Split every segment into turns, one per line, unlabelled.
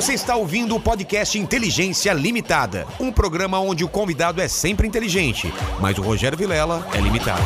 Você está ouvindo o podcast Inteligência Limitada, um programa onde o convidado é sempre inteligente, mas o Rogério Vilela é limitado.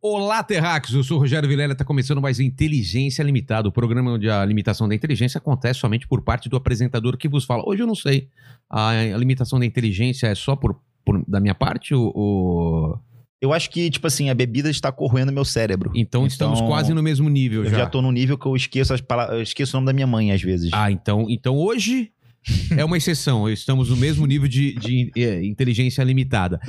Olá, Terráqueos! Eu sou o Rogério Vilela, está começando mais Inteligência Limitada, o programa onde a limitação da inteligência acontece somente por parte do apresentador que vos fala. Hoje eu não sei, a, limitação da inteligência é só por, por- da minha parte ou... ou-
Eu acho que, tipo assim, a bebida está corroendo meu cérebro.
Então, estamos quase no mesmo nível
Eu
já.
já tô no nível que eu esqueço as palavras. Eu esqueço o nome da minha mãe, às vezes.
Ah, então, então hoje é uma exceção. Estamos no mesmo nível de, de, eh, inteligência limitada.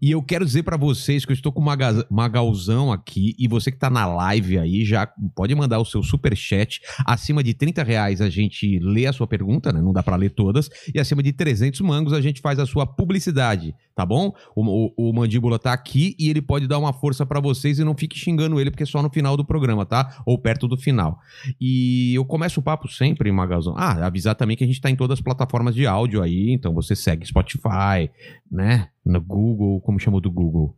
E eu quero dizer pra vocês que eu estou com uma Maga- Magalzão aqui e você que tá na live aí já pode mandar o seu super chat. Acima de 30 reais a gente lê a sua pergunta, né? Não dá pra ler todas. E acima de 300 mangos a gente faz a sua publicidade, tá bom? O, o- o Mandíbula tá aqui e ele pode dar uma força pra vocês e não fique xingando ele porque é só no final do programa, tá? Ou perto do final. E eu começo o papo sempre, Magalzão. Ah, avisar também que a gente tá em todas as plataformas de áudio aí, então você segue Spotify, né? No Google, como chamou do Google?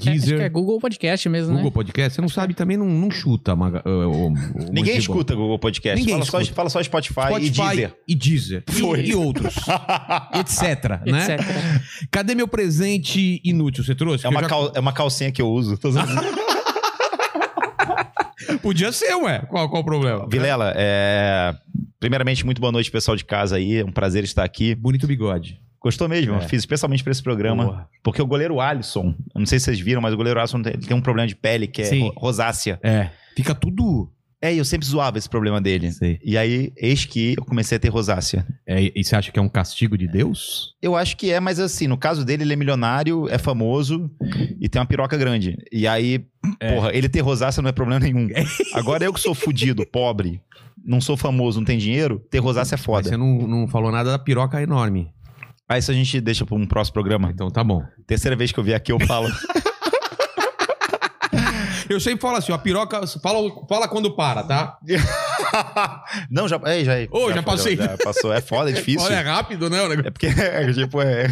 É, acho que é
Deezer,
Google Podcast mesmo,
Google
né?
Podcast. Você não sabe também, não, não chuta. Maga, o
Ninguém escuta Google Podcast.
Ninguém
fala, Só,
escuta.
fala só Spotify,
Spotify
e Deezer.
e Deezer. E-
Foi.
E, outros. etc, né?
Etc.
Cadê meu presente inútil? Você trouxe?
É uma,
já-
cal- é uma calcinha que eu uso.
Podia ser, ué. Qual, qual o problema?
Vilela, é... primeiramente, muito boa noite, pessoal de casa aí. É um prazer estar aqui.
Bonito bigode.
Gostou mesmo?
É.
Fiz especialmente para esse programa. Porque o goleiro Alisson, eu não sei se vocês viram, mas o goleiro Alisson tem, tem um problema de pele que é
Sim.
ro- rosácea.
É. Fica tudo.
É, e eu sempre zoava esse problema dele.
Sei.
E aí, eis que eu comecei a ter rosácea.
É, e você acha que é um castigo de Deus?
Eu acho que é, mas assim, no caso dele, ele é milionário, é famoso e tem uma piroca grande. E aí,
É.
porra, ele ter rosácea não é problema nenhum. Agora eu que sou fudido, pobre, não sou famoso, não tenho dinheiro, ter rosácea é
Mas
foda.
Você não, não falou nada da piroca enorme.
Aí isso a gente deixa pra um próximo programa.
Então tá bom.
Terceira vez que eu vier aqui, eu falo.
Eu sempre falo assim, ó, a piroca. Fala, fala quando para, tá?
não, já. É, já,
Ô, já
foi,
passei.
Já, passou. É foda, é difícil.
Olha, é rápido, né?
É porque é, tipo, é,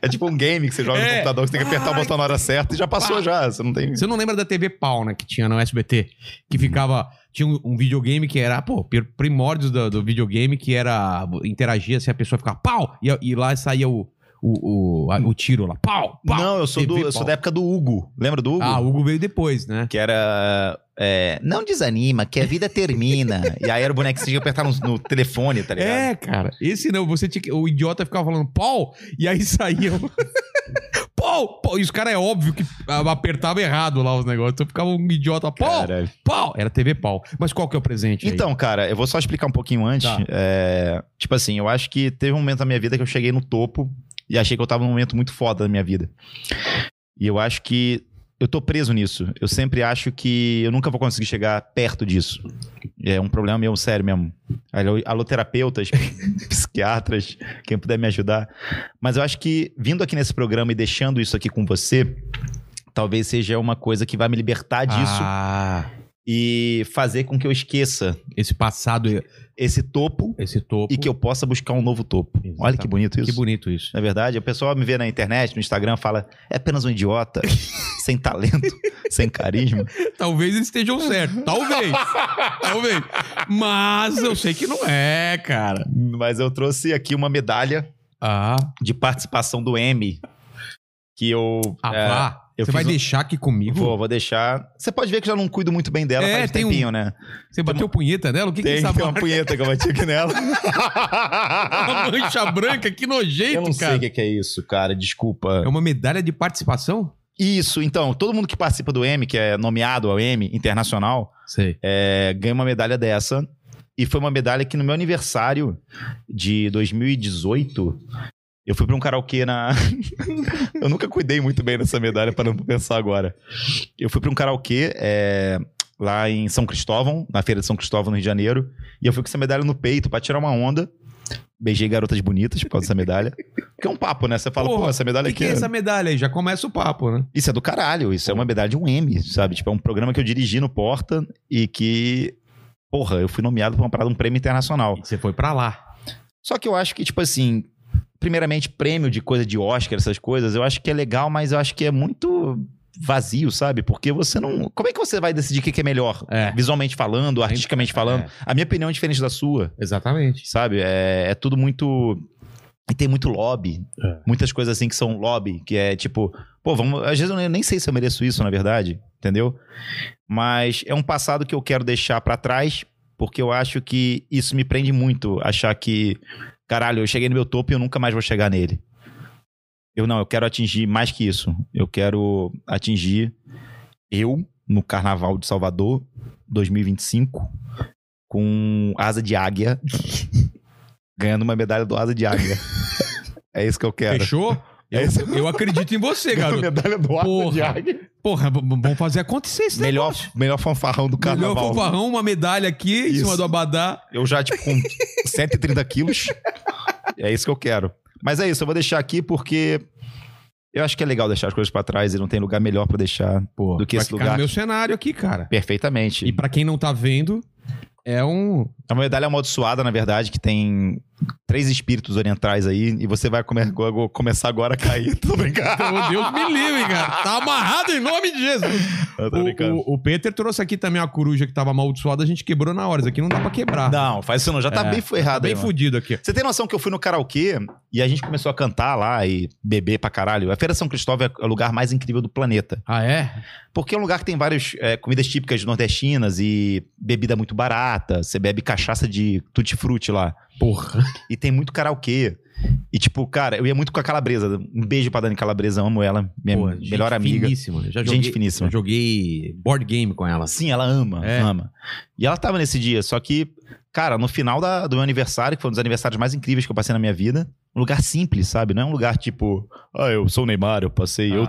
é tipo um game que você joga no
É.
computador, você tem que apertar o botão na hora certa e já passou
Pá.
já. Você não tem.
Você não lembra da TV Pau, né? Que tinha no SBT? Que ficava. Tinha um, um videogame que era, pô, pr- primórdios do, do videogame que era. Interagia se a pessoa ficava pau! E, e lá saía o, o, o, a- o tiro lá. Pau! pau
não, eu sou, do,
TV
eu sou da época do Hugo. Lembra do Hugo?
Ah, o Hugo veio depois, né?
Que era. é, não desanima, que a vida termina. e aí era o boneco que você tinha que apertar no, no telefone, tá ligado?
É, cara. Esse não, você tinha que. O idiota ficava falando pau, e aí saía. pau! pau. E os caras é óbvio que apertava errado lá os negócios. Então ficava um idiota, pau!
Caralho.
Pau! Era TV pau. Mas qual que é o presente? aí?
Então, cara, eu vou só explicar um pouquinho antes.
Tá.
É, tipo assim, eu acho que teve um momento na minha vida que eu cheguei no topo e achei que eu tava num momento muito foda da minha vida. E eu acho que eu tô preso nisso. Eu sempre acho que eu nunca vou conseguir chegar perto disso. É um problema meu sério mesmo. Alô, alô, terapeutas, psiquiatras, quem puder me ajudar. Mas eu acho que vindo aqui nesse programa e deixando isso aqui com você, talvez seja uma coisa que vai me libertar disso
Ah,
e fazer com que eu esqueça
esse passado,
esse topo
esse topo.
e que eu possa buscar um novo topo. Olha que
Exatamente.
bonito isso.
Que bonito isso.
Na verdade, o pessoal me vê na internet, no Instagram, fala: é apenas um idiota, sem talento, sem carisma.
Talvez eles estejam certos. Talvez. Talvez. Mas eu sei que não é, cara.
Mas eu trouxe aqui uma medalha
Ah,
de participação do M. Que eu.
ah
é. Eu
Você vai
um-
deixar aqui comigo?
Vou, vou deixar. Você pode ver que eu já não cuido muito bem dela
É,
faz
tem um-
tempinho, né?
Você bateu punheta nela? O que, que é
Tem,
essa
tem uma punheta que eu bati aqui nela.
Uma mancha branca? Que nojento,
eu não sei
cara.
o que que é isso, cara. Desculpa.
É uma medalha de participação?
Isso, então, todo mundo que participa do M, que é nomeado ao M internacional,
Sei.
é, ganha uma medalha dessa. E foi uma medalha que no meu aniversário de 2018, eu fui pra um karaokê na. eu nunca cuidei muito bem dessa medalha, para não pensar agora. Eu fui pra um karaokê é, lá em São Cristóvão, na feira de São Cristóvão, no Rio de Janeiro. E eu fui com essa medalha no peito pra tirar uma onda. Beijei garotas bonitas por causa dessa medalha. Porque é um papo, né? Você fala,
Porra,
pô, essa medalha
que,
aqui
que é essa medalha aí? Já começa o papo, né?
isso é do caralho, isso é uma medalha de um M, sabe? Tipo, é um programa que eu dirigi no Porta e que, porra, eu fui nomeado pra uma parada, um prêmio internacional.
E você foi pra lá.
Só que eu acho que, tipo assim, primeiramente, prêmio de coisa de Oscar, essas coisas, eu acho que é legal, mas eu acho que é muito vazio, sabe? Porque você não. Como é que você vai decidir o que é melhor?
É.
Visualmente falando, artisticamente falando.
É.
A minha opinião é diferente da sua,
Exatamente.
sabe? É, é tudo muito. E tem muito lobby.
É.
Muitas coisas assim que são lobby, que é tipo, pô, vamos. Às vezes eu nem- nem sei se eu mereço isso, na verdade, entendeu? Mas é um passado que eu quero deixar pra trás, porque eu acho que isso me prende muito. Achar que, caralho, eu cheguei no meu topo e eu nunca mais vou chegar nele. Eu não, eu quero atingir mais que isso. Eu quero atingir eu no Carnaval de Salvador 2025 com asa de águia, ganhando uma medalha do asa de águia. É isso que eu quero.
Fechou? Eu,
Esse-
eu acredito em você, garoto.
medalha do asa
Porra.
de águia.
Porra, vamos fazer acontecer esse
Melhor,
negócio.
melhor fanfarrão do
Melhor
carnaval.
fanfarrão, uma medalha aqui em
Isso.
cima do abadá.
Eu já, tipo, com 130 quilos. É isso que eu quero. Mas é isso, eu vou deixar aqui porque eu acho que é legal deixar as coisas pra trás e não tem lugar melhor pra deixar
Pô,
do que esse lugar.
no meu cenário aqui, cara.
Perfeitamente.
E pra quem não tá vendo, é um...
É uma medalha amaldiçoada, na verdade, que tem três espíritos orientais aí e você vai come- começar agora a cair. Tô brincando.
Meu Deus me livre, cara. Tá amarrado em nome de Jesus.
Eu tô brincando.
O, o, o Peter trouxe aqui também a coruja que tava amaldiçoada, a gente quebrou na hora. Isso aqui não dá pra quebrar.
Não, faz isso não. Já tá
É,
bem errado
Tá bem
aí, mano.
fudido aqui.
Você tem noção que eu fui no karaokê e a gente começou a cantar lá e beber pra caralho? A Feira São Cristóvão é o lugar mais incrível do planeta.
Ah, é?
Porque é um lugar que tem várias é, comidas típicas nordestinas e bebida muito barata. Você bebe cachaça de tutti-frutti lá.
Porra.
E tem muito karaokê. E tipo, cara, eu ia muito com a Calabresa. Um beijo pra Dani Calabresa, amo ela. Minha
Pô,
melhor
gente
amiga.
Finíssima. Já
Gente
joguei,
finíssima.
Já joguei board game com ela.
Sim, ela ama,
É.
ama. E ela tava nesse dia, só que, cara, no final da- do meu aniversário, que foi um dos aniversários mais incríveis que eu passei na minha vida, um lugar simples, sabe? Não é um lugar tipo, ah, eu sou o Neymar, eu passei, eu,
Ah.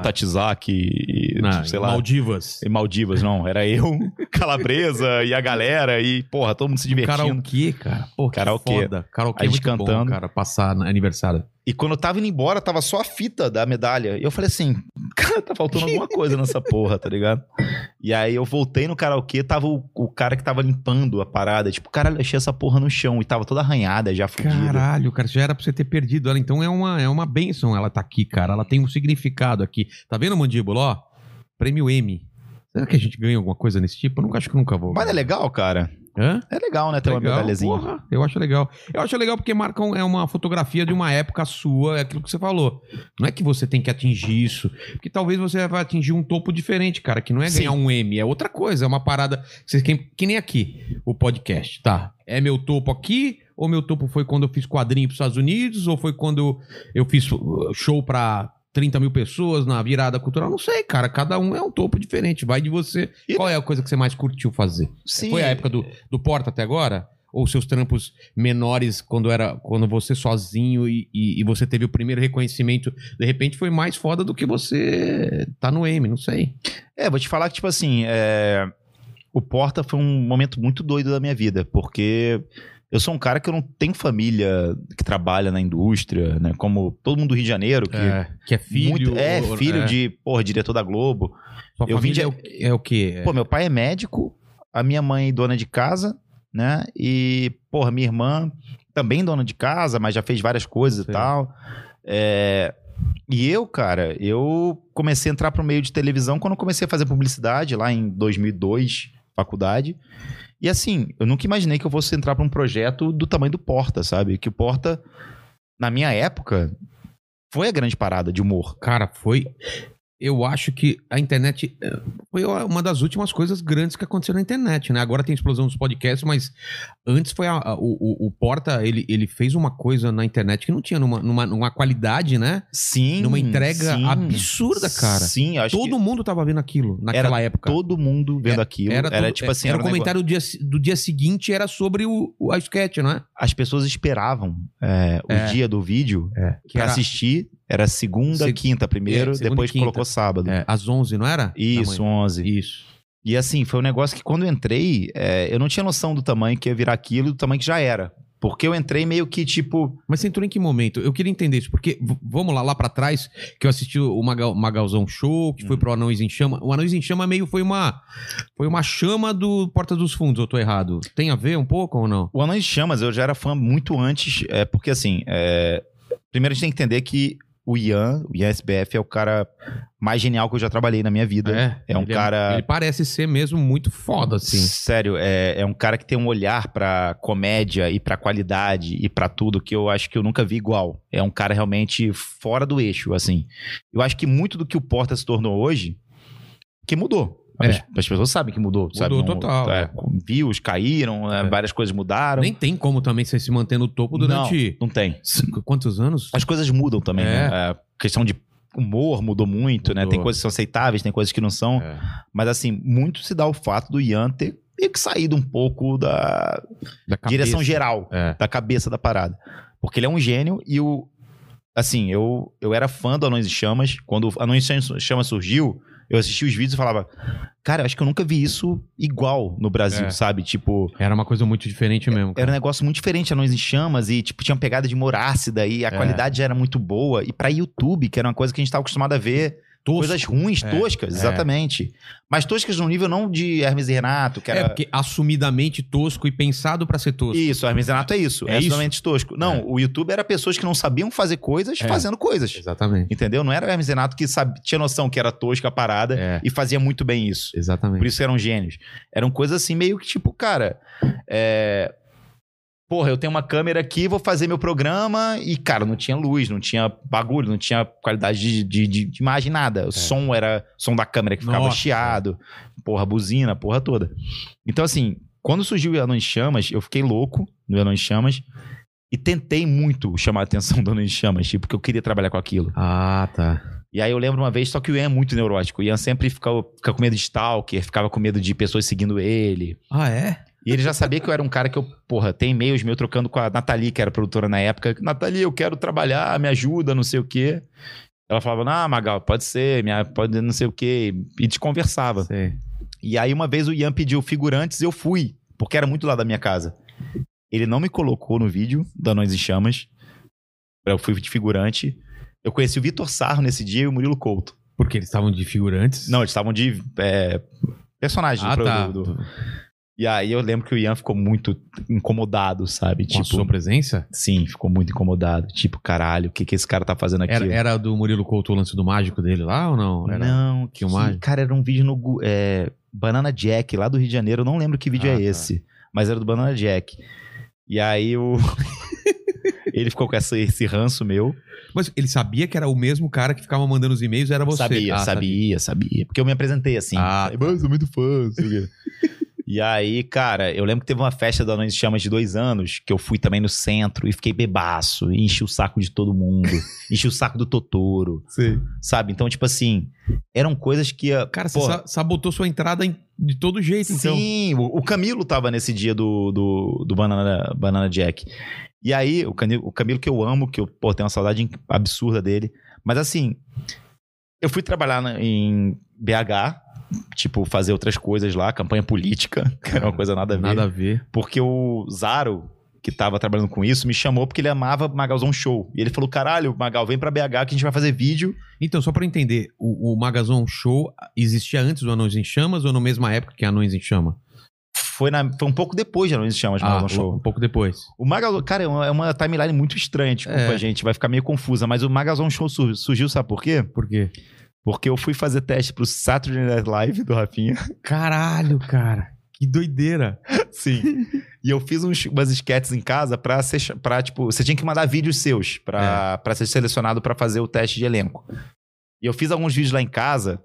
E,
Na,
sei lá.
Maldivas.
Em Maldivas, não. Era eu, Calabresa e a galera e, porra, todo mundo se divertindo.
Karaokê, cara. Pô, que
Karaokê.
foda. Karaokê
A
é
gente
bom,
cantando.
cara. Passar aniversário.
E quando eu tava indo embora, tava só a fita da medalha. E eu falei assim, cara, tá faltando alguma coisa nessa porra, tá ligado? E aí eu voltei no karaokê, tava o, o cara que tava limpando a parada. Tipo, cara, deixei essa porra no chão e tava toda arranhada, já fudida.
Caralho, cara, já era pra você ter perdido ela. Então é uma, é uma benção ela tá aqui, cara. Ela tem um significado aqui. Tá vendo, Mandíbula? Ó, prêmio M. Será que a gente ganha alguma coisa nesse tipo? Eu nunca acho que nunca vou.
Mas é legal, cara.
Hã?
É legal, né? Ter uma
Legal,
medalhazinha.
porra, eu acho legal. Eu acho legal porque marcam é uma fotografia de uma época sua, é aquilo que você falou. Não é que você tem que atingir isso, porque talvez você vai atingir um topo diferente, cara, que não é
Sim.
ganhar um M, é outra coisa, é uma parada que, você- que, que nem aqui, o podcast, tá? É meu topo aqui ou meu topo foi quando eu fiz quadrinho pros Estados Unidos ou foi quando eu fiz show pra 30 mil pessoas na virada cultural? Não sei, cara, cada um é um topo diferente, vai de você.
E-
Qual é a coisa que você mais curtiu fazer?
Sim.
Foi a época do, do Porta até agora? Ou seus trampos menores quando era quando você sozinho e, e, e você teve o primeiro reconhecimento, de repente foi mais foda do que você tá no M, não sei.
É, vou te falar que, tipo assim, é, o Porta foi um momento muito doido da minha vida, porque eu sou um cara que eu não tenho família que trabalha na indústria, né? Como todo mundo do Rio de Janeiro, que
É, que é filho.
muito- é
ou-
filho
é.
de, porra, diretor da Globo.
Sua
eu vim de-
é, o, é o quê? É-
Pô, meu pai é médico, a minha mãe dona de casa, né? E, porra, minha irmã também dona de casa, mas já fez várias coisas
Sei.
e tal. É, E eu, cara, eu comecei a entrar pro meio de televisão quando eu comecei a fazer publicidade lá em 2002, faculdade. E assim, eu nunca imaginei que eu fosse entrar pra um projeto do tamanho do Porta, sabe? Que o Porta, na minha época, foi a grande parada de humor.
Cara, foi. Eu acho que a internet eh, foi uma das últimas coisas grandes que aconteceu na internet, né? Agora tem a explosão dos podcasts, mas antes foi a- a- o, o- Porta, ele, ele fez uma coisa na internet que não tinha numa, numa, numa qualidade, né?
Sim.
Numa entrega
sim.
absurda, cara.
Sim, acho
Todo mundo tava vendo aquilo naquela época.
todo mundo vendo aquilo. Era,
tudo-
tipo assim,
era
era
o
um negócio-
comentário do dia, do dia seguinte era sobre o, o- a sketch, não é?
as pessoas esperavam é, o
É.
dia do vídeo
Que
pra
era
assistir. Era segunda,
Seg-
quinta primeiro,
É, segunda
depois
quinta.
colocou sábado.
é, às 11, não era?
Isso,
Da manhã.
11.
Isso.
E assim, foi um negócio que quando eu entrei, é, eu não tinha noção do tamanho que ia virar aquilo e do tamanho que já era. Porque eu entrei meio que tipo.
Mas você entrou em que momento? Eu queria entender isso, porque vamos lá, lá pra trás, que eu assisti o Magal, Magalzão Show, que foi
Uhum.
pro Anões em Chama. O Anões em Chama meio foi uma foi uma chama do Porta dos Fundos, eu tô errado. Tem a ver um pouco ou não?
O Anões de Chamas, eu já era fã muito antes, é, porque assim, é, primeiro a gente tem que entender que o Ian, o Ian SBF é o cara mais genial que eu já trabalhei na minha vida. É um
ele
cara-
Ele parece ser mesmo muito foda, assim.
Sério, é, é um cara que tem um olhar pra comédia e pra qualidade e pra tudo que eu acho que eu nunca vi igual. É um cara realmente fora do eixo, assim. Eu acho que muito do que o Porta se tornou hoje, que mudou.
É.
As, as pessoas sabem que mudou. sabe?
Mudou total,
É,
é.
views caíram, é,
É.
várias coisas mudaram.
Nem tem como também você se manter no topo durante.
Não, não tem.
cinco- Quantos anos?
As coisas mudam também,
É.
né? A questão de humor mudou muito, né?
Mudou.
Tem coisas que são aceitáveis, tem coisas que não são.
É.
Mas assim, muito se dá o fato do Ian ter meio que saído um pouco da
Da
direção geral,
É.
da cabeça da parada. Porque ele é um gênio e o. Assim, eu, eu era fã do Anões e Chamas. Quando o Anões e Chamas surgiu, eu assisti os vídeos e falava, cara, acho que eu nunca vi isso igual no Brasil,
É.
sabe? Tipo.
Era uma coisa muito diferente mesmo.
Era um negócio muito diferente, Anões em Chamas, e tipo, tinha uma pegada de humor ácida, e a
É.
qualidade já era muito boa. E pra YouTube, que era uma coisa que a gente tava acostumado a ver,
Tosco.
coisas ruins,
É,
toscas,
é.
exatamente. Mas toscas no nível não de Hermes e Renato, que era...
É, porque assumidamente tosco e pensado pra ser tosco.
Isso, Hermes e Renato é isso,
É
é,
isso?
absolutamente tosco. Não,
É.
o YouTube era pessoas que não sabiam fazer coisas
É.
fazendo coisas.
Exatamente.
Entendeu? Não era Hermes e Renato que sabe, tinha noção que era tosca a parada
É.
e fazia muito bem isso.
Exatamente.
Por isso eram gênios. Eram coisas assim, meio que tipo, cara. É... Porra, eu tenho uma câmera aqui, vou fazer meu programa e, cara, não tinha luz, não tinha bagulho, não tinha qualidade de, de, de- de imagem, nada. O som era som da câmera que ficava
Nossa.
chiado, porra, buzina, porra toda. Então, assim, quando surgiu o Anões em Chamas, eu fiquei louco no Anões em Chamas e tentei muito chamar a atenção do Anões em Chamas, tipo, porque eu queria trabalhar com aquilo.
Ah, tá.
E aí eu lembro uma vez, só que o Ian é muito neurótico. O Ian sempre fica, fica com medo de stalker, ficava com medo de pessoas seguindo ele.
Ah, é?
E ele já sabia que eu era um cara que eu, porra, tem e-mails meu trocando com a Nathalie, que era produtora na época. Nathalie, eu quero trabalhar, me ajuda, não sei o quê. Ela falava, não, Magal, pode ser, minha, pode não sei o quê. E te conversava.
Sei.
E aí uma vez o Ian pediu figurantes, eu fui, porque era muito lá da minha casa. Ele não me colocou no vídeo da Anões em Chamas. Eu fui de figurante. Eu conheci o Vitor Sarro nesse dia e o Murilo Couto.
Porque eles estavam de figurantes?
Não, eles estavam de é, personagens
Ah,
do,
tá.
do- do- E aí eu lembro que o Ian ficou muito incomodado, sabe?
Com a
tipo,
sua presença?
sim, ficou muito incomodado. Tipo, caralho, o que, que esse cara tá fazendo aqui?
Era, era do Murilo Couto o lance do mágico dele lá ou não? Era...
Não, que,
filmagem?
cara, era um vídeo no é, Banana Jack, lá do Rio de Janeiro. Eu não lembro que vídeo
Ah,
é
tá.
esse, mas era do Banana Jack. E aí o. Ele ficou com essa- esse ranço meu.
Mas ele sabia que era o mesmo cara que ficava mandando os e-mails, era você.
Sabia,
Ah,
sabia, sabia. Porque eu me apresentei assim.
Ah,
"Mano, eu sou muito fã, não sei o quê." E aí, cara, eu lembro que teve uma festa da de Chamas de dois anos, que eu fui também no centro e fiquei bebaço, e enchi o saco de todo mundo, enchi o saco do Totoro,
Sei.
sabe? Então, tipo assim, eram coisas que...
Cara, você
Porra,
sa- sabotou sua entrada em- de todo jeito, então.
Sim, o, o Camilo tava nesse dia do, do, do Banana, Banana Jack. E aí, o Camilo, o Camilo que eu amo, que eu pô, tenho uma saudade absurda dele. Mas assim, eu fui trabalhar em BH, tipo, fazer outras coisas lá, campanha política, que era uma coisa nada a ver.
Nada a ver.
Porque o Zaro, que tava trabalhando com isso, me chamou porque ele amava Magalzão Show. E ele falou: caralho, Magal, vem pra BH que a gente vai fazer vídeo.
Então, só pra eu entender, o, o Magazon Show existia antes do Anões em Chamas ou na mesma época que Anões em Chama?
Foi, na, foi um pouco depois de Anões e Chamas,
Ah,
Magalzão Show.
um pouco depois.
O Magazon, cara, é uma, é uma timeline muito estranha, desculpa,
É.
gente, vai ficar meio confusa, mas o Magazon Show sur- surgiu, sabe por quê?
Por quê?
Porque eu fui fazer teste pro Saturday Night Live do Rafinha.
Caralho, cara. Que doideira.
Sim. e eu fiz uns, umas sketches em casa pra, ser, pra, tipo, você tinha que mandar vídeos seus pra, pra ser selecionado pra fazer o teste de elenco. E eu fiz alguns vídeos lá em casa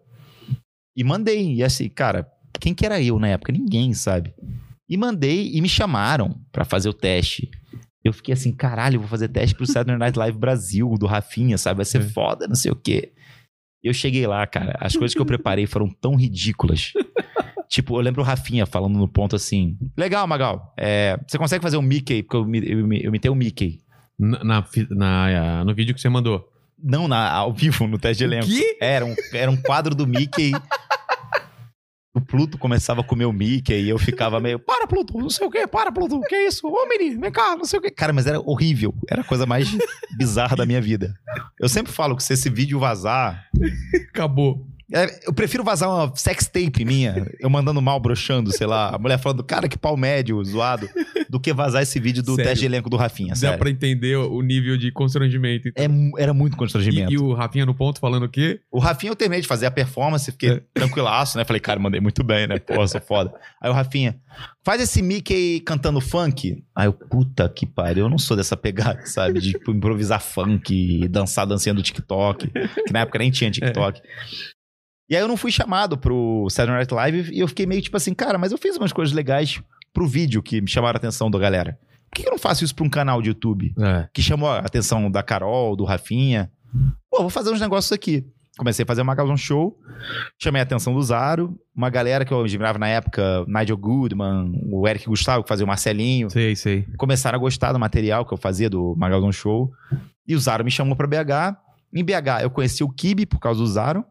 e mandei. E assim, cara, quem que era eu na época? Ninguém, sabe? E mandei e me chamaram pra fazer o teste. Eu fiquei assim, caralho, eu vou fazer teste pro Saturday Night Live Brasil, do Rafinha, sabe? Vai ser
É.
foda, não sei o quê. Eu cheguei lá, cara, as coisas que eu preparei foram tão ridículas. tipo, eu lembro o Rafinha falando no ponto assim: Legal, Magal, é, você consegue fazer um Mickey? Porque eu, eu, eu imitei o Mickey.
Na, na na- no vídeo que você mandou.
Não na, ao vivo, no teste de elenco.
quê?
Era um, era um quadro do Mickey. O Pluto começava a comer o Mickey e eu ficava meio, para, Pluto, não sei o quê, para, Pluto, que isso? Ô, menino, vem cá, não sei o quê. Cara, mas era horrível. Era a coisa mais bizarra da minha vida. Eu sempre falo que se esse vídeo vazar,
Acabou.
É, eu prefiro vazar uma sex tape minha, eu mandando mal, broxando, sei lá, a mulher falando, cara, que pau médio, zoado, do que vazar esse vídeo do
Sério?
teste de elenco do Rafinha,
Dá
sério.
pra entender o nível de constrangimento. então.
É era muito
E,
constrangimento.
e o Rafinha no ponto falando o quê?
O Rafinha eu terminei de fazer a performance, fiquei
É.
tranquilaço, né? Falei, cara, mandei muito bem, né? Pô, sou foda. Aí o Rafinha, faz esse Mickey cantando funk. Aí eu, puta que pariu, eu não sou dessa pegada, sabe? De tipo, improvisar funk e dançar dancinha do TikTok, que na época nem tinha TikTok. E aí eu não fui chamado pro Saturday Night Live e eu fiquei meio tipo assim, cara, mas eu fiz umas coisas legais pro vídeo que me chamaram a atenção da galera. Por que eu não faço isso pra um canal de YouTube?
É.
que chamou a atenção da Carol, do Rafinha. Pô, vou fazer uns negócios aqui. Comecei a fazer uma Magalhães Show, chamei a atenção do Zaro, uma galera que eu admirava na época, Nigel Goodman, o Eric Gustavo, que fazia o Marcelinho,
Sei, sei.
começaram a gostar do material que eu fazia do Magalhães Show. E o Zaro me chamou pra BH. Em BH eu conheci o Kibe por causa do Zaro.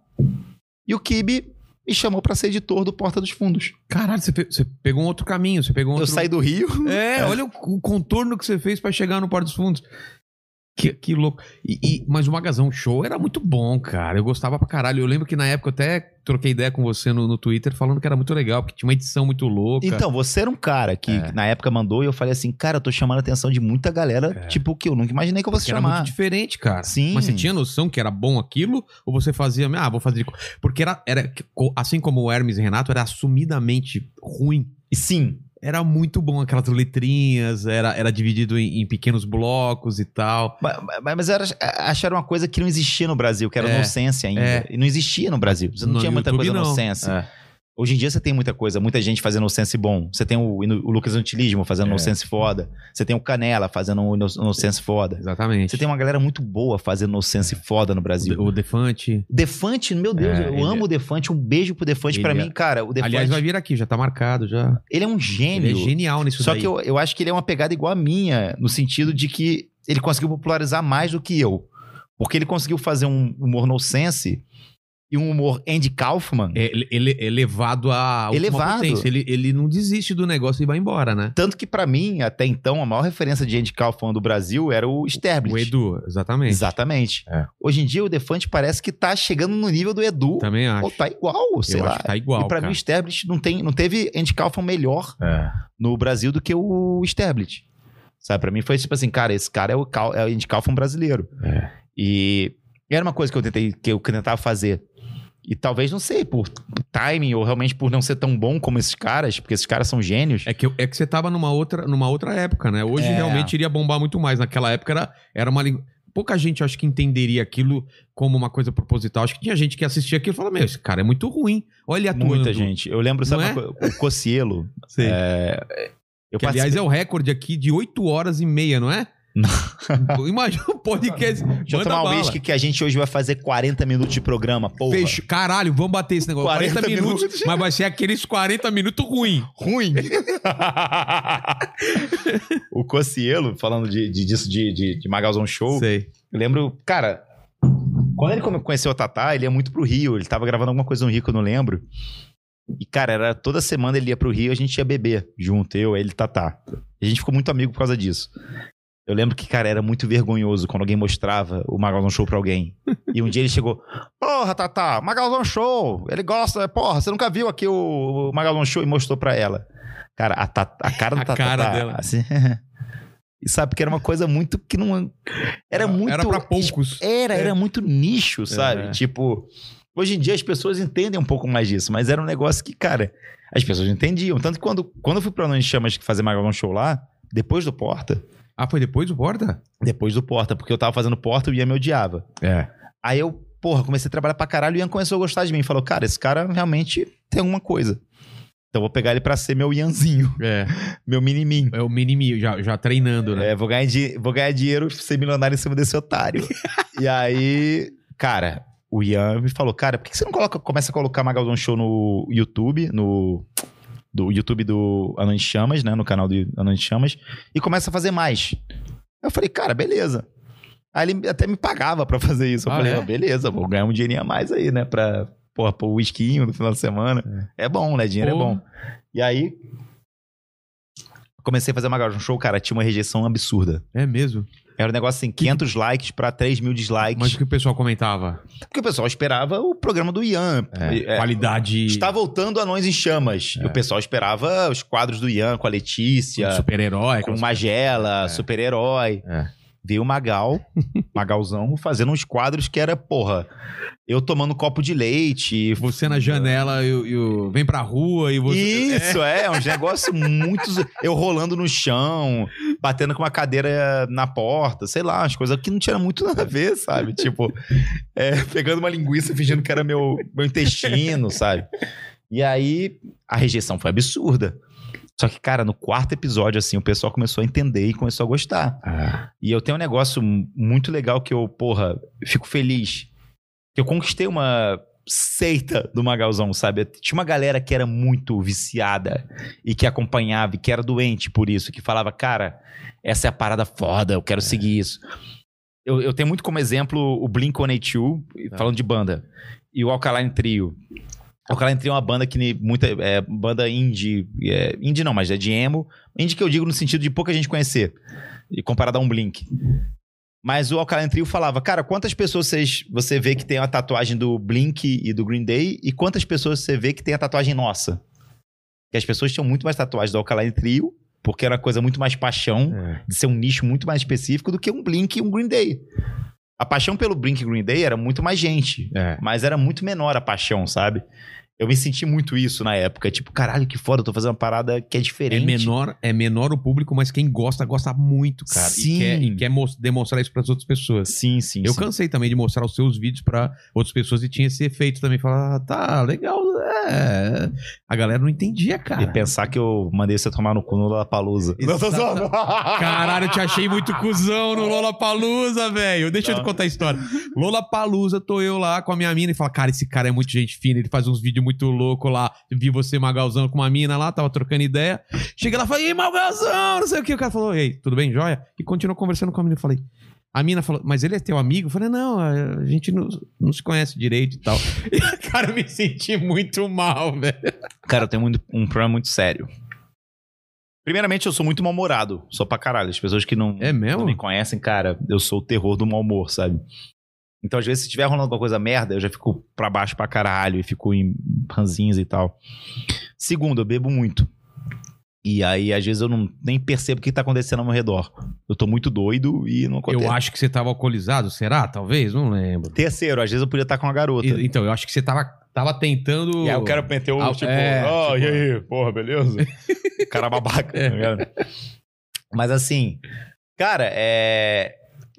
E o Kibe me chamou pra ser editor do Porta dos Fundos.
Caralho, você, pe- você pegou um outro caminho, você pegou um
Eu
outro...
saí do Rio.
É, olha o, o contorno que você fez pra chegar no Porto dos Fundos. Que, que louco. E, e- mas o Magazão Show era muito bom, cara. Eu gostava pra caralho. Eu lembro que na época eu até troquei ideia com você no, no Twitter falando que era muito legal, porque tinha uma edição muito louca.
Então, você era um cara que
É.
na época mandou e eu falei assim, cara, eu tô chamando a atenção de muita galera,
É.
tipo, que eu nunca imaginei que eu fosse
Porque era
chamar.
muito diferente, cara.
Sim.
Mas você tinha noção que era bom aquilo? Ou você fazia, ah, vou fazer. de co-" Porque era, era assim como o Hermes e Renato, era assumidamente ruim.
Sim,
Era muito bom aquelas letrinhas, era, era dividido em, em pequenos blocos e tal.
ma- ma- mas era, acharam uma coisa que não existia no Brasil, que era
É.
no Sense ainda.
É.
E não existia no Brasil. Você não
No
tinha muita
YouTube,
coisa no
não.
Sense.
É.
Hoje em dia você tem muita coisa, muita gente fazendo o Sense bom. Você tem o, o Lucas Antilismo fazendo
É.
o Sense foda. Você tem o Canela fazendo o no Sense foda.
Exatamente.
Você tem uma galera muito boa fazendo o Sense foda no Brasil.
o Defante.
Defante, meu Deus,
É,
eu
ele-
amo o Defante. Um beijo pro Defante. Pra
Ele é-
mim, cara, o Defante,
Aliás, vai vir aqui, já tá marcado, já.
ele é um gênio.
Ele é genial nisso
Só
daí.
que eu, eu acho que ele é uma pegada igual a minha, no sentido de que ele conseguiu popularizar mais do que eu. Porque ele conseguiu fazer um humor no sense e um humor Andy Kaufman.
É, ele, ele- elevado a
Elevado.
potência. Ele, ele não desiste do negócio e vai embora, né?
Tanto que, pra mim, até então, a maior referência de Andy Kaufman do Brasil era o Sterblit.
O Edu, exatamente.
Exatamente.
É.
Hoje em dia, o Defante parece que tá chegando no nível do Edu.
Também acho.
Ou tá igual, sei
eu
lá.
acho que tá igual,
e pra
cara.
mim, o Sterblit não, tem, não teve Andy Kaufman melhor
É.
no Brasil do que o Sterblit. Sabe, pra mim foi tipo assim, cara, esse cara é o, Cal, é o Andy Kaufman brasileiro.
É.
E era uma coisa que eu tentei, que eu tentava fazer. E talvez, não sei, por timing ou realmente por não ser tão bom como esses caras, porque esses caras são gênios.
É que, é que você tava numa outra, numa outra época, né? Hoje
É.
realmente iria bombar muito mais. Naquela época era, era uma língua. Pouca gente, acho que entenderia aquilo como uma coisa proposital. Acho que tinha gente que assistia aquilo e falava: Meu, esse cara é muito ruim. Olha ele atuando.
Muita gente. Eu lembro, sabe, coisa? o Cocielo. É, eu
que, aliás,
participei-
é o recorde aqui de 8 horas e meia, não é? Imagina o podcast.
Deixa eu tomar um uísque que a gente hoje vai fazer 40 minutos de programa, porra.
Fecho. Caralho, vamos bater esse negócio. 40,
40
minutos,
minutos.
mas vai ser aqueles 40 minutos ruim.
ruim. o Cocielo, falando de, de- disso de, de, de Magalzão Show,
Sei.
eu lembro, cara, quando ele conheceu o Tatá, ele ia muito pro Rio, ele tava gravando alguma coisa no Rio que eu não lembro. E, cara, era toda semana ele ia pro Rio, a gente ia beber junto, eu, ele e Tatá. E a gente ficou muito amigo por causa disso. Eu lembro que, cara, era muito vergonhoso quando alguém mostrava o Magalzão Show pra alguém. E um dia ele chegou, porra, Tatá, Magalzão Show, ele gosta, porra, você nunca viu aqui o, Magalzão Show e mostrou pra ela. Cara, a, Tatá- a cara do
A
Tatá,
cara dela.
assim... e sabe, que era uma coisa muito que não... Era muito...
Era pra poucos.
Era,
É.
era muito nicho, sabe?
É.
Tipo, hoje em dia as pessoas entendem um pouco mais disso, mas era um negócio que, cara, as pessoas entendiam. Tanto que quando, quando eu fui pra Nós Chamas fazer Magalhães Show lá, depois do Porta,
Ah, foi depois do Porta?
depois do Porta, porque eu tava fazendo Porta e o Ian me odiava.
É.
Aí eu, porra, comecei a trabalhar pra caralho e o Ian começou a gostar de mim. Falou, cara, esse cara realmente tem alguma coisa. Então eu vou pegar ele pra ser meu Ianzinho,
É.
meu mini-mim.
É o mini já, já treinando, né?
É, vou ganhar, di- vou ganhar dinheiro ser milionário em cima desse otário. e aí, cara, o Ian me falou, cara, por que você não coloca, começa a colocar Magalzão Show no YouTube, no do YouTube do de Chamas, né, no canal do de Chamas, e começa a fazer mais. Eu falei, cara, beleza. Aí ele até me pagava pra fazer isso. Eu
Ah,
falei,
é?
"Ah, beleza, vou ganhar um dinheirinho a mais aí, né, pra, porra, pôr o whiskinho no final de semana. É, bom, né, dinheiro
Pô.
é bom. E aí, comecei a fazer Magalhães Show, cara, tinha uma rejeição absurda.
É mesmo.
Era um negócio assim, 500 likes pra 3 mil dislikes.
Mas o que o pessoal comentava?
Porque o pessoal esperava o programa do Ian. É,
Qualidade.
Está voltando Anões em Chamas. E o pessoal esperava os quadros do Ian com a Letícia,
Super-herói.
com
aquelas-
Magela,
É.
super-herói.
É.
Veio o Magal, Magalzão, fazendo uns quadros que era, porra, eu tomando copo de leite.
Você na janela e, o- vem pra rua e você.
Isso, é, uns negócios muito. zo- Eu rolando no chão, batendo com uma cadeira na porta, sei lá, umas coisas que não tinha muito nada a ver, sabe? Tipo, é, pegando uma linguiça fingindo que era meu, meu intestino, sabe? E aí a rejeição foi absurda. Só que, cara, no quarto episódio, assim, o pessoal começou a entender e começou a gostar.
Ah,
E eu tenho um negócio muito legal que eu, porra, fico feliz. Que eu conquistei uma seita do Magalzão, sabe? Tinha uma galera que era muito viciada e que acompanhava e que era doente por isso, que falava, cara, essa é a parada foda, eu quero seguir isso. Eu, eu tenho muito como exemplo o Blink-182, falando de banda, e o Alkaline Trio. O Alkaline Trio é uma banda que muita é banda indie, é, indie não, mas é de emo. Indie que eu digo no sentido de pouca gente conhecer, e comparado a um Blink. Mas o Alkaline Trio falava, cara, quantas pessoas vocês, você vê que tem a tatuagem do Blink e do Green Day e quantas pessoas você vê que tem a tatuagem nossa? Porque as pessoas tinham muito mais tatuagens do Alkaline Trio, porque era coisa muito mais paixão,
é.
de ser um nicho muito mais específico do que um Blink e um Green Day. A paixão pelo Blink e Green Day era muito mais gente,
É.
mas era muito menor a paixão, sabe? Eu me senti muito isso na época, tipo, caralho, que foda, eu tô fazendo uma parada que é
É
diferente.
menor, é menor o público, mas quem gosta, gosta muito, cara.
Sim.
E quer, e quer demonstrar isso pras outras pessoas.
Sim, sim,
Eu
sim.
cansei também de mostrar os seus vídeos pra outras pessoas e tinha esse efeito também. Falar, ah, tá, legal. É. A galera não entendia,
E
cara.
pensar que eu mandei você tomar no cu no Lollapalooza. Não, zoando.
Caralho, eu te achei muito cuzão no Lollapalooza, velho. Deixa eu te
Não.
contar a história. Lollapalooza, tô eu lá com a minha mina e fala, cara, esse cara é muito gente fina, ele faz uns vídeos muito loucos lá. Vi você, Magalzão, com uma mina lá, tava trocando ideia. Chega lá e fala, e Magalzão, não sei o que. O cara falou, ei, tudo bem, joia? E continuou conversando com a mina. Eu falei, a mina falou, mas ele é teu amigo? Eu falei, não, a gente não, não se conhece direito e tal. E, cara, eu me senti muito mal, velho.
Cara, eu tenho muito- um problema muito sério. Primeiramente, eu sou muito mal-humorado. Sou pra caralho. As pessoas que não,
É mesmo?
não me conhecem, cara, eu sou o terror do mau humor, sabe? Então, às vezes, se tiver rolando alguma coisa merda, eu já fico pra baixo pra caralho e fico em ranzinhos e tal. Segundo, eu bebo muito. E aí, às vezes, eu não, nem percebo o que tá acontecendo ao meu redor. Eu tô muito doido e não acontece.
Eu acho que você tava alcoolizado, será? Talvez? Não lembro.
Terceiro, às vezes eu podia estar com uma garota.
E- Então, eu acho que você tava, tava tentando.
E aí o cara meter o
Ah,
tipo,
é,
ó,
tipo-
e aí, porra, beleza? cara babaca, tá ligado? Mas assim, cara, é.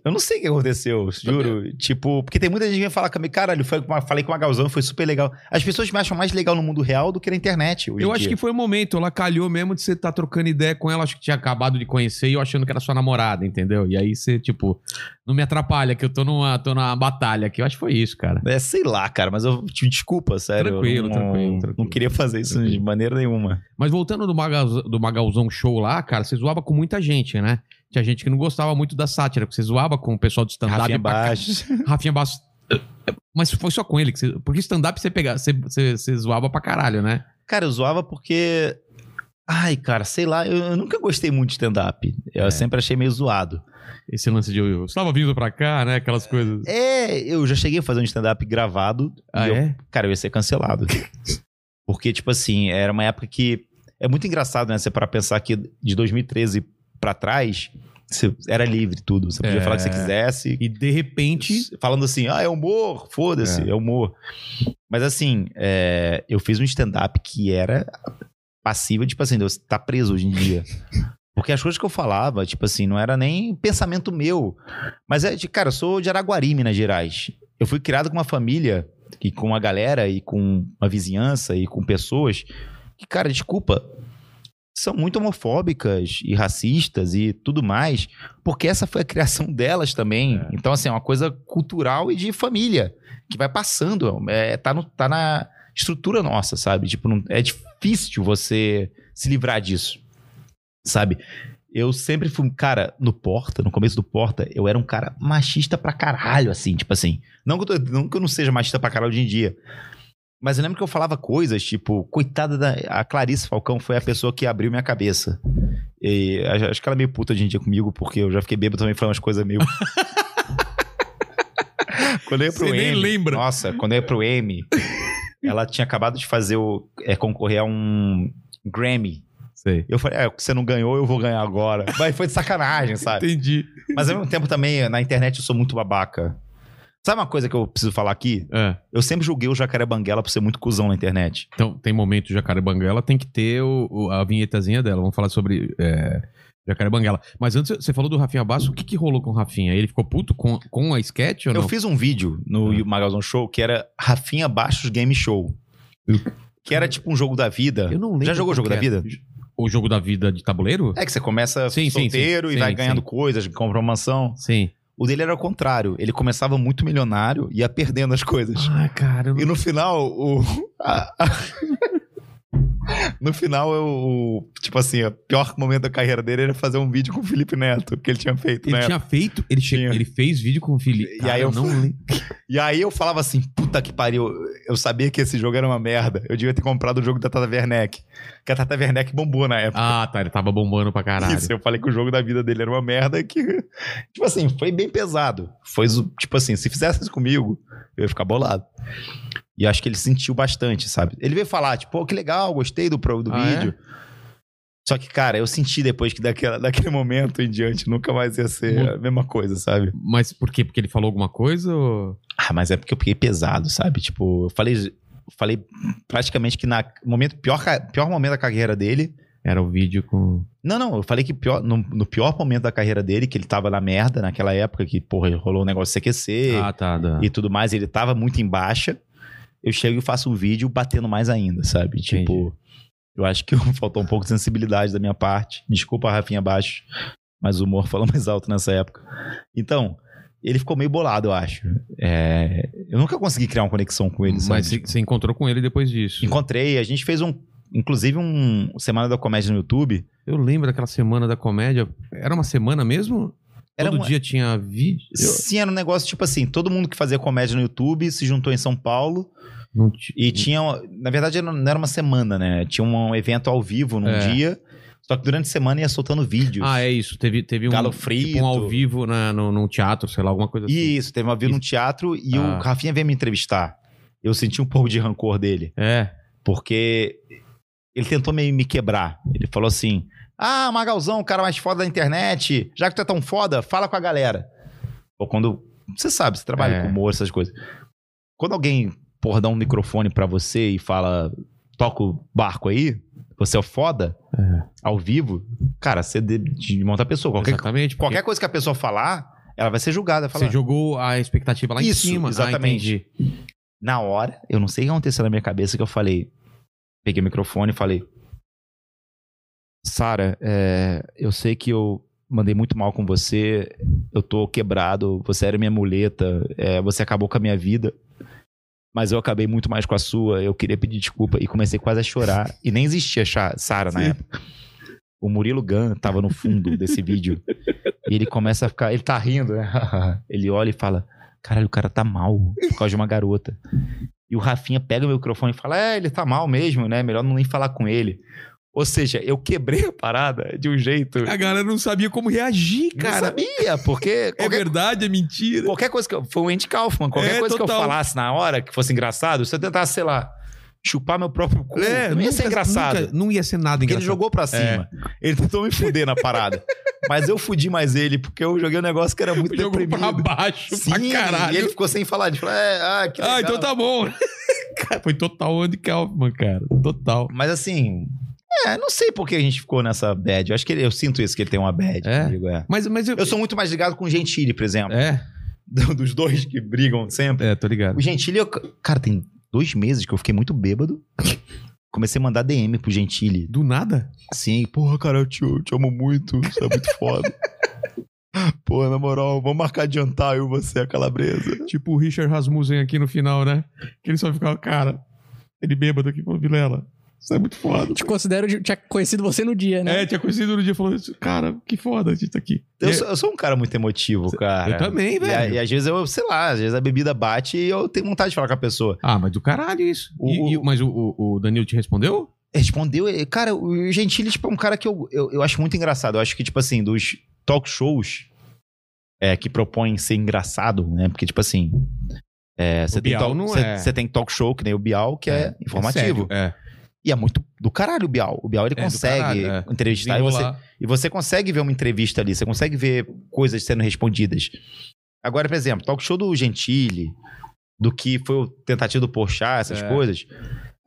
Eu não sei o que aconteceu, juro. Tipo, porque tem muita gente que vem falar comigo, caralho, foi falei com uma Galzão, foi super legal. As pessoas me acham mais legal no mundo real do que na internet.
Eu acho
dia.
que foi o momento. Ela calhou mesmo de você estar trocando ideia com ela. Acho que tinha acabado de conhecer e eu achando que era sua namorada, entendeu? E aí você, tipo, não me atrapalha, que eu tô numa, tô numa batalha aqui. Eu acho que foi isso, cara.
É, sei lá, cara, mas eu te desculpa, sério.
Tranquilo,
não,
tranquilo, tranquilo.
Não queria fazer isso de maneira nenhuma.
Mas voltando do, Magal, do Magalzão Show lá, cara, você zoava com muita gente, né? Tinha gente que não gostava muito da sátira, porque você zoava com o pessoal do stand-up.
Rafinha Bastos.
Rafinha Bastos. Mas foi só com ele. Que você... Porque stand-up você, pegava, você, você, você zoava pra caralho, né?
Cara, eu zoava porque. Ai, cara, sei lá, eu, eu nunca gostei muito de stand-up. Eu
É.
sempre achei meio zoado.
Esse lance de eu estava vindo pra cá, né? Aquelas coisas.
É, eu já cheguei a fazer um stand-up gravado.
Ah,
e eu-
é?
cara, eu ia ser cancelado. Porque, tipo assim, era uma época que. É muito engraçado, né? Você para pensar que de 2013 pra trás, você era livre tudo. Você podia
É.
falar o que você quisesse.
E de repente.
Falando assim, ah, é humor, foda-se,
É.
é. humor. Mas assim, é, eu fiz um stand-up que era passível, tipo assim, você tá preso hoje em dia. Porque as coisas que eu falava, tipo assim, não era nem pensamento meu. Mas é de, cara, eu sou de Araguari, Minas Gerais. Eu fui criado com uma família e com uma galera e com uma vizinhança e com pessoas que, cara, desculpa, são muito homofóbicas e racistas e tudo mais, porque essa foi a criação delas também.
É.
Então, assim, é uma coisa cultural e de família que vai passando. É, tá, no- tá na estrutura nossa, sabe? Tipo, não- é difícil você se livrar disso, sabe? Eu sempre fui um cara no Porta, no começo do Porta, eu era um cara machista pra caralho, assim, tipo assim. Não que eu, tô- não que eu não seja machista pra caralho hoje em dia. Mas eu lembro que eu falava coisas, tipo, coitada da. A Clarice Falcão foi a pessoa que abriu minha cabeça. E acho que ela é meio puta hoje em dia comigo, porque eu já fiquei bêbado também falando umas coisas meio. quando eu ia pro
Você nem
M.
lembra.
Nossa, quando eu ia pro M, ela tinha acabado de fazer o. É, concorrer a um Grammy.
Sei.
Eu falei, é, você não ganhou, eu vou ganhar agora. Mas foi de sacanagem, sabe?
Entendi.
Mas ao mesmo tempo também, na internet eu sou muito babaca. Sabe uma coisa que eu preciso falar aqui?
É.
Eu sempre julguei o Jacaré Banguela por ser muito cuzão na internet.
Então, tem momento Jacaré Banguela, tem que ter o, o- a vinhetazinha dela. Vamos falar sobre é, Jacaré Banguela. Mas antes, você falou do Rafinha Basso. O que, que rolou com o Rafinha? Ele ficou puto com, com a sketch ou
Eu
não?
fiz um vídeo no
Ah.
Magalzão Show que era Rafinha Baixos Game Show. Que era tipo um jogo da vida.
Eu não lembro.
Já jogou o jogo da vida?
O jogo da vida de tabuleiro?
É que você começa
Sim,
solteiro
sim.
e
Sim,
vai
sim.
ganhando coisas, compra uma mansão.
Sim.
O dele era o contrário. Ele começava muito milionário e ia perdendo as coisas.
Ah, cara.
E no final, o. a- a- no final, eu, tipo assim, o pior momento da carreira dele era fazer um vídeo com o Felipe Neto, que ele tinha feito,
Ele
né?
tinha feito, ele,
Tinha.
ele fez vídeo com o Felipe.
E
Cara,
aí eu
não.
E aí eu falava assim, puta que pariu, eu sabia que esse jogo era uma merda. Eu devia ter comprado o jogo da Tata Werneck. Que a Tata Werneck bombou na época.
Ah, tá. Ele tava bombando pra caralho.
Isso, eu falei que o jogo da vida dele era uma merda que. Tipo assim, foi bem pesado. Foi tipo assim, se fizesse isso comigo, eu ia ficar bolado. E acho que ele sentiu bastante, sabe? Ele veio falar, tipo, pô, que legal, gostei do, pro- do
Ah,
vídeo. Só que, cara, eu senti depois que daquela, daquele momento em diante nunca mais ia ser a mesma coisa, sabe?
Mas por quê? Porque ele falou alguma coisa ou...
Ah, mas é porque eu fiquei pesado, sabe? Tipo, eu falei, falei praticamente que na momento pior, pior momento da carreira dele.
Era o vídeo com...
Não, não, eu falei que pior, no, no pior momento da carreira dele, que ele tava na merda naquela época, que, porra, rolou um negócio de CQC
Ah, tá.
E tudo mais, ele tava muito em baixa. Eu chego e faço um vídeo batendo mais ainda, sabe? Tipo, eu acho que faltou um pouco de sensibilidade da minha parte. Desculpa, Rafinha Baixo, mas o humor falou mais alto nessa época. Então, ele ficou meio bolado, eu acho. É, eu nunca consegui criar uma conexão com ele, sabe?
Mas você você encontrou com ele depois disso.
Encontrei, a gente fez um. Inclusive, um Semana da Comédia no YouTube.
Eu lembro daquela semana da comédia. Era uma semana mesmo?
Era
Todo
uma-
dia tinha vídeo?
Sim, era um negócio tipo assim: todo mundo que fazia comédia no YouTube se juntou em São Paulo
ti-
e tinha. Na verdade, não era uma semana, né? Tinha um evento ao vivo num
É.
dia. Só que durante a semana ia soltando vídeos.
Ah, é isso. Teve, teve um,
Galo frito.
tipo um ao vivo na, no, num teatro, sei lá, alguma coisa assim.
Isso, teve uma vez num teatro e
Ah.
o Rafinha veio me entrevistar. Eu senti um pouco de rancor dele.
É.
Porque ele tentou me, me quebrar. Ele falou assim: Ah, Magalzão, o cara mais foda da internet. Já que tu é tão foda, fala com a galera. Ou quando. Você sabe, você trabalha
É.
com humor, essas coisas. Quando alguém, porra, dá um microfone pra você e fala: toca o barco aí, você é o foda,
É.
ao vivo, cara, você de, de monta a pessoa. Qualquer,
Exatamente. porque
qualquer coisa que a pessoa falar, ela vai ser julgada. Falar,
Você jogou a expectativa lá
Isso,
em cima. Ah,
exatamente.
entendi.
Na hora, eu não sei o que aconteceu na minha cabeça que eu falei. Peguei o microfone e falei. Sara, é, eu sei que eu mandei muito mal com você. Eu tô quebrado. Você era minha muleta. é, você acabou com a minha vida. Mas eu acabei muito mais com a sua. Eu queria pedir desculpa. E comecei quase a chorar. E nem existia Sara na época. O Murilo Gun tava no fundo desse vídeo. E ele começa a ficar. Ele tá rindo, né? ele olha e fala: Caralho, o cara tá mal por causa de uma garota. E o Rafinha pega o microfone e fala: É, ele tá mal mesmo, né? Melhor não nem falar com ele. Ou seja, eu quebrei a parada de um jeito.
A galera não sabia como reagir,
Não
cara.
sabia, porque
É
qualquer,
verdade, é mentira.
qualquer coisa que eu. Foi o Andy Kaufman, qualquer
É,
coisa que eu
total.
falasse na hora que fosse engraçado, se eu tentasse, sei lá, chupar meu próprio cu,
É,
não ia
nunca-
ser engraçado.
nunca- não ia ser nada
Porque
engraçado.
ele jogou pra cima. Ele tentou me fuder na parada. Mas eu fudi mais ele, porque eu joguei um negócio que era muito
Jogou
deprimido.
pra baixo,
Sim,
pra caralho.
e ele ficou sem falar. Ele falou, é, ah, que legal.
Ah, então tá bom. Cara, foi total Andy Kaufman, cara. Total.
Mas assim, é, não sei por que a gente ficou nessa bad. Eu acho que ele- eu sinto isso, que ele tem uma bad
É?
comigo, é.
Mas, mas eu...
Eu sou muito mais ligado com o Gentili, por exemplo.
É,
Do- Dos dois que brigam sempre.
é, tô ligado.
O Gentili, eu- cara, tem dois meses que eu fiquei muito bêbado. Comecei a mandar DM pro Gentili.
Do nada?
Assim, porra, cara, eu te, eu te amo muito. Você é muito foda. Pô, na moral, vamos marcar de jantar eu e você, a calabresa.
Tipo o Richard Rasmussen aqui no final, né? Que ele só ficava, cara, ele bêbado aqui falou, Vilela, Isso é muito foda.
Te considero, de- tinha conhecido você no dia, né?
É, tinha conhecido no dia e falou isso. Cara, que foda a gente tá aqui.
Eu,
E-
sou, eu sou um cara muito emotivo, cara.
Eu também,
E,
velho.
e às vezes eu, sei lá, às vezes a bebida bate e eu tenho vontade de falar com a pessoa.
Ah, mas do caralho isso.
O-
E- e- mas o, o, o Danilo te respondeu?
Respondeu, e, cara, o Gentili, tipo, é um cara que eu, eu, eu acho muito engraçado. Eu acho que, tipo assim, dos talk shows é, que propõem ser engraçado, né? Porque, tipo assim. é, Você tem, talk-
não
você-
é.
você tem talk show, que nem o Bial, que é, informativo.
sério, É.
e é muito do caralho o Bial. O Bial ele
É,
consegue
caralho, é.
entrevistar e você, e você consegue ver uma entrevista ali, você consegue ver coisas sendo respondidas. Agora, por exemplo, talk show do Gentili, do que foi o tentativo do Porchat, essas
É.
coisas,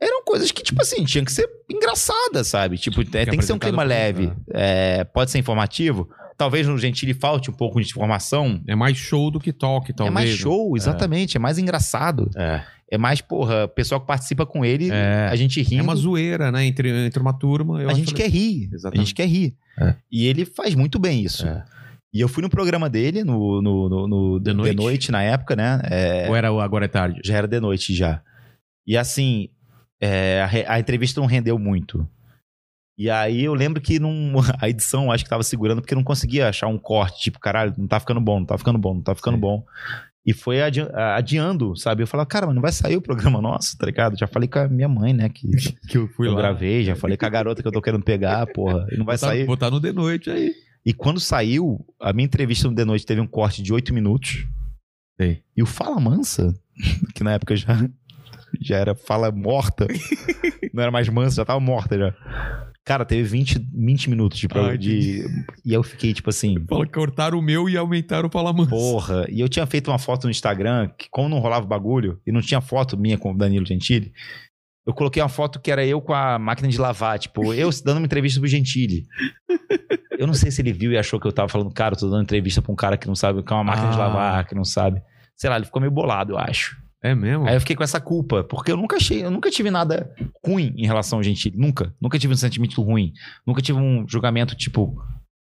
eram coisas que, tipo assim, tinha que ser engraçada, sabe? Tipo, é, tem que ser um clima leve. É, pode ser informativo. Talvez no Gentili falte um pouco de informação.
É mais show do que talk, talvez.
é mais
né?
show, exatamente. É, mais engraçado.
É.
É mais, porra, o pessoal que participa com ele,
É.
a gente rindo.
É uma zoeira, né? Entre, entre uma turma. eu
a gente
que-
quer rir.
Exatamente.
A gente quer rir.
É.
E ele faz muito bem isso.
É.
E eu fui no programa dele, no, no, no, no
De
de,
noite?
noite? na época, né? É,
Ou era o agora é tarde?
já era de noite já. E assim, é, a, a entrevista não rendeu muito. E aí eu lembro que num, a edição acho que tava segurando porque não conseguia achar um corte, tipo, caralho, não tá ficando bom, não tá ficando bom, não tá ficando
Sim.
bom. E foi adi- adiando, sabe? Eu falava, cara, mas não vai sair o programa nosso, tá ligado? Já falei com a minha mãe, né? Que
Que eu fui
eu
lá.
gravei, já falei com a garota que eu tô querendo pegar, porra. E não vai
Botar-
sair.
Botar no de noite aí.
E quando saiu, a minha entrevista no The Noite teve um corte de oito minutos.
Sei.
E o Fala Mansa, que na época já, já era Fala Morta, não era mais mansa, já tava morta já. Cara, teve 20, 20 minutos de,
Ai,
de. E eu fiquei tipo assim,
Fala cortaram o meu e aumentaram o Falamansa.
porra. E eu tinha feito uma foto no Instagram, que como não rolava o bagulho, e não tinha foto minha com o Danilo Gentili, eu coloquei uma foto que era eu com a máquina de lavar, tipo, eu dando uma entrevista pro Gentili. Eu não sei se ele viu e achou que eu tava falando, cara, eu tô dando entrevista pra um cara que não sabe, que é uma máquina de
Ah.
lavar, que não sabe. Sei lá, ele ficou meio bolado, eu acho.
É mesmo?
Aí eu fiquei com essa culpa, porque eu nunca achei, eu nunca tive nada ruim em relação ao Gentili. Nunca. Nunca tive um sentimento ruim. Nunca tive um julgamento tipo,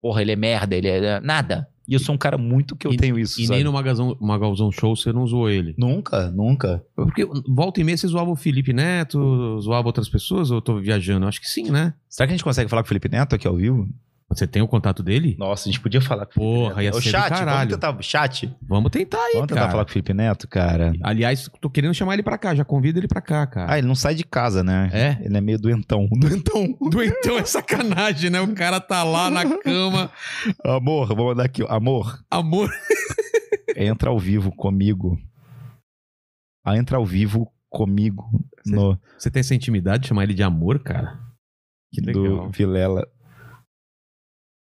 porra, ele é merda, ele é. Nada. E eu sou um cara muito que eu
E-
tenho isso.
E
sabe?
nem no Magalzão, Magalzão Show você não zoou ele.
Nunca, nunca.
Porque volta e meia você zoava o Felipe Neto, zoava outras pessoas, ou eu tô viajando? Acho que sim, né?
Será que a gente consegue falar com o Felipe Neto aqui ao vivo?
Você tem o contato dele?
Nossa, a gente podia falar com o Felipe
Porra, ia ser
o
do
chat,
caralho.
vamos tentar. Chat,
Vamos tentar aí,
vamos tentar
cara.
falar com o Felipe Neto, cara.
Aliás, tô querendo chamar ele pra cá, já convido ele pra cá, cara.
Ah, ele não sai de casa, né?
É?
Ele é meio doentão. Doentão.
Doentão é sacanagem, né? O cara tá lá na cama,
Amor, vou mandar aqui. Amor,
amor.
entra ao vivo comigo. Ah, entra ao vivo comigo no
Você tem essa intimidade de chamar ele de amor, cara? Que
do
legal.
Vilela.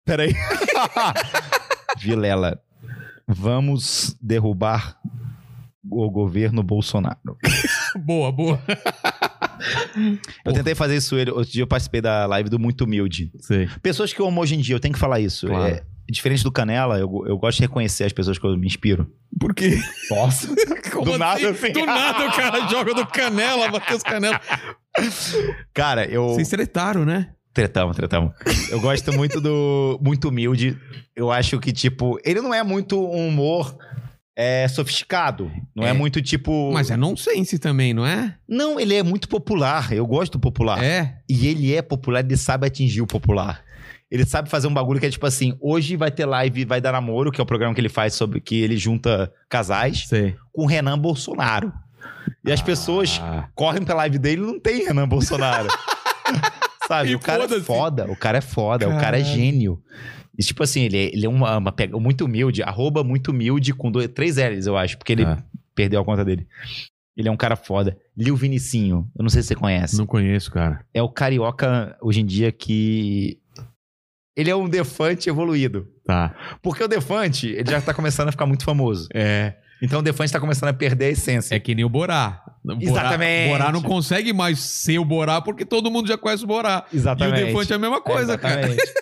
Peraí. Vilela. Vamos derrubar o governo Bolsonaro.
Boa, boa.
Eu tentei fazer isso. Outro dia eu participei da live do Muito Humilde.
Sei.
Pessoas que eu amo hoje em dia, eu tenho que falar isso.
Claro.
É, diferente do Canela, eu, eu gosto de reconhecer as pessoas que eu me inspiro.
Por quê?
Nossa.
Como
Do nada, assim.
Do nada o cara joga do Canela, Matheus Canela.
Cara, eu.
Vocês tretaram, né?
Tretamos, tretamos. Eu gosto muito do Muito Humilde. Eu acho que, tipo, ele não é muito um humor é, sofisticado. Não é.
É.
muito, tipo.
Mas é nonsense também, não é?
Não, ele é muito popular. Eu gosto do popular.
É.
E ele é popular, ele sabe atingir o popular. Ele sabe fazer um bagulho que é tipo assim: hoje vai ter live, vai dar namoro, que é o programa que ele faz sobre que ele junta casais,
Sei.
com Renan Bolsonaro. E as pessoas
Ah,
correm pra live dele e não tem Renan Bolsonaro. Sabe?
E
o cara é foda, o cara é foda, o cara é
Caralho.
gênio. E tipo assim, ele, é- ele é uma, uma pega muito humilde, arroba muito humilde com dois, três L's, eu acho, porque ele
Ah.
perdeu a conta dele. Ele é um cara foda. Lil Vinicinho, eu não sei se você conhece.
não conheço, cara.
É o carioca hoje em dia que. Ele é um defante evoluído.
Tá.
Porque o defante, ele já tá começando a ficar muito famoso.
É.
Então o defante tá começando a perder a essência.
É que nem o Borá. Borá-
Exatamente.
Borá não consegue mais ser o Borá porque todo mundo já conhece o Borá.
Exatamente.
E o Defante é a mesma coisa,
É,
cara.
exatamente.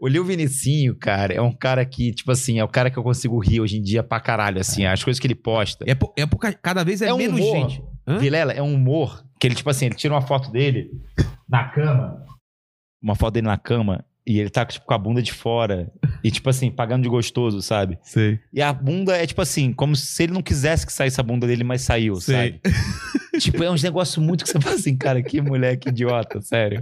O Lil Vinicinho, cara, é um cara que, tipo assim, é o cara que eu consigo rir hoje em dia pra caralho, assim, as coisas que ele posta.
É, é por ca- cada vez é,
É um
menos
humor.
gente. Hã?
Vilela é um humor que ele, tipo assim, ele tira uma foto dele na cama. Uma foto dele na cama e ele tá, tipo, com a bunda de fora. E, tipo assim, pagando de gostoso, sabe?
Sei.
E a bunda é, tipo assim, como se ele não quisesse que saísse a bunda dele, mas saiu,
Sei.
sabe? tipo, é uns negócios muito que você fala assim, cara, que moleque idiota, sério.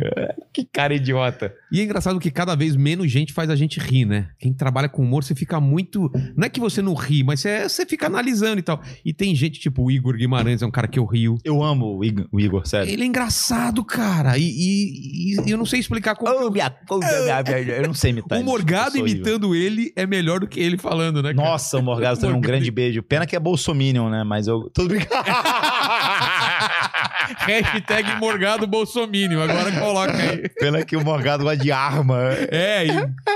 Que cara idiota.
E é engraçado que cada vez menos gente faz a gente rir, né? Quem trabalha com humor, você fica muito. Não é que você não ri, mas você, você fica analisando e tal. E tem gente, tipo o Igor Guimarães, é um cara que eu rio.
Eu amo o Igor, o Igor, sério.
Ele é engraçado, cara. E, e- e eu não sei explicar como.
Oh, minha, oh, minha, minha, eu não sei imitar.
o Morgado imitando ele é melhor do que ele falando, né? cara?
Nossa, o Morgado também um
Morgado.
grande beijo. Pena que é bolsominion, né? Mas eu... Tudo brincando.
Hashtag Morgado Bolsomínio. Agora coloca aí.
Pena que o Morgado gosta de arma.
É,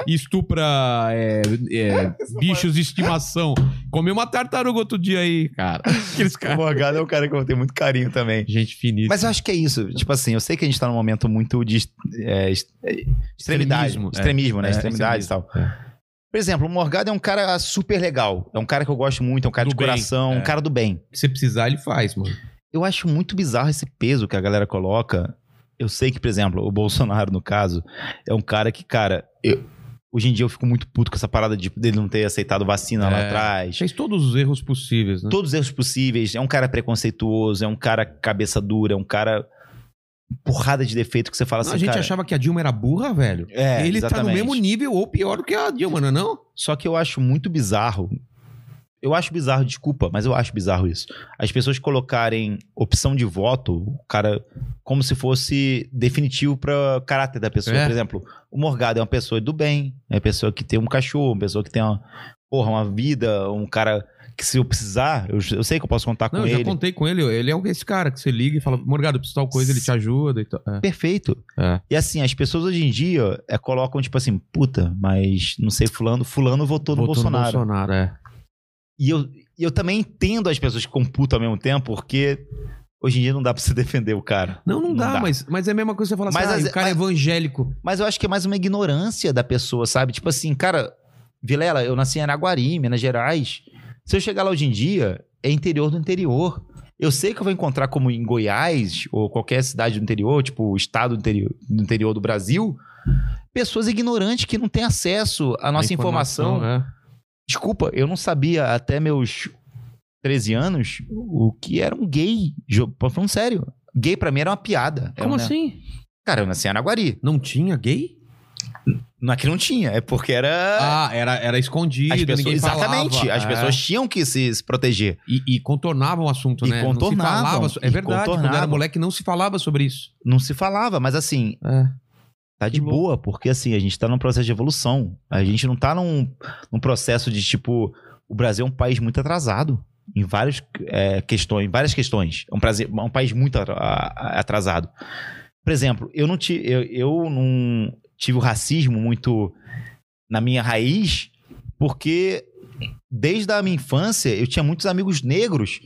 e, estupra é, é, bichos de estimação. Comeu uma tartaruga outro dia aí, cara. Aqueles
O
caras.
Morgado é um cara que eu tenho muito carinho também.
Gente finíssima.
Mas eu acho que é isso. Tipo assim, eu sei que a gente tá num momento muito de é, é, extremidade.
Extremismo,
Extremismo,
é.
né?
É,
Extremidade e tal. Por exemplo, o Morgado é um cara super legal. É um cara que eu gosto muito, é um cara
Do
de
bem,
coração, um cara do bem.
Se você precisar, ele faz, mano.
Eu acho muito bizarro esse peso que a galera coloca. Eu sei que, por exemplo, o Bolsonaro, no caso, é um cara que, cara, eu- hoje em dia eu fico muito puto com essa parada de, dele não ter aceitado vacina lá
É.
atrás.
Fez todos os erros possíveis, né?
Todos os erros possíveis. É um cara preconceituoso, é um cara cabeça dura, é um cara porrada de defeito que você fala
Não,
assim,
a gente
cara,
achava que a Dilma era burra, velho.
É,
ele tá no
exatamente.
mesmo nível ou pior do que a Dilma, não é não?
Só que eu acho muito bizarro. Eu acho bizarro, desculpa, mas eu acho bizarro isso. As pessoas colocarem opção de voto, o cara, como se fosse definitivo para caráter da pessoa.
É.
Por exemplo, o Morgado é uma pessoa do bem, é uma pessoa que tem um cachorro, uma pessoa que tem uma, porra, uma vida, um cara que se eu precisar, eu, eu sei que eu posso contar
Não,
com
eu já
ele.
contei com ele. Ele é esse cara que você liga e fala, Morgado, preciso tal coisa, ele te ajuda e tal. É.
Perfeito.
É.
E assim, as pessoas hoje em dia é, colocam, tipo assim, puta, mas não sei, fulano, fulano votou, no
Votou
Bolsonaro.
Bolsonaro, é.
E eu, eu também entendo as pessoas que computam ao mesmo tempo, porque hoje em dia não dá pra você defender o cara.
Não, não,
Não
dá,
dá.
Mas, mas é a mesma coisa que você fala
Mas
assim, ah,
as-
o cara é
mas-
evangélico.
Mas eu acho que é mais uma ignorância da pessoa, sabe? Tipo assim, cara, Vilela, eu nasci em Araguari, Minas Gerais. Se eu chegar lá hoje em dia, é interior do interior. Eu sei que eu vou encontrar como em Goiás ou qualquer cidade do interior, tipo o estado do interior do, interior do Brasil, pessoas ignorantes que não têm acesso à nossa
A
informação.
é.
Desculpa, eu não sabia até meus 13 anos o que era um gay. Pô, Falando sério. Gay pra mim era uma piada. É
Como
um-
assim?
Cara, eu nasci em Araguari.
Não tinha gay?
Não é que não tinha, é porque era.
Ah, era, era escondido,
as pessoas,
ninguém
exatamente.
falava.
As
É.
pessoas tinham que se, se proteger.
E, e contornavam o assunto,
E
né? Não se
contornavam,
falava É
e
verdade, quando era
contornavam.
moleque não se falava sobre isso.
Não se falava, mas assim,
É.
tá de boa, porque assim, a gente tá num processo de evolução. A gente não tá num, num processo de tipo. O Brasil é um país muito atrasado. Em várias é, questões, várias questões. É um, prazer- é um país muito atrasado. Por exemplo, eu não, ti, eu, eu não tive o racismo muito na minha raiz, porque desde a minha infância eu tinha muitos amigos negros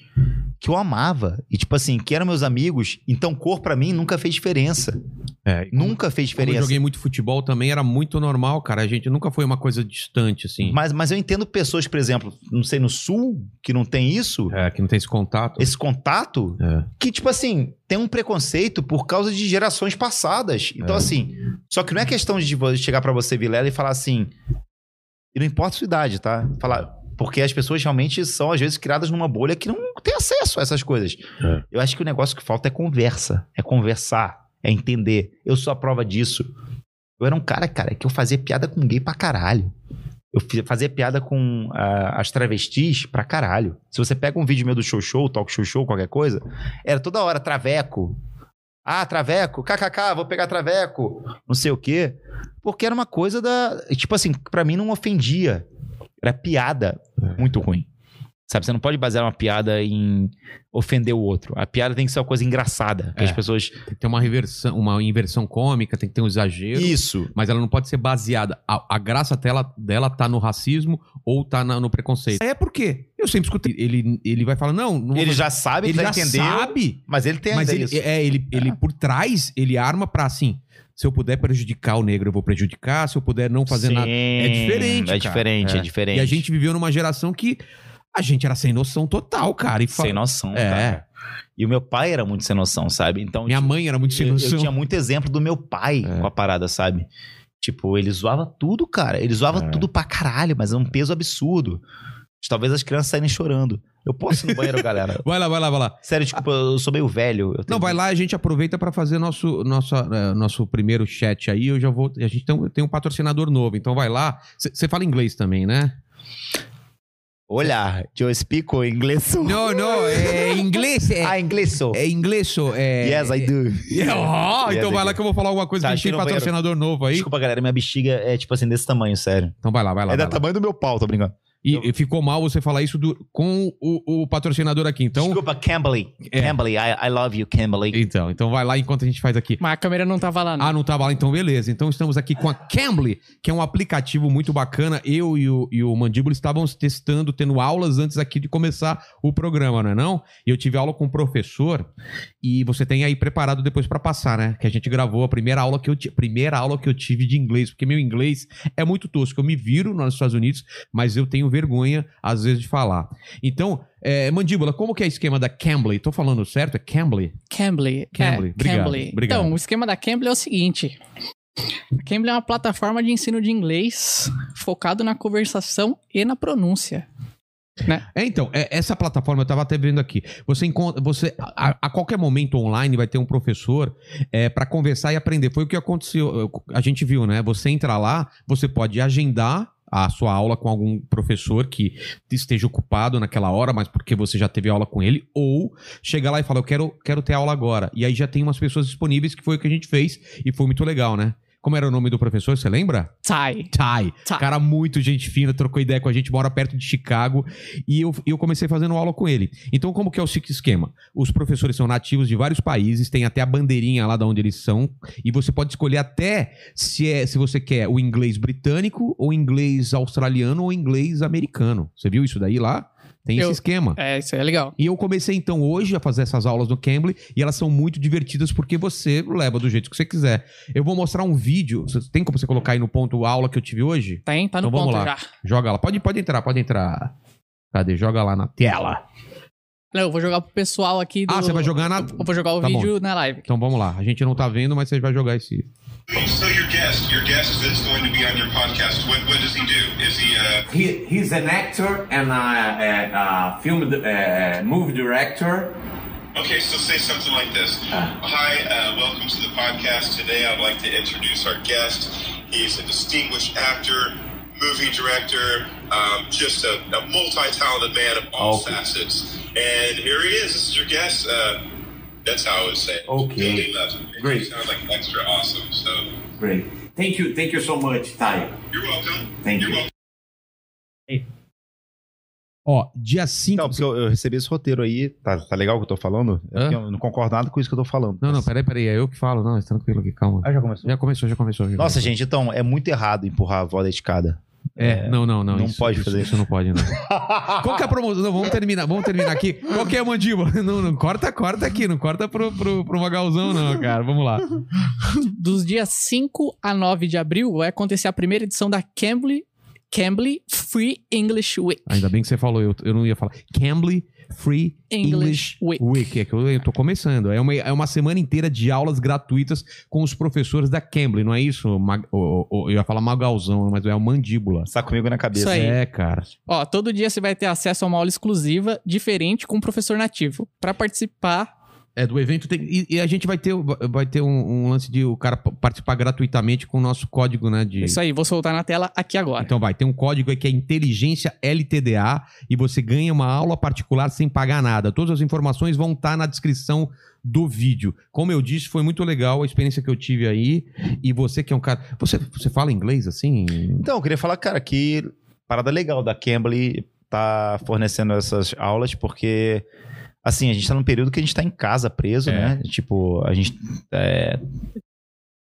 que eu amava. E, tipo assim, que eram meus amigos. Então, cor pra mim nunca fez diferença.
É,
Nunca fez
Como eu
diferença.
joguei muito futebol também, era muito normal, cara. A gente nunca foi uma coisa distante, assim.
Mas, mas eu entendo pessoas, por exemplo, não sei, no sul, que não tem isso,
É, que não tem esse contato.
esse contato,
É.
que, tipo assim, tem um preconceito por causa de gerações passadas. Então,
É.
assim, só que não é questão de chegar pra você, Vilela, e falar assim. E não importa a sua idade, tá? Falar. Porque as pessoas realmente são, às vezes, criadas numa bolha que não tem acesso a essas coisas.
É.
Eu acho que o negócio que falta é conversa. É conversar. É entender. Eu sou a prova disso. Eu era um cara, cara, que eu fazia piada com gay pra caralho. Eu fazia piada com ah, as travestis pra caralho. Se você pega um vídeo meu do show show, talk show show, qualquer coisa, era toda hora traveco. Ah, traveco, kkk, vou pegar traveco, não sei o quê. Porque era uma coisa da. Tipo assim, pra mim não ofendia. Era piada
É.
muito ruim. Sabe, você não pode basear uma piada em ofender o outro. A piada tem que ser uma coisa engraçada. Que
É.
as pessoas.
Tem que ter uma reversão, uma inversão cômica, tem que ter um exagero.
Isso.
Mas ela não pode ser baseada. A, a graça dela, dela tá no racismo ou tá na- no preconceito. É porque eu sempre escutei. Ele, ele vai falar, não, não
Ele
fazer-
já sabe,
ele
ele
já
entendeu.
sabe.
Mas ele tem
Mas
ainda
ele,
isso.
é, ele, ele por trás, ele arma pra assim. Se eu puder prejudicar o negro, eu vou prejudicar. Se eu puder não fazer
Sim,
nada. É diferente,
É
cara.
diferente, é,
É.
diferente.
E a gente viveu numa geração que a gente era sem noção total, cara. E
Sem noção,
É.
cara. E o meu pai era muito sem noção, sabe? Então,
Minha
tipo,
mãe era muito sem
eu,
noção.
eu tinha muito exemplo do meu pai
É.
com a parada, sabe? Tipo, ele zoava tudo, cara. Ele zoava
É.
tudo pra caralho, mas é um peso absurdo. Talvez as crianças saírem chorando. Eu posso ir no banheiro, galera?
Vai lá, vai lá, vai lá.
Sério, desculpa, eu sou meio velho.
Não, vai lá, a gente aproveita pra fazer nosso, nosso, eh, nosso primeiro chat aí. Eu já vou. A gente tem, um- tem um patrocinador novo, então vai lá. Você fala inglês também, né?
Olha, eu speak inglês.
Não, não, é inglês. É,
Ah, inglês.
é inglês. É,
Yes, I do.
É, ó,
Yes,
então
I
vai
do.
lá que eu vou falar alguma coisa
Tá,
que a gente tem patrocinador novo aí.
Desculpa, galera, minha bexiga é tipo assim, desse tamanho, sério.
Então vai lá, vai lá.
é
vai
do
lá.
tamanho do meu pau, tô brincando.
E, e ficou mal você falar isso do- com o, o patrocinador aqui. Então,
Desculpa, Kimberly.
É.
Kimberly, I, I love you, Kimberly.
então, então vai lá enquanto a gente faz aqui.
Mas a câmera não tava lá, não.
Ah, não tava lá, então beleza. Então estamos aqui com a Cambly, que é um aplicativo muito bacana. Eu e o, e o Mandíbula estávamos testando, tendo aulas antes aqui de começar o programa, não é não? E eu tive aula com o professor e você tem aí preparado depois pra passar, né? Que a gente gravou a primeira aula que eu primeira aula que eu tive de inglês, porque meu inglês é muito tosco. Eu me viro nos Estados Unidos, mas eu tenho vergonha às vezes de falar. Então, é, Mandíbula, como que é o esquema da Cambly? Tô falando certo? É Cambly?
Cambly.
Cambly,
É,
obrigado,
Cambly.
obrigado.
Então, o esquema da Cambly é o seguinte. A Cambly é uma plataforma de ensino de inglês focado na conversação e na pronúncia.
É, então, é- essa plataforma eu tava até vendo aqui. Você encontra, você a, a qualquer momento online vai ter um professor é, para conversar e aprender. Foi o que aconteceu, eu- a gente viu, né? Você entra lá, você pode agendar a sua aula com algum professor que esteja ocupado naquela hora, mas porque você já teve aula com ele, ou chegar lá e falar, eu quero, quero ter aula agora. E aí já tem umas pessoas disponíveis, que foi o que a gente fez, e foi muito legal, né? Como era o nome do professor, você lembra?
Ty.
Ty.
Ty.
Cara muito gente fina, trocou ideia com a gente, mora perto de Chicago. E eu, eu comecei fazendo aula com ele. Então, como que é o esquema? Os professores são nativos de vários países, tem até a bandeirinha lá de onde eles são. E você pode escolher até se, é, se você quer o inglês britânico, ou inglês australiano, ou inglês americano. Você viu isso daí lá? Tem esse
Eu-
esquema.
É, isso aí é legal.
E eu comecei então hoje a fazer essas aulas no Cambly e elas são muito divertidas porque você leva do jeito que você quiser. Eu vou mostrar um vídeo. Tem como você colocar aí no ponto aula que eu tive hoje?
Tem, tá no
Então vamos
ponto
lá.
já.
Joga lá. Pode, pode entrar, pode entrar. Cadê? Joga lá na tela.
Não, eu vou jogar pro pessoal aqui do...
Ah, você vai jogar na.
Eu vou jogar o
Tá bom.
vídeo na live.
Então vamos lá. A gente não tá vendo, mas você vai jogar esse.
So your guest, your guest that's going to be on your podcast, what, what does he do? Is he uh,
He, he's an actor and a, a, a film uh, movie director.
okay? So say something like this. Hi, uh, welcome to the podcast. Today, I'd like to introduce our guest. He's a distinguished actor, movie director, um, just a, a multi-talented man of all
Okay.
facets. And here he is. This is your guest. Uh, that's how I would say. it.
Okay.
Billy Levin.
Great.
You sound like extra awesome. So
Great. Thank you. Thank you so much, Ty.
you're welcome.
Thank
you're
you.
welcome.
Ó, dia 5.
Então, porque eu, eu recebi esse roteiro aí, tá, tá legal o que eu tô falando? É eu não concordo nada com isso que eu tô falando.
Não, não, peraí, peraí. É eu que falo. Não, é tranquilo aqui, calma.
Ah, já começou?
Já começou, já começou. já
Nossa,
começou.
gente, então, é muito errado empurrar a avó da escada.
É, não, não, não.
não
isso-
pode
isso,
fazer
isso. não pode, não. Qual que é a promoção? Não, vamos terminar, vamos terminar aqui. Qual que é a mandíbula? Não, não, corta, corta aqui, não corta pro, pro, pro Magalzão, não, cara. Vamos lá.
Dos dias 5 a 9 de abril vai acontecer a primeira edição da Cambly, Cambly Free English Week.
Ainda bem que você falou, eu, eu não ia falar. Cambly Free English,
English
Week. É que eu, tô começando. É uma, é uma semana inteira de aulas gratuitas com os professores da Cambly, não é isso? Mag, o- o- eu ia falar Magalzão, mas é o Mandíbula.
Tá comigo na cabeça.
Isso aí.
É, cara.
Ó, todo dia você vai ter acesso a uma aula exclusiva, diferente, com um professor nativo. Pra participar,
É, do evento tem. E, e a gente vai ter, vai ter um, um lance de o cara participar gratuitamente com o nosso código, né? De...
isso aí, vou soltar na tela aqui agora.
Então vai, tem um código aí que é Inteligência LTDA e você ganha uma aula particular sem pagar nada. Todas as informações vão estar na descrição do vídeo. Como eu disse, foi muito legal a experiência que eu tive aí. E você que é um cara. Você, você fala inglês assim?
Então, eu queria falar, cara, que parada legal da Cambly tá fornecendo essas aulas, porque, assim, a gente tá num período que a gente tá em casa preso,
É.
né? Tipo, a gente. é,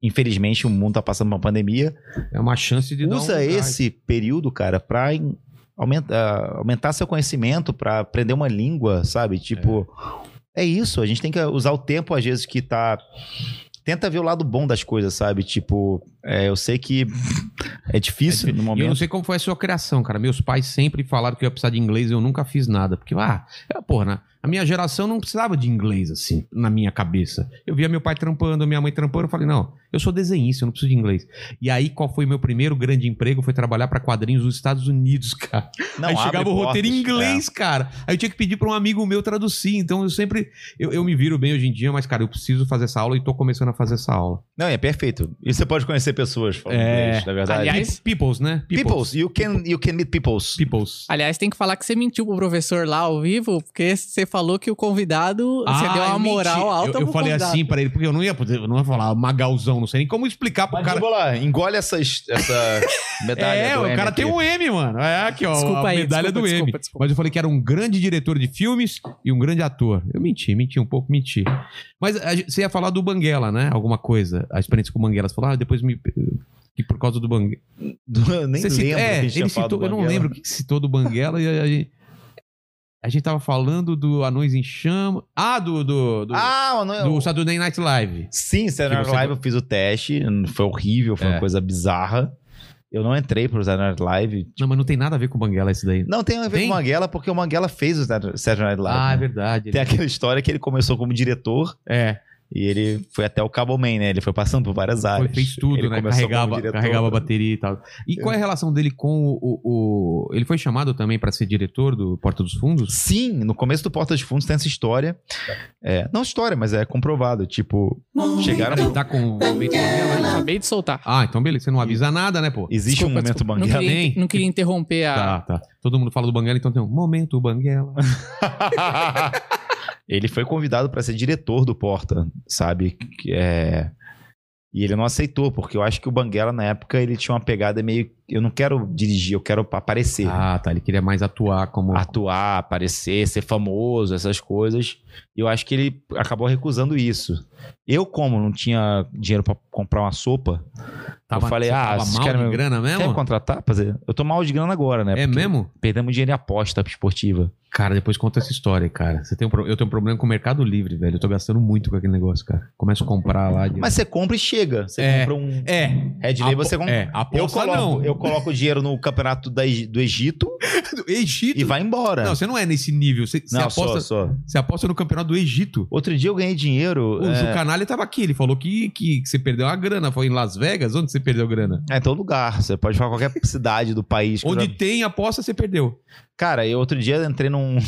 Infelizmente, o mundo tá passando uma pandemia.
É uma chance de dar
Usa
um gás.
esse período, cara, pra aumentar, aumentar seu conhecimento, pra aprender uma língua, sabe? Tipo, é. isso. A gente tem que usar o tempo, às vezes, que tá. Tenta ver o lado bom das coisas, sabe? Tipo, é, eu sei que é difícil
É,
no
E eu não
momento.
sei como foi a sua criação, cara. Meus pais sempre falaram que eu ia precisar de inglês e eu nunca fiz nada. Porque, ah, é, porra, né? A minha geração não precisava de inglês, assim, na minha cabeça. Eu via meu pai trampando, minha mãe trampando, eu falei, não, eu sou desenhista, eu não preciso de inglês. E aí, qual foi meu primeiro grande emprego? Foi trabalhar pra quadrinhos nos Estados Unidos, cara.
Não,
aí chegava o roteiro em
portas,
inglês, cara. Aí eu tinha que pedir pra um amigo meu traduzir. Então eu sempre. Eu, eu me viro bem hoje em dia, mas, cara, eu preciso fazer essa aula e tô começando a fazer essa aula.
Não, é perfeito. E você pode conhecer pessoas falando
É.
inglês, na verdade.
Aliás-
Peoples, né?
peoples. You can, you can meet peoples.
Peoples.
Aliás, tem que falar que você mentiu pro professor lá ao vivo, porque você falou que o convidado. você deu
Ah,
uma moral
menti.
alta
Eu,
pro
eu falei
convidado.
assim pra ele, porque eu não ia poder, eu não ia falar magalzão, não sei nem como explicar pro cara.
Mandíbula, engole essa, essa medalha
É,
do
o
M
cara
aqui.
tem um M, mano. É aqui, ó,
Desculpa
a
aí,
medalha
desculpa,
do M.
desculpa, desculpa.
Mas eu falei que era um grande diretor de filmes e um grande ator. Eu menti, menti um pouco, menti. Mas a você ia falar do Banguela, né? Alguma coisa, a experiência com o Banguela. Você falou, ah, depois me... Que por causa do Banguela...
Nem
Você
lembro
citou-
que a
é, ele citou,
do
eu não lembro o que citou do Banguela e a gente... A gente tava falando do Anões em Chama. Ah, do. do, do,
Ah, não,
do Saturday Night Live.
Sim, Saturday Night Live eu fiz o teste, foi horrível, foi
É.
uma coisa bizarra. Eu não entrei pro Saturday Night Live.
Não, mas não tem nada a ver com o Banguela esse daí.
Não tem a ver
Tem?
com o Manguela, porque o Manguela fez o Saturday Night Live.
ah, é
né?
verdade.
Tem aquela história que ele começou como diretor
É,
e ele foi até o Cabo Man, né? Ele foi passando por várias
foi,
áreas.
fez tudo,
ele
né? Carregava, carregava a bateria e tal. E qual é a relação dele com o. o- o- Ele foi chamado também pra ser diretor do Porta dos Fundos?
Sim, no começo do Porta de Fundos tem essa história. É, não história, mas é comprovado. Tipo, chegaram.
Ele tá com o momento Banguela?
Acabei de soltar.
Ah, então beleza. Você não avisa nada, né, pô?
Existe
Desculpa,
um momento
desculpa. Não
Banguela.
queria,
Tem?
não queria interromper a.
Tá, tá. Todo mundo fala do Banguela, então tem um momento Banguela.
ele foi convidado para ser diretor do Porta, sabe? É... E ele não aceitou, porque eu acho que o Banguela, na época, ele tinha uma pegada meio. Eu não quero dirigir, eu quero aparecer.
Ah, tá. Ele queria mais atuar como.
Atuar, aparecer, ser famoso, essas coisas. E eu acho que ele acabou recusando isso. Eu, como não tinha dinheiro para comprar uma sopa, eu falei,
você
ah,
tava mal
querem
de
me-
grana
quer me
mesmo?
contratar? pra Fazer? Eu tô mal de grana agora, né?
É mesmo?
Perdemos dinheiro em aposta esportiva.
Cara, depois conta essa história, cara. Você tem um Eu tenho um problema com o Mercado Livre, velho. Eu tô gastando muito com aquele negócio, cara. Começo a comprar lá. de-
Mas você compra e chega. Você
É.
compra um.
É.
Red Label, você compra.
É,
Eu
aposta
coloco,
não.
eu coloco o dinheiro no campeonato da do Egito
Egito.
e vai embora.
Não, você não é nesse nível. Você, você
Não,
aposta,
sou, sou.
você aposta no campeonato do Egito.
Outro dia eu ganhei dinheiro. É,
Ju Canalha tava aqui. Ele falou que, que, que você perdeu uma grana. Foi em Las Vegas? Onde você perdeu grana?
é, em todo lugar. Você pode falar qualquer cidade do país.
Onde tem aposta, você perdeu.
Cara, eu outro dia entrei num.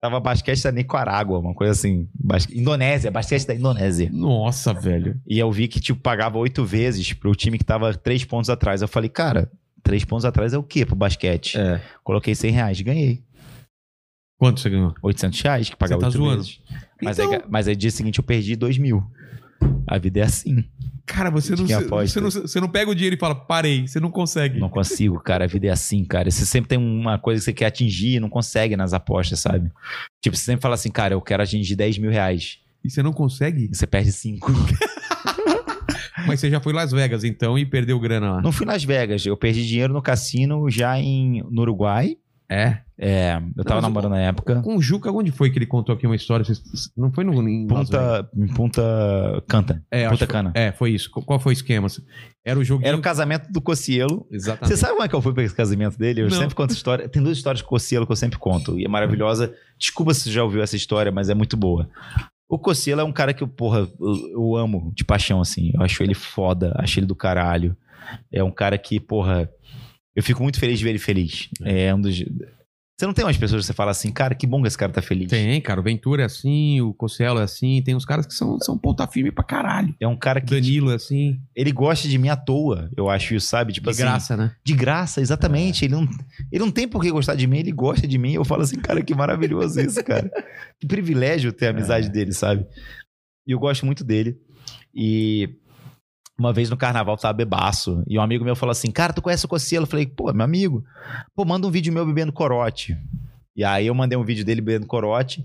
Tava basquete da Nicarágua, uma coisa assim. Basque... Indonésia, basquete da Indonésia.
Nossa, velho.
E eu vi que, tipo, pagava oito vezes pro time que tava três pontos atrás. Eu falei, cara, três pontos atrás é o quê pro basquete?
É.
Coloquei 100 reais, ganhei.
Quanto você ganhou?
800 reais que pagava
Você tá zoando?
vezes. Mas,
Então-
aí, mas aí dia seguinte eu perdi dois mil. A vida é assim.
Cara, você não,
Tinha
você, não, você não pega o dinheiro e fala, parei. Você não consegue.
Não consigo, cara. A vida é assim, cara. Você sempre tem uma coisa que você quer atingir e não consegue nas apostas, sabe? Tipo, você sempre fala assim, cara, eu quero atingir 10 mil reais.
E você não consegue?
E você perde 5.
Mas você já foi em Las Vegas, então, e perdeu grana lá.
Não fui em Las Vegas. Eu perdi dinheiro no cassino já em, no Uruguai.
É.
É, eu tava namorando na época.
Com o Juca, onde foi que ele contou aqui uma história? Não foi no, em?
Punta, em Punta Canta.
É,
Punta Cana.
É, foi isso. Qual foi o esquema? Era o joguinho...
Era o casamento do Cocielo.
Exatamente.
Você sabe como é que eu fui pra esse casamento dele? Eu
Não.
sempre conto história. Tem duas histórias com Cocielo que eu sempre conto. E é maravilhosa. Desculpa se você já ouviu essa história, mas é muito boa. O Cocielo é um cara que eu, porra, eu, eu amo de paixão, assim. Eu acho ele foda, acho ele do caralho. É um cara que, porra, eu fico muito feliz de ver ele feliz. É um dos. Você não tem umas pessoas que você fala assim, cara, que bom que esse cara tá feliz.
Tem, cara. O Ventura é assim, o Cossielo é assim. Tem uns caras que são, são ponta firme pra caralho.
É um cara que
Danilo é assim.
ele gosta de mim à toa, eu acho isso, sabe? Tipo
De
assim,
graça, né?
De graça, exatamente. Ele, não, ele não tem por que gostar de mim, ele gosta de mim. Eu falo assim, cara, que maravilhoso isso, cara. Que privilégio ter a amizade dele, sabe? E eu gosto muito dele. E uma vez no carnaval tava bebaço. E um amigo meu falou assim: Cara, tu conhece o Cocielo? Eu falei, pô, meu amigo, pô, manda um vídeo meu bebendo corote. E aí eu mandei um vídeo dele bebendo corote.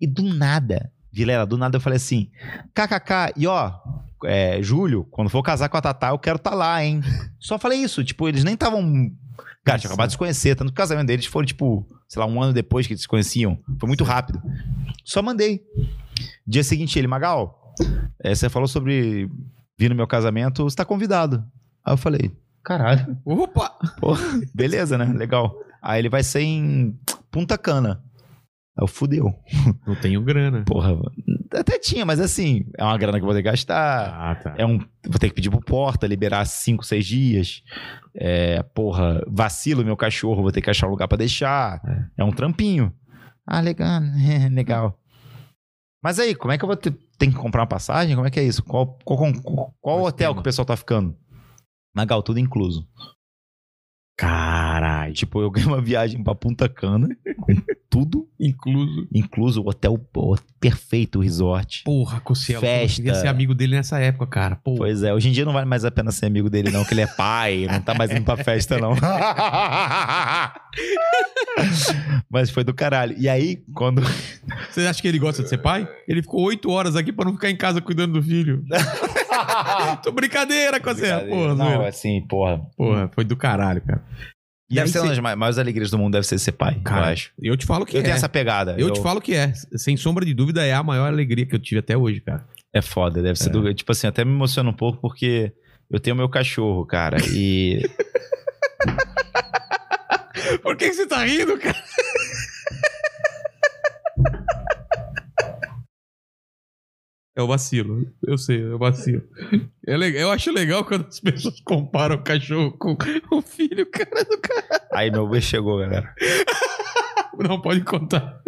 E do nada, Vilela, do nada eu falei assim: KKK, e ó, é, Júlio, quando for casar com a Tatá, eu quero tá lá, hein? Só falei isso, tipo, eles nem estavam. Cara, tinha acabado de se conhecer, tanto que o casamento deles foram, tipo, sei lá, um ano depois que eles se conheciam. Foi muito rápido. Só mandei. Dia seguinte, ele, Magal, é, você falou sobre vir no meu casamento, você tá convidado. Aí eu falei, caralho,
Opa!
pô, beleza, né? Legal. Aí ele vai ser em Punta Cana. Aí eu fudeu.
Não tenho grana.
Porra, até tinha, mas assim, é uma grana que eu vou ter que gastar.
Ah, tá.
É um. Vou ter que pedir pro porta, liberar 5, 6 dias. É, porra, vacilo meu cachorro, vou ter que achar um lugar pra deixar. É, um trampinho. Ah, legal, legal. Mas aí, como é que eu vou ter. Tem que comprar uma passagem? Como é que é isso? Qual, qual, qual, qual
O
hotel que o pessoal tá ficando? Magal, tudo incluso.
Caralho.
Tipo, eu ganhei uma viagem pra Punta Cana, com tudo
Incluso.
incluso, o hotel pô, perfeito, o resort.
Porra, Cossielo.
Festa.
Eu queria ser amigo dele nessa época, cara. Pô.
Pois é, hoje em dia não vale mais a pena ser amigo dele, não, que ele é pai, não tá mais indo pra festa, não. Mas foi do caralho. E aí, quando.
Você acha que ele gosta de ser pai? Ele ficou oito horas aqui pra não ficar em casa cuidando do filho. Tô brincadeira, Cossielo. Porra,
não,
zoeira.
assim, porra.
Porra, foi do caralho, cara. E
Deve ser uma das mai- maiores alegrias do mundo, deve ser ser pai,
Cara,
eu acho.
Eu te falo que
Eu
é.
tenho essa pegada.
Eu te falo que é. Sem sombra de dúvida, é a maior alegria que eu tive até hoje, cara.
É foda, deve ser do. Tipo assim, até me emociona um pouco porque eu tenho meu cachorro, cara. E.
Por que, que você tá rindo, cara? É o vacilo. Eu sei, é o vacilo. É le- Eu acho legal quando as pessoas comparam o cachorro com o filho, cara do cara.
Aí meu beijo chegou, galera.
Não pode contar.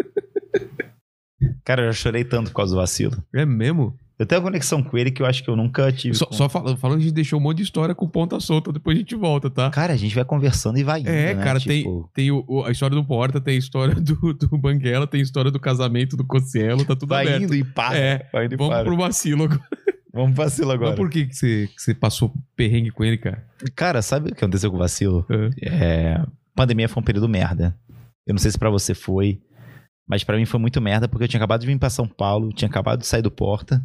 Cara, eu já chorei tanto por causa do vacilo.
É mesmo?
Eu tenho uma conexão com ele que eu acho que eu nunca tive.
Só,
com-
só falando, falando, a gente deixou um monte de história com ponta solta, depois a gente volta, tá?
Cara, a gente vai conversando e vai indo,
É,
né?
cara,
Tipo,
tem, tem o- a história do Porta, tem a história do, do Banguela, tem a história do casamento do Cossielo, tá tudo
Vai
aberto.
indo e para.
É,
vai indo e
Vamos
para.
pro vacilo agora.
Vamos pro vacilo agora.
Mas por que, que, você, que você passou perrengue com ele, cara?
Cara, sabe o que aconteceu com o vacilo?
É.
É, pandemia foi um período merda. Eu não sei se pra você foi, mas pra mim foi muito merda porque eu tinha acabado de vir pra São Paulo, tinha acabado de sair do Porta.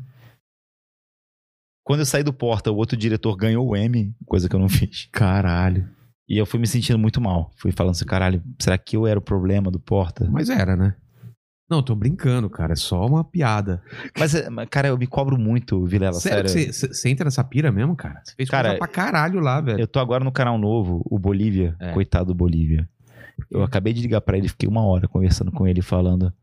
Quando eu saí do Porta, o outro diretor ganhou o M, coisa que eu não fiz.
Caralho.
E eu fui me sentindo muito mal. Fui falando assim, caralho, será que eu era o problema do Porta?
Mas era, né? Não, tô brincando, cara. É só uma piada.
Mas, mas, cara, eu me cobro muito, Vilela,
Sério, você, entra nessa pira mesmo, cara? Você fez
Cara,
coisa pra caralho lá, velho.
Eu tô agora no canal novo, o Bolívia.
É.
Coitado do Bolívia. Eu acabei de ligar pra ele, fiquei uma hora conversando com ele, falando: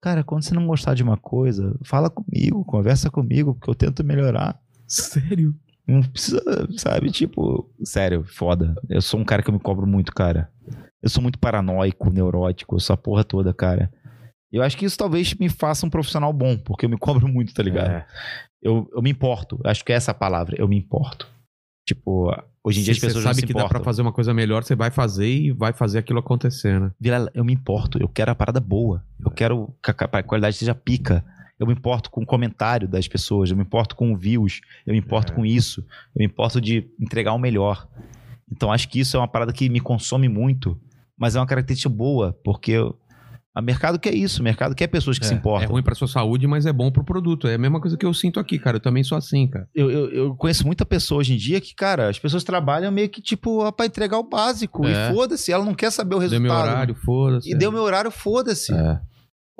Cara, quando você não gostar de uma coisa, fala comigo, conversa comigo, porque eu tento melhorar.
Sério?
Não precisa, sabe? Tipo, sério, foda. Eu sou um cara que eu me cobro muito, cara. Eu sou muito paranoico, neurótico, eu sou a porra toda, cara. Eu acho que isso talvez me faça um profissional bom, porque eu me cobro muito, tá ligado?
É.
Eu, eu me importo. Acho que é essa a palavra, eu me importo. Tipo, hoje em dia as
Se
pessoas
você
não
sabe
se
que
importam.
dá pra fazer uma coisa melhor, você vai fazer e vai fazer aquilo acontecer, né?
Vilela, eu me importo, eu quero a parada boa. Eu quero que a que a qualidade seja pica. Eu me importo com o comentário das pessoas, eu me importo com o views, eu me importo
É.
com isso, eu me importo de entregar o melhor. Então acho que isso é uma parada que me consome muito, mas é uma característica boa, porque eu- a mercado quer isso, o mercado quer pessoas que se
É
importam.
ruim pra sua saúde, mas é bom pro produto. É a mesma coisa que eu sinto aqui, cara. Eu também sou assim, cara.
Eu, eu, eu conheço muita pessoa hoje em dia que, cara, as pessoas trabalham meio que, tipo, pra entregar o básico.
É.
E foda-se, ela não quer saber o
Deu
resultado.
meu horário, foda-se.
E deu meu horário, foda-se.
É.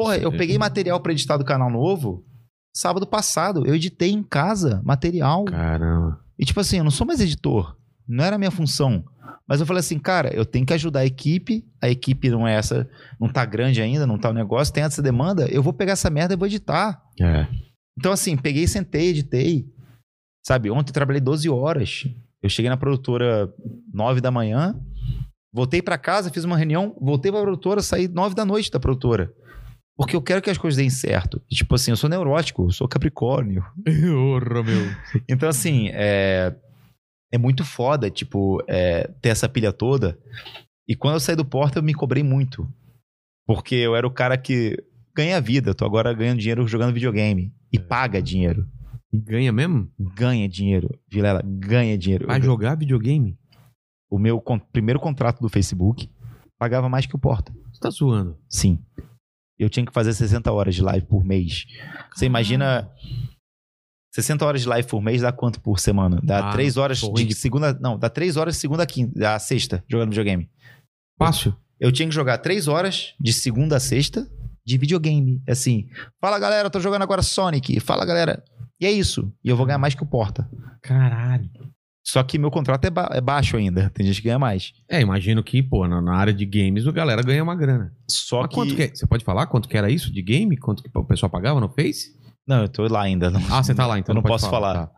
Porra, eu peguei material pra editar do canal novo sábado passado. Eu editei em casa material.
Caramba.
E tipo assim, eu não sou mais editor. Não era a minha função. Mas eu falei assim, cara, eu tenho que ajudar a equipe. A equipe não é essa, não tá grande ainda, não tá o negócio, tem essa demanda. Eu vou pegar essa merda e vou editar.
É.
Então, assim, peguei, sentei, editei. Sabe, ontem trabalhei 12 horas. Eu cheguei na produtora 9 da manhã, voltei pra casa, fiz uma reunião, voltei pra produtora, saí 9 da noite da produtora. Porque eu quero que as coisas deem certo. E, tipo assim, eu sou neurótico, eu sou capricórnio.
Porra, meu.
Então, assim, é, é muito foda, tipo, é, ter essa pilha toda. E quando eu saí do Porta, eu me cobrei muito. Porque eu era o cara que ganha vida. Tô agora ganhando dinheiro jogando videogame. E paga dinheiro.
E ganha mesmo?
Ganha dinheiro. Vilela, ganha dinheiro.
Vai jogar videogame?
o meu con- primeiro contrato do Facebook pagava mais que o Porta.
Você tá zoando.
Sim. Eu tinha que fazer 60 horas de live por mês. Você imagina. 60 horas de live por mês dá quanto por semana? Dá
Ah,
3 horas de segunda. Não, dá 3 horas de segunda a quinta. A sexta, jogando videogame.
Fácil.
Eu tinha que jogar 3 horas de segunda a sexta de videogame. Assim, fala galera, tô jogando agora Sonic. Fala galera. E é isso. E eu vou ganhar mais que o Porta.
Caralho.
Só que meu contrato é, ba- é baixo ainda. Tem gente que ganha mais.
É, imagino que, pô, na, na área de games a galera ganha uma grana.
Só
Mas
que.
que é? Você pode falar quanto que era isso de game? Quanto que o pessoal pagava no Face?
Não, eu tô lá ainda. Não,
Ah, você tá lá, então
Eu não posso falar.
tá.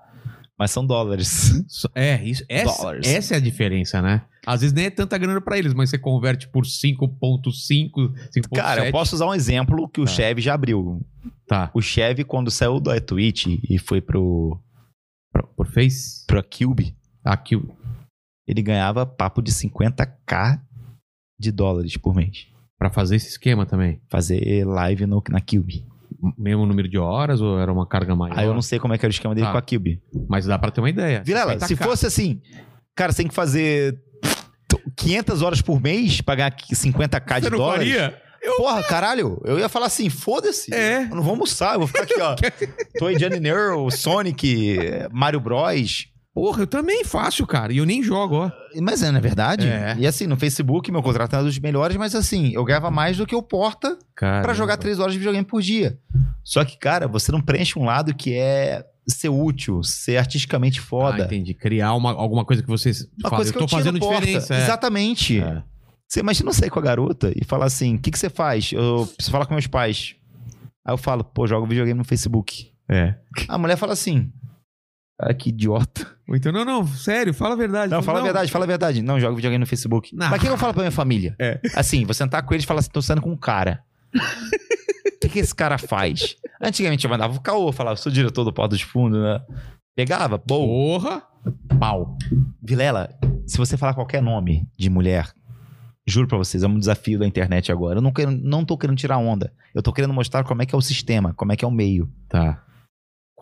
Mas são dólares.
É, isso, essa,
Dólares.
essa é a diferença, né? Às vezes nem é tanta grana pra eles, mas você converte por 5.5, 5.7.
Cara, eu posso usar um exemplo que o
Tá.
Chevy já abriu.
Tá,
O Chevy, quando saiu da Twitch e foi pro,
por, por Face?
pro Cube,
Aqui, o-
ele ganhava papo de 50k de dólares por mês.
pra fazer esse esquema também.
Fazer live no, na Cube.
Mesmo número de horas ou era uma carga maior?
Aí eu não sei como é que era o esquema dele
Tá.
com a Cube.
Mas dá pra ter uma ideia.
Vilela,
50K.
se fosse assim, cara, você tem que fazer t- 500 horas por mês pra ganhar 50k de
Você não
dólares.
faria?
Porra, caralho, eu ia falar assim, foda-se.
É.
Eu não vou almoçar, eu vou ficar aqui, ó. Toy Johnny Nero, Sonic, Mario Bros.
Porra, eu também faço, cara. E eu nem jogo, ó.
Mas é, na verdade.
É.
E assim, no Facebook, meu contrato era dos melhores, mas assim, eu ganhava mais do que o Porta pra jogar três horas de videogame por dia. Só que, cara, você não preenche um lado que é ser útil, ser artisticamente
Ah,
foda.
entendi. Criar uma, alguma coisa que vocês
Uma
fazem.
coisa
Eu
que
tô
eu tinha
fazendo
Porta.
diferença. é.
Exatamente.
É.
Você imagina eu sair com a garota e falar assim: o que, que você faz? Eu preciso falar com meus pais. Aí eu falo, pô, jogo videogame no Facebook.
É.
A mulher fala assim: ah, que idiota.
Ou então, não, não, sério, fala a verdade.
Não, fala a verdade, fala a verdade. Não, jogo videogame no Facebook.
Não.
Mas o que eu falo pra minha família?
É.
Assim, vou sentar com eles e falar assim: tô saindo com um cara. O que, que esse cara faz? Antigamente eu mandava o caô, falava, sou diretor do Porta dos Fundos, né? Pegava, pô,
Porra, pau.
Vilela, se você falar qualquer nome de mulher, juro pra vocês, é um desafio da internet agora. Eu não, quero, não tô querendo tirar onda. Eu tô querendo mostrar como é que é o sistema, como é que é o meio.
Tá.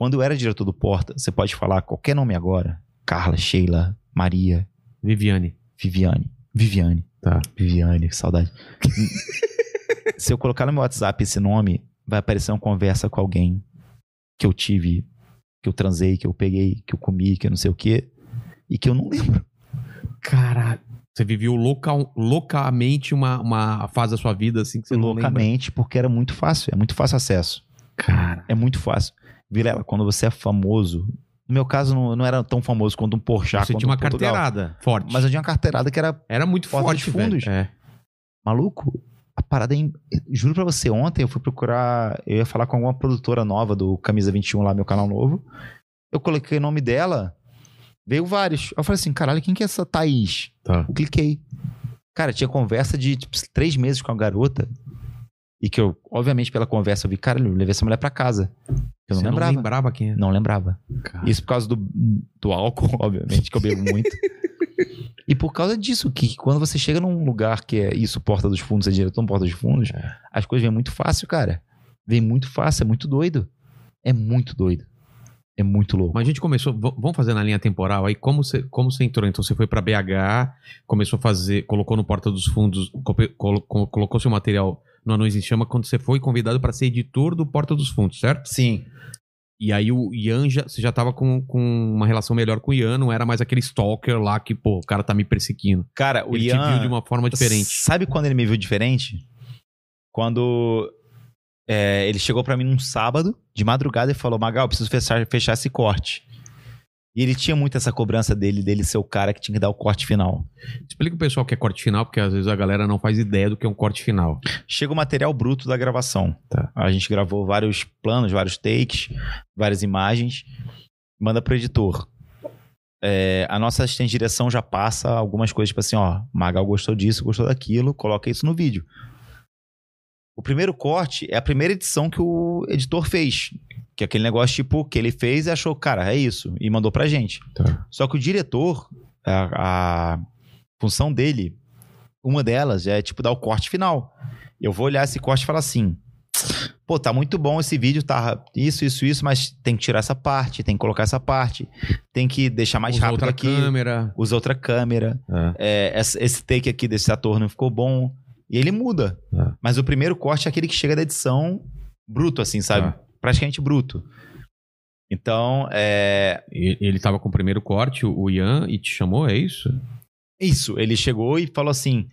Quando eu era diretor do Porta, você pode falar qualquer nome agora. Carla, Sheila, Maria,
Viviane.
Viviane. Viviane.
Tá.
Viviane, que saudade. se eu colocar no meu WhatsApp esse nome, vai aparecer uma conversa com alguém que eu tive, que eu transei, que eu peguei, que eu comi, que eu não sei o quê, e que eu não lembro.
Caralho. Você viveu local, loucamente uma, uma fase da sua vida assim que você não lembra.
loucamente, porque era muito fácil, é muito fácil acesso.
Cara.
É muito fácil. Vilela, quando você é famoso, no meu caso não, não era tão famoso quanto um Porchat,
Você tinha uma
um Portugal,
carteirada forte.
Mas eu tinha uma carteirada que era
Era muito forte,
dos fundos.
velho. É.
maluco. A parada é. im- Juro pra você, ontem eu fui procurar. Eu ia falar com alguma produtora nova do Camisa 21 lá, meu canal novo. Eu coloquei o nome dela, veio vários. Eu falei assim, caralho, quem que é essa Thaís?
Tá.
Eu cliquei. Cara, tinha conversa de tipo, três meses com a garota. E que eu, obviamente, pela conversa, eu vi, cara, eu levei essa mulher pra casa. Eu não
Você
lembrava.
não lembrava quem era.
Não lembrava.
Cara.
Isso por causa do, do álcool, obviamente, que eu bebo muito. e por causa disso, que quando você chega num lugar que é isso, Porta dos Fundos, é diretor Porta dos Fundos, as coisas vêm muito fácil, cara. Vem muito fácil, é muito doido. É muito doido. É muito louco.
Mas a gente começou, vamos fazer na linha temporal aí, como você, como você entrou? Então você foi pra BH, começou a fazer, colocou no Porta dos Fundos, colocou seu material no Anões em Chama quando você foi convidado pra ser editor do Porta dos Fundos, certo?
Sim.
E aí o Ian, já, você já tava com, com uma relação melhor com o Ian, não era mais aquele stalker lá que, pô, o cara tá me perseguindo.
Cara, o
Ele
Ian...
te viu de uma forma diferente.
Sabe quando ele me viu diferente? Quando é, ele chegou pra mim num sábado, de madrugada, e falou: Magal, eu preciso fechar, fechar esse corte. E ele tinha muito essa cobrança dele, dele ser o cara que tinha que dar o corte final.
Explica pro pessoal o que é corte final, porque às vezes a galera não faz ideia do que é um corte final.
Chega o material bruto da gravação.
Tá.
A gente gravou vários planos, vários takes, várias imagens, manda pro editor. É, a nossa assistente de direção já passa algumas coisas, tipo assim, ó, Magal gostou disso, gostou daquilo, coloca isso no vídeo. O primeiro corte é a primeira edição que o editor fez. Que é aquele negócio, tipo, que ele fez e achou, cara, é isso. E mandou pra gente.
Tá.
Só que o diretor, a, a função dele, uma delas é, tipo, dar o corte final. Eu vou olhar esse corte e falar assim: pô, tá muito bom esse vídeo, tá isso, isso, isso, mas tem que tirar essa parte, tem que colocar essa parte, tem que deixar mais
Usa
rápido
outra
aqui,
câmera.
usa outra câmera,
É.
é, esse take aqui desse ator não ficou bom. E ele muda.
É.
Mas o primeiro corte é aquele que chega da edição bruto, assim, sabe? Praticamente bruto. Então, é.
Ele tava com o primeiro corte, o Ian, e te chamou, é isso?
Isso, ele chegou e falou assim: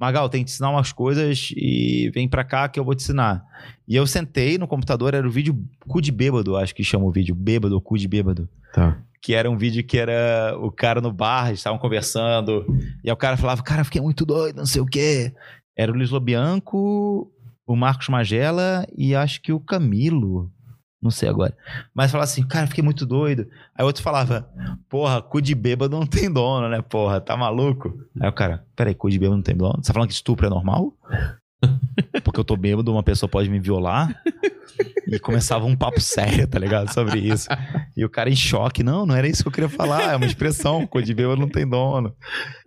Magal, tem que te ensinar umas coisas e vem pra cá que eu vou te ensinar. E eu sentei no computador, era o vídeo cu de bêbado, acho que chama o vídeo, bêbado cu de bêbado.
Tá.
que era um vídeo que era o cara no bar, eles estavam conversando, e aí o cara falava, cara, fiquei muito doido, não sei o quê. Era o Luiz Lobianco, o Marcos Magela e acho que o Camilo. Não sei agora. Mas falava assim, cara, fiquei muito doido. Aí outro falava, porra, cu de bêbado não tem dono, né, porra, tá maluco? Aí o cara, peraí, cu de bêbado não tem dono? Você tá falando que estupro é normal? Porque eu tô bêbado, uma pessoa pode me violar? E começava um papo sério, tá ligado? Sobre isso. E o cara em choque, não, não era isso que eu queria falar, é uma expressão, cu de bêbado não tem dono.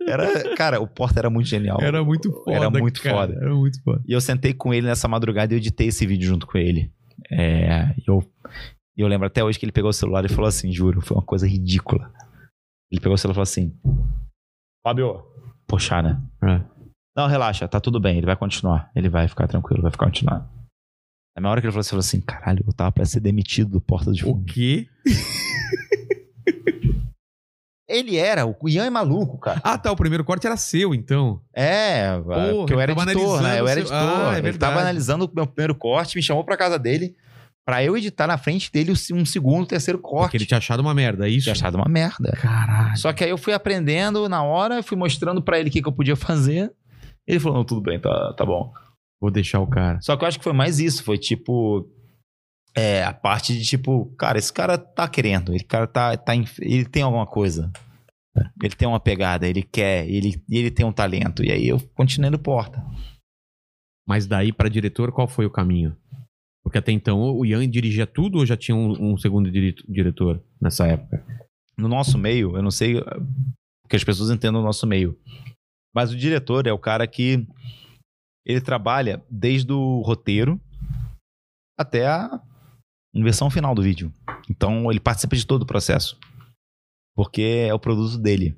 Era, cara, o Porta era muito genial.
Era muito foda.
Era muito
cara.
foda.
Era muito foda.
E eu sentei com ele nessa madrugada e eu editei esse vídeo junto com ele. É, eu, eu lembro até hoje que ele pegou o celular e falou assim, juro, foi uma coisa ridícula. Ele pegou o celular e falou assim, Fábio, poxa, né?
É.
Não, relaxa, tá tudo bem, ele vai continuar. Ele vai ficar tranquilo, vai ficar continuar. Na hora que ele falou assim, ele falou assim, caralho, eu tava pra ser demitido do Porta dos
O
Fundos.
quê?
Ele era, o Ian é maluco, cara.
Ah, tá. O primeiro corte era seu, então.
É, porque eu era editor, né? Eu era editor.
o Ah, é
ele
verdade.
tava analisando o meu primeiro corte, me chamou pra casa dele pra eu editar na frente dele um segundo, terceiro corte.
Porque ele tinha achado uma merda, é isso?
tinha achado uma merda.
Caralho.
Só que aí eu fui aprendendo na hora, fui mostrando pra ele o que, que eu podia fazer. Ele falou, não, tudo bem, tá, tá bom.
Vou deixar o cara.
Só que eu acho que foi mais isso, foi tipo... É, a parte de tipo, cara, esse cara tá querendo, ele cara tá, tá ele tem alguma coisa. Ele tem uma pegada, ele quer, ele, ele tem um talento. E aí eu continuei no Porta.
Mas daí pra diretor, qual foi o caminho? Porque até então o Ian dirigia tudo ou já tinha um, um segundo diretor nessa época?
no nosso meio, eu não sei que as pessoas entendam o nosso meio, mas o diretor é o cara que ele trabalha desde o roteiro até a versão final do vídeo. Então ele participa de todo o processo. Porque é o produto dele.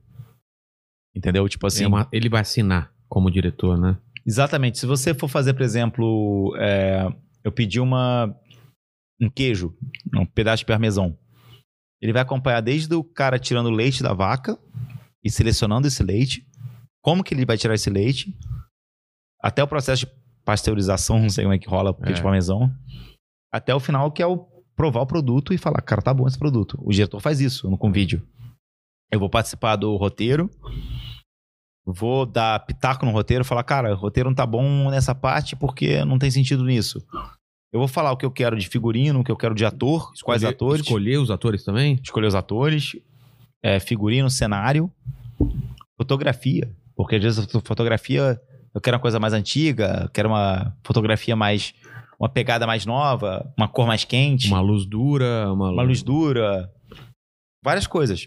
Entendeu? Tipo assim.
É uma- ele vai assinar como diretor, né?
Exatamente. Se você for fazer, por exemplo, é, eu pedi uma um queijo, um pedaço de parmesão. Ele vai acompanhar desde o cara tirando o leite da vaca e selecionando esse leite, como que ele vai tirar esse leite, até o processo de pasteurização, não sei como é que rola o queijo
É.
de parmesão, até o final que é o provar o produto e falar, cara, tá bom esse produto. O diretor faz isso no com vídeo. Eu vou participar do roteiro, vou dar pitaco no roteiro, falar, cara, o roteiro não tá bom nessa parte porque não tem sentido nisso. Eu vou falar o que eu quero de figurino, o que eu quero de ator, quais
Escolher-
atores,
Escolher os atores também?
escolher os atores, é, figurino, cenário, fotografia, porque às vezes a foto- fotografia eu quero uma coisa mais antiga, eu quero uma fotografia mais uma pegada mais nova, uma cor mais quente,
Uma luz dura, uma,
uma luz dura, várias coisas.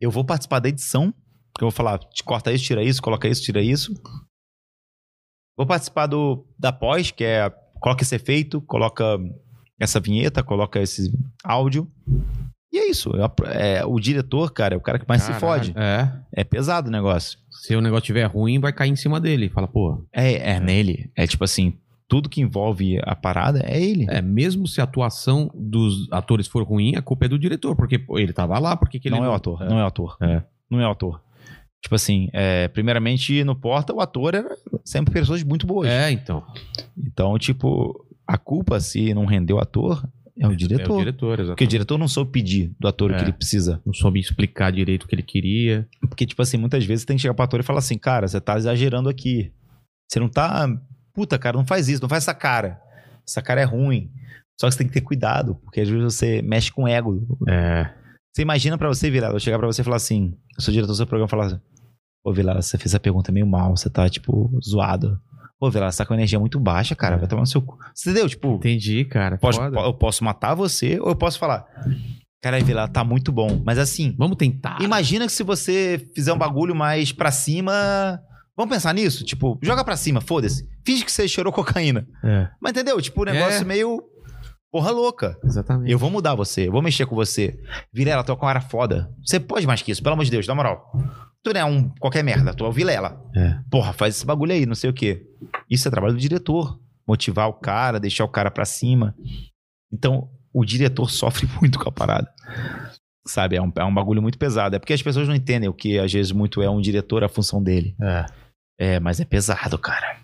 Eu vou participar da edição, que eu vou falar, corta isso, tira isso, coloca isso, tira isso. Vou participar do da pós, que é coloca esse efeito, coloca essa vinheta, coloca esse áudio. E é isso. É, é- o diretor, cara, é o cara que mais se
Caralho.
fode.
É.
É pesado o negócio.
Se o negócio estiver ruim, vai cair em cima dele. Fala, pô.
É, é nele. É tipo assim, tudo que envolve a parada é ele.
É, mesmo se a atuação dos atores for ruim, a culpa é do diretor, porque pô, ele tava lá, porque que ele
não é o ator, não é o ator.
É.
Não é o ator. Tipo assim, é, primeiramente no Porta, o ator era sempre pessoas muito boas.
É, então.
Então, tipo, a culpa, se não rendeu o ator, é o
É
diretor.
o diretor,
Porque o diretor não soube pedir do ator o
É.
que ele precisa.
Não soube explicar direito o que ele queria.
Porque, tipo assim, muitas vezes tem que chegar pro ator e falar assim, cara, você tá exagerando aqui. Você não tá. Puta, cara, não faz isso, não faz essa cara. Essa cara é ruim. Só que você tem que ter cuidado, porque às vezes você mexe com o ego.
É.
Você imagina pra você, Vilela, eu chegar pra você e falar assim, eu sou diretor do seu programa e falar assim, Pô, Vilela, você fez a pergunta meio mal, você tá, tipo, zoado. Pô, Vilela, você tá com energia muito baixa, cara, vai tomar no seu cu. Você entendeu? Tipo,
Entendi, cara. Foda.
eu posso matar você ou eu posso falar, cara, Vilela, tá muito bom. Mas assim,
Vamos tentar.
imagina que se você fizer um bagulho mais pra cima... Vamos pensar nisso? Tipo, joga pra cima, foda-se. Finge que você cheirou cocaína.
É,
Mas entendeu? Tipo, o negócio
É.
meio... Porra louca.
exatamente.
Eu vou mudar você, eu vou mexer com você. Vilela, tu é um cara foda. Você pode mais que isso, pelo amor de Deus, na moral. Tu não é um qualquer merda, tu é o Vilela.
É.
Porra, faz esse bagulho aí, não sei o quê. Isso é trabalho do diretor. Motivar o cara, deixar o cara pra cima. Então, o diretor sofre muito com a parada. Sabe, é um, é um bagulho muito pesado. É porque as pessoas não entendem o que às vezes muito é um diretor, a função dele.
É.
É, mas é pesado, cara.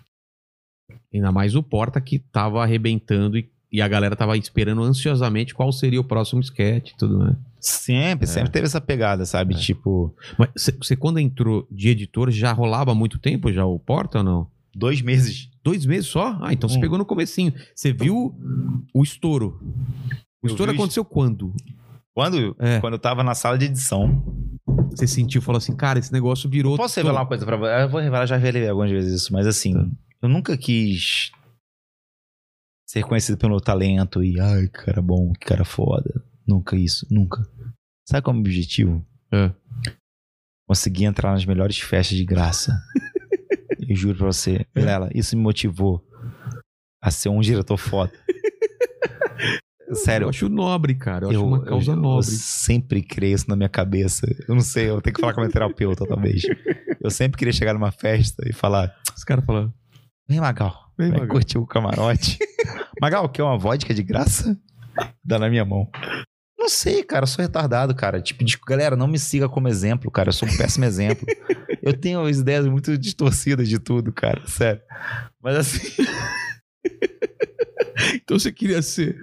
Ainda mais o Porta que tava arrebentando e, e a galera tava esperando ansiosamente qual seria o próximo sketch e tudo, né?
Sempre, sempre teve essa pegada, sabe?
É.
Tipo,
Mas você- quando entrou de editor, já rolava há muito tempo já o Porta ou não?
dois meses.
Dois meses só? Ah, então você
Hum.
pegou no comecinho. Você viu o estouro. O
Eu
estouro aconteceu quando?
Quando,
É.
quando eu tava na sala de edição.
Você sentiu, falou assim, cara, esse negócio virou...
Posso revelar uma coisa pra você? Eu vou revelar, já revelei algumas vezes isso, mas assim,
Tá.
eu nunca quis ser conhecido pelo meu talento e, ai, que cara bom, que cara foda. Nunca isso, nunca. Sabe qual é o meu objetivo?
É.
Conseguir entrar nas melhores festas de graça. eu juro pra você, Vilela, isso me motivou a ser um diretor foda. Sério,
Eu acho nobre, cara. Eu, acho
eu,
uma causa
eu- eu
nobre.
sempre criei isso na minha cabeça. Eu não sei, eu tenho que falar com a minha terapeuta talvez. Eu sempre queria chegar numa festa e falar:
Os caras falam,
Vem, Magal.
Vem,
Vem,
Magal."
curtir o camarote. Magal, quer uma vodka de graça? Dá na minha mão. Não sei, cara, eu sou retardado, cara. Tipo, galera, não me siga como exemplo, cara. Eu sou um péssimo exemplo. Eu tenho as ideias muito distorcidas de tudo, cara. Sério. Mas assim.
então você queria ser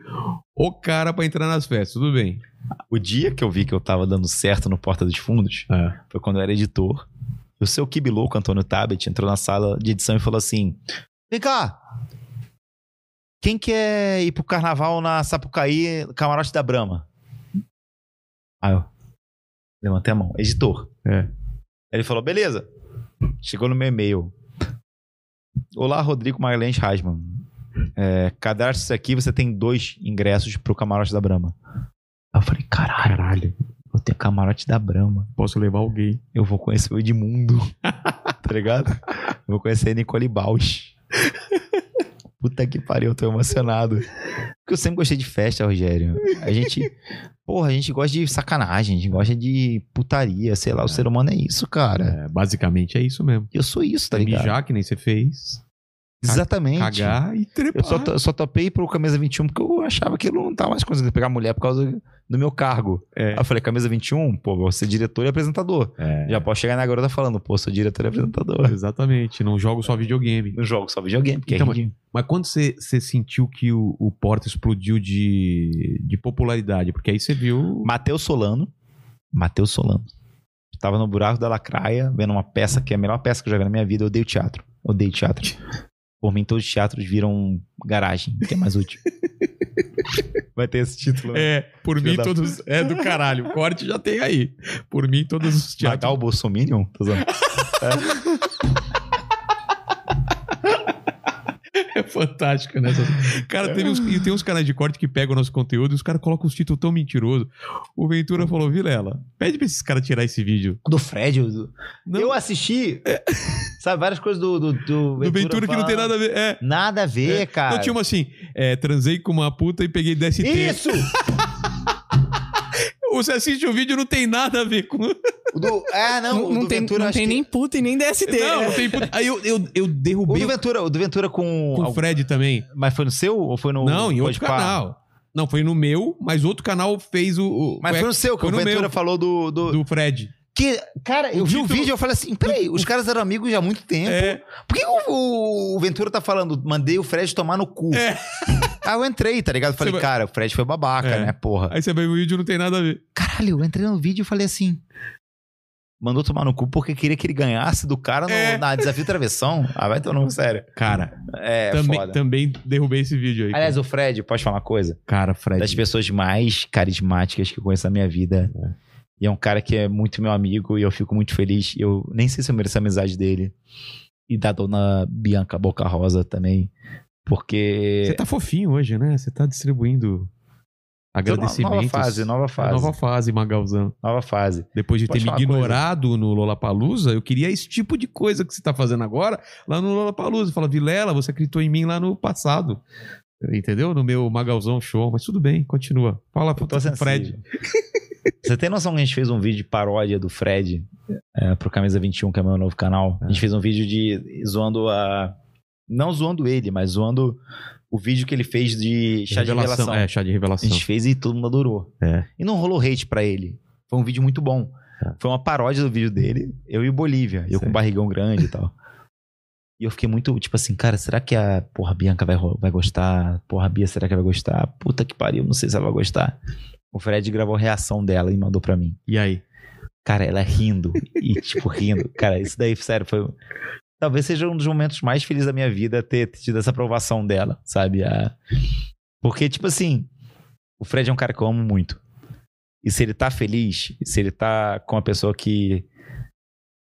o cara pra entrar nas festas, tudo bem.
O dia que eu vi que eu tava dando certo no Porta dos Fundos
É.
foi quando eu era editor. O seu Kibilouco, Antônio Tabet, entrou na sala de edição e falou assim: Vem cá! Quem quer ir pro carnaval na Sapucaí, camarote da Brama? Aí eu levantei a mão, editor.
É.
Ele falou: beleza. Chegou no meu e-mail. Olá, Rodrigo Magalhães Rasman. É, Cadastre-se aqui, você tem dois ingressos pro camarote da Brama. Aí eu falei: caralho,
Caralho,
eu tenho camarote da Brama
posso levar alguém.
eu vou conhecer o Edmundo. tá ligado? Eu vou conhecer a Nicole Bausch. Puta que pariu, eu tô emocionado. Porque eu sempre gostei de festa, Rogério. A gente. Porra, a gente gosta de sacanagem, a gente gosta de putaria, sei lá, o ser humano é isso, cara.
É, basicamente é isso mesmo.
Eu sou isso, tá
É
ligado?
mijar, que nem você fez.
Exatamente.
Cagar e trepar.
Eu só, eu só topei pro camisa 21 porque eu achava que eu não tava mais conseguindo pegar mulher por causa do meu cargo.
É.
Aí eu falei, camisa 21, pô, vou ser diretor e apresentador.
É,
Já posso chegar na garota falando, pô, sou diretor e apresentador.
Exatamente, não jogo só videogame.
Não jogo só videogame, porque
Então,
é
mas-
ridículo.
Mas quando você, você sentiu que o, o Porta explodiu de, de popularidade? Porque aí você viu.
Matheus Solano. Matheus Solano. Tava no buraco da lacraia, vendo uma peça que é a melhor peça que eu já vi na minha vida. Eu odeio teatro. Odeio teatro. Por mim, todos os teatros viram garagem, que é mais útil. Vai ter esse título. né?
É, por mim
da
todos. É do caralho. O corte já tem aí. Por mim, todos os teatros.
Magal Bolsominion? Tô zoando.
É fantástico, né? Cara, teve uns, e tem uns canais de corte que pegam o nosso conteúdo e os caras colocam uns títulos tão mentirosos. O Ventura falou, Vilela, pede pra esses caras tirar esse vídeo.
Do Fred. do- Eu assisti, sabe, várias coisas do, do, do,
do Ventura que não tem nada a ver. É.
Nada a ver,
É.
cara.
Não, tinha uma assim, é, transei com uma puta e peguei DST.
Isso!
Você assiste o vídeo não tem nada a ver com...
O do, ah, não,
Não,
o
não
do
tem,
Ventura.
não tem
que-
nem puta e nem DST.
Não, não tem puta. Aí eu, eu, eu
O
derrubei
do Ventura, o do Ventura com.
com o Fred também.
Mas foi no seu ou foi no.
não, em outro canal. Não, foi no meu, mas outro canal fez o... o
Mas foi no seu, que
foi
o Ventura
meu.
falou do. do,
do Fred.
Que, cara, eu
O
vi o vídeo e eu falei assim: peraí, os caras eram amigos há muito tempo.
É.
Por que o, o Ventura tá falando, mandei o Fred tomar no cu?
É.
Aí eu entrei, tá ligado? Falei,
Você
cara, o Fred foi babaca,
É.
né, porra.
Aí você vê o vídeo não tem nada a ver.
Caralho, eu entrei no vídeo e falei assim. Mandou tomar no cu porque queria que ele ganhasse do cara no,
É.
na Desafio Travessão. Ah, vai ter nome sério.
Cara,
É,
também,
foda.
também derrubei esse vídeo aí.
Aliás, o Fred, posso falar uma coisa?
cara, Fred.
das pessoas mais carismáticas que eu conheço na minha vida. E é um cara que é muito meu amigo e eu fico muito feliz. Eu nem sei se eu mereço a amizade dele. E da dona Bianca Boca Rosa também. Porque.
Você tá fofinho hoje, né? Você tá distribuindo agradecimentos.
Nova fase, nova fase.
É,
Nova,
Nova fase, Magalzão.
fase.
Depois de
Pode
ter me ignorado no Lollapalooza, eu queria esse tipo de coisa que você tá fazendo agora lá no Lollapalooza. Fala, Vilela, você acreditou em mim lá no passado. Entendeu? No meu Magalzão show. Mas tudo bem, continua. Fala pro Fred.
Você tem noção que a gente fez um vídeo de paródia do Fred é, pro Camisa 21, que é meu novo canal? A gente fez um vídeo de zoando a. Não zoando ele, mas zoando o vídeo que ele fez de chá de revelação.
É, chá de
A
revelação.
gente fez e todo mundo adorou.
É.
E não rolou hate pra ele. Foi um vídeo muito bom.
Tá.
Foi uma paródia do vídeo dele, eu e o Bolívia. Eu
Sei.
com barrigão grande e tal. E eu fiquei muito, tipo assim, cara, será que a porra a Bianca vai, vai gostar? Porra, a Bia, será que ela vai gostar? Puta que pariu, não sei se ela vai gostar. O Fred gravou a reação dela e mandou pra mim.
E aí?
Cara, ela rindo e, tipo, rindo. Cara, isso daí, sério, foi. Talvez seja um dos momentos mais felizes da minha vida ter tido essa aprovação dela, sabe? A- Porque, tipo assim, o Fred é um cara que eu amo muito. E se ele tá feliz, se ele tá com uma pessoa que.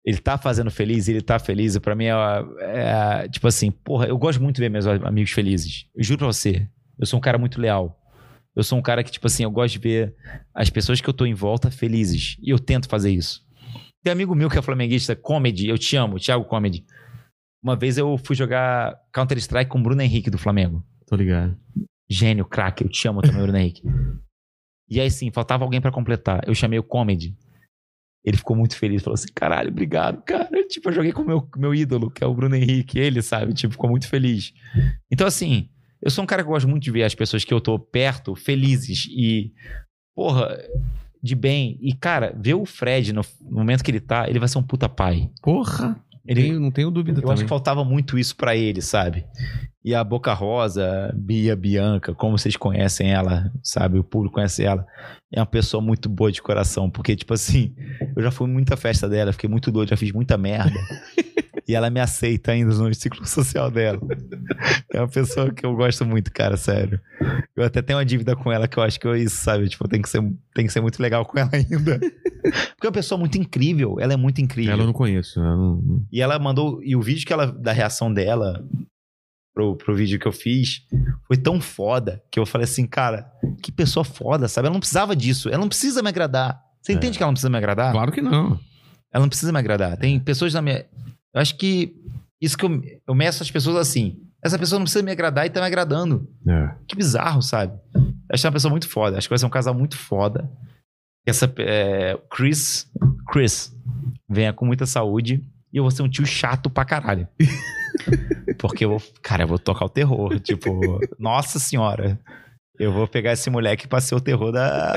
Ele tá fazendo feliz, ele tá feliz, pra mim é, é, tipo assim, porra, eu gosto muito de ver meus amigos felizes. Eu juro pra você, eu sou um cara muito leal. Eu sou um cara que, tipo assim, eu gosto de ver as pessoas que eu tô em volta felizes. E eu tento fazer isso. Tem um amigo meu que é flamenguista, Comedy, eu te amo, Thiago Comedy. Uma vez eu fui jogar Counter-Strike com o Bruno Henrique do Flamengo.
Tô ligado.
Gênio, craque, eu te amo também, Bruno Henrique. E aí sim, faltava alguém pra completar. Eu chamei o Comedy. Ele ficou muito feliz, falou assim: caralho, obrigado, cara. Tipo, eu joguei com o meu, meu ídolo, que é o Bruno Henrique. Ele, sabe? Tipo, ficou muito feliz. Então, assim, eu sou um cara que gosto muito de ver as pessoas que eu tô perto felizes e, porra, de bem. E, cara, ver o Fred no, no momento que ele tá, ele vai ser um puta pai.
Porra!
Ele,
Tenho- não tenho dúvida
eu
também.
acho que faltava muito isso pra ele, sabe? E a Boca Rosa, Bia Bianca, como vocês conhecem ela, sabe? O público conhece ela. É uma pessoa muito boa de coração, porque, tipo assim, eu já fui muita festa dela, fiquei muito doido, já fiz muita merda. e ela me aceita ainda no ciclo social dela. É uma pessoa que eu gosto muito, cara, sério. Eu até tenho uma dívida com ela que eu acho que é isso, sabe? Tipo, tem que ser, tem que ser muito legal com ela ainda. Porque é uma pessoa muito incrível, ela é muito incrível.
Ela eu não conheço. ela não-
E ela mandou. E o vídeo que ela. Da reação dela pro, pro vídeo que eu fiz foi tão foda que eu falei assim, cara, que pessoa foda, sabe? Ela não precisava disso. Ela não precisa me agradar. Você
É.
entende que ela não precisa me agradar?
Claro que não.
Ela não precisa me agradar. Tem pessoas na minha. Eu acho que. Isso que eu, eu meço as pessoas assim. Essa pessoa não precisa me agradar e tá me agradando.
É.
Que bizarro, sabe? Eu acho uma pessoa muito foda. Acho que vai ser um casal muito foda. Essa, é, Chris, Chris venha com muita saúde e eu vou ser um tio chato pra caralho. Porque eu vou, cara, eu vou tocar o terror. Tipo, nossa senhora. Eu vou pegar esse moleque pra ser o terror da,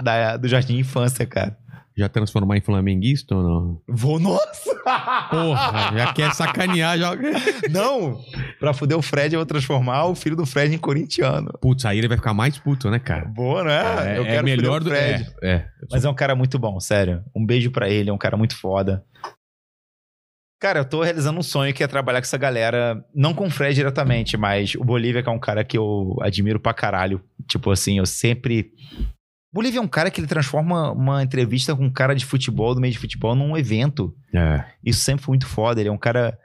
da- do jardim de infância, cara.
Já transformar em flamenguista ou não?
Vou, nossa!
Porra, já quer sacanear, já.
Não! Pra fuder o Fred, eu vou transformar o filho do Fred em corintiano.
Putz, aí ele vai ficar mais puto, né, cara?
Boa, né?
É,
eu
é
quero
melhor
o
do.
Fred.
É, é.
Mas é um cara muito bom, sério. Um beijo pra ele, é um cara muito foda. Cara, eu tô realizando um sonho que é trabalhar com essa galera, não com o Fred diretamente, mas o Bolívia, que é um cara que eu admiro pra caralho. Tipo assim, eu sempre. Bolívia é um cara que ele transforma uma entrevista com um cara de futebol, do meio de futebol, num evento.
É.
Isso sempre foi muito foda. Ele é um cara.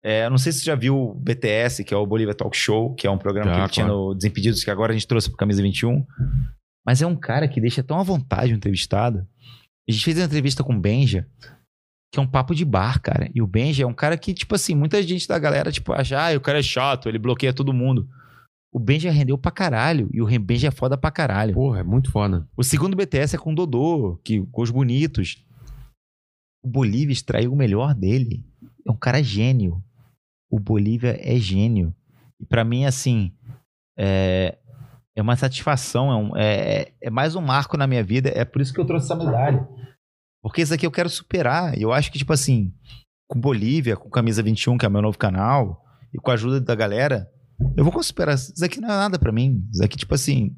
É, eu não sei se você já viu o BTS, que é o Bolívia Talk Show, que é um programa
Já,
que ele tinha
claro.
no Desimpedidos, que agora a gente trouxe pro Camisa 21. Mas é um cara que deixa tão à vontade o entrevistado. A gente fez uma entrevista com o Benja, que é um papo de bar, cara. E o Benja é um cara que, tipo assim, muita gente da galera, tipo, acha, ah, o cara é chato, ele bloqueia todo mundo. O Benja rendeu pra caralho. E o Benja é foda pra caralho.
Porra, é muito foda.
O segundo BTS é com o Dodô, que, com os bonitos. O Bolívia extraiu o melhor dele. É um cara gênio. O Bolívia é gênio. E pra mim, assim, é, é uma satisfação, é, um- é, é mais um marco na minha vida. É por isso que eu trouxe essa medalha. Porque isso aqui eu quero superar. E eu acho que, tipo assim, com Bolívia, com Camisa 21, que é meu novo canal, e com a ajuda da galera, eu vou superar. Isso aqui não é nada pra mim. Isso aqui, tipo assim,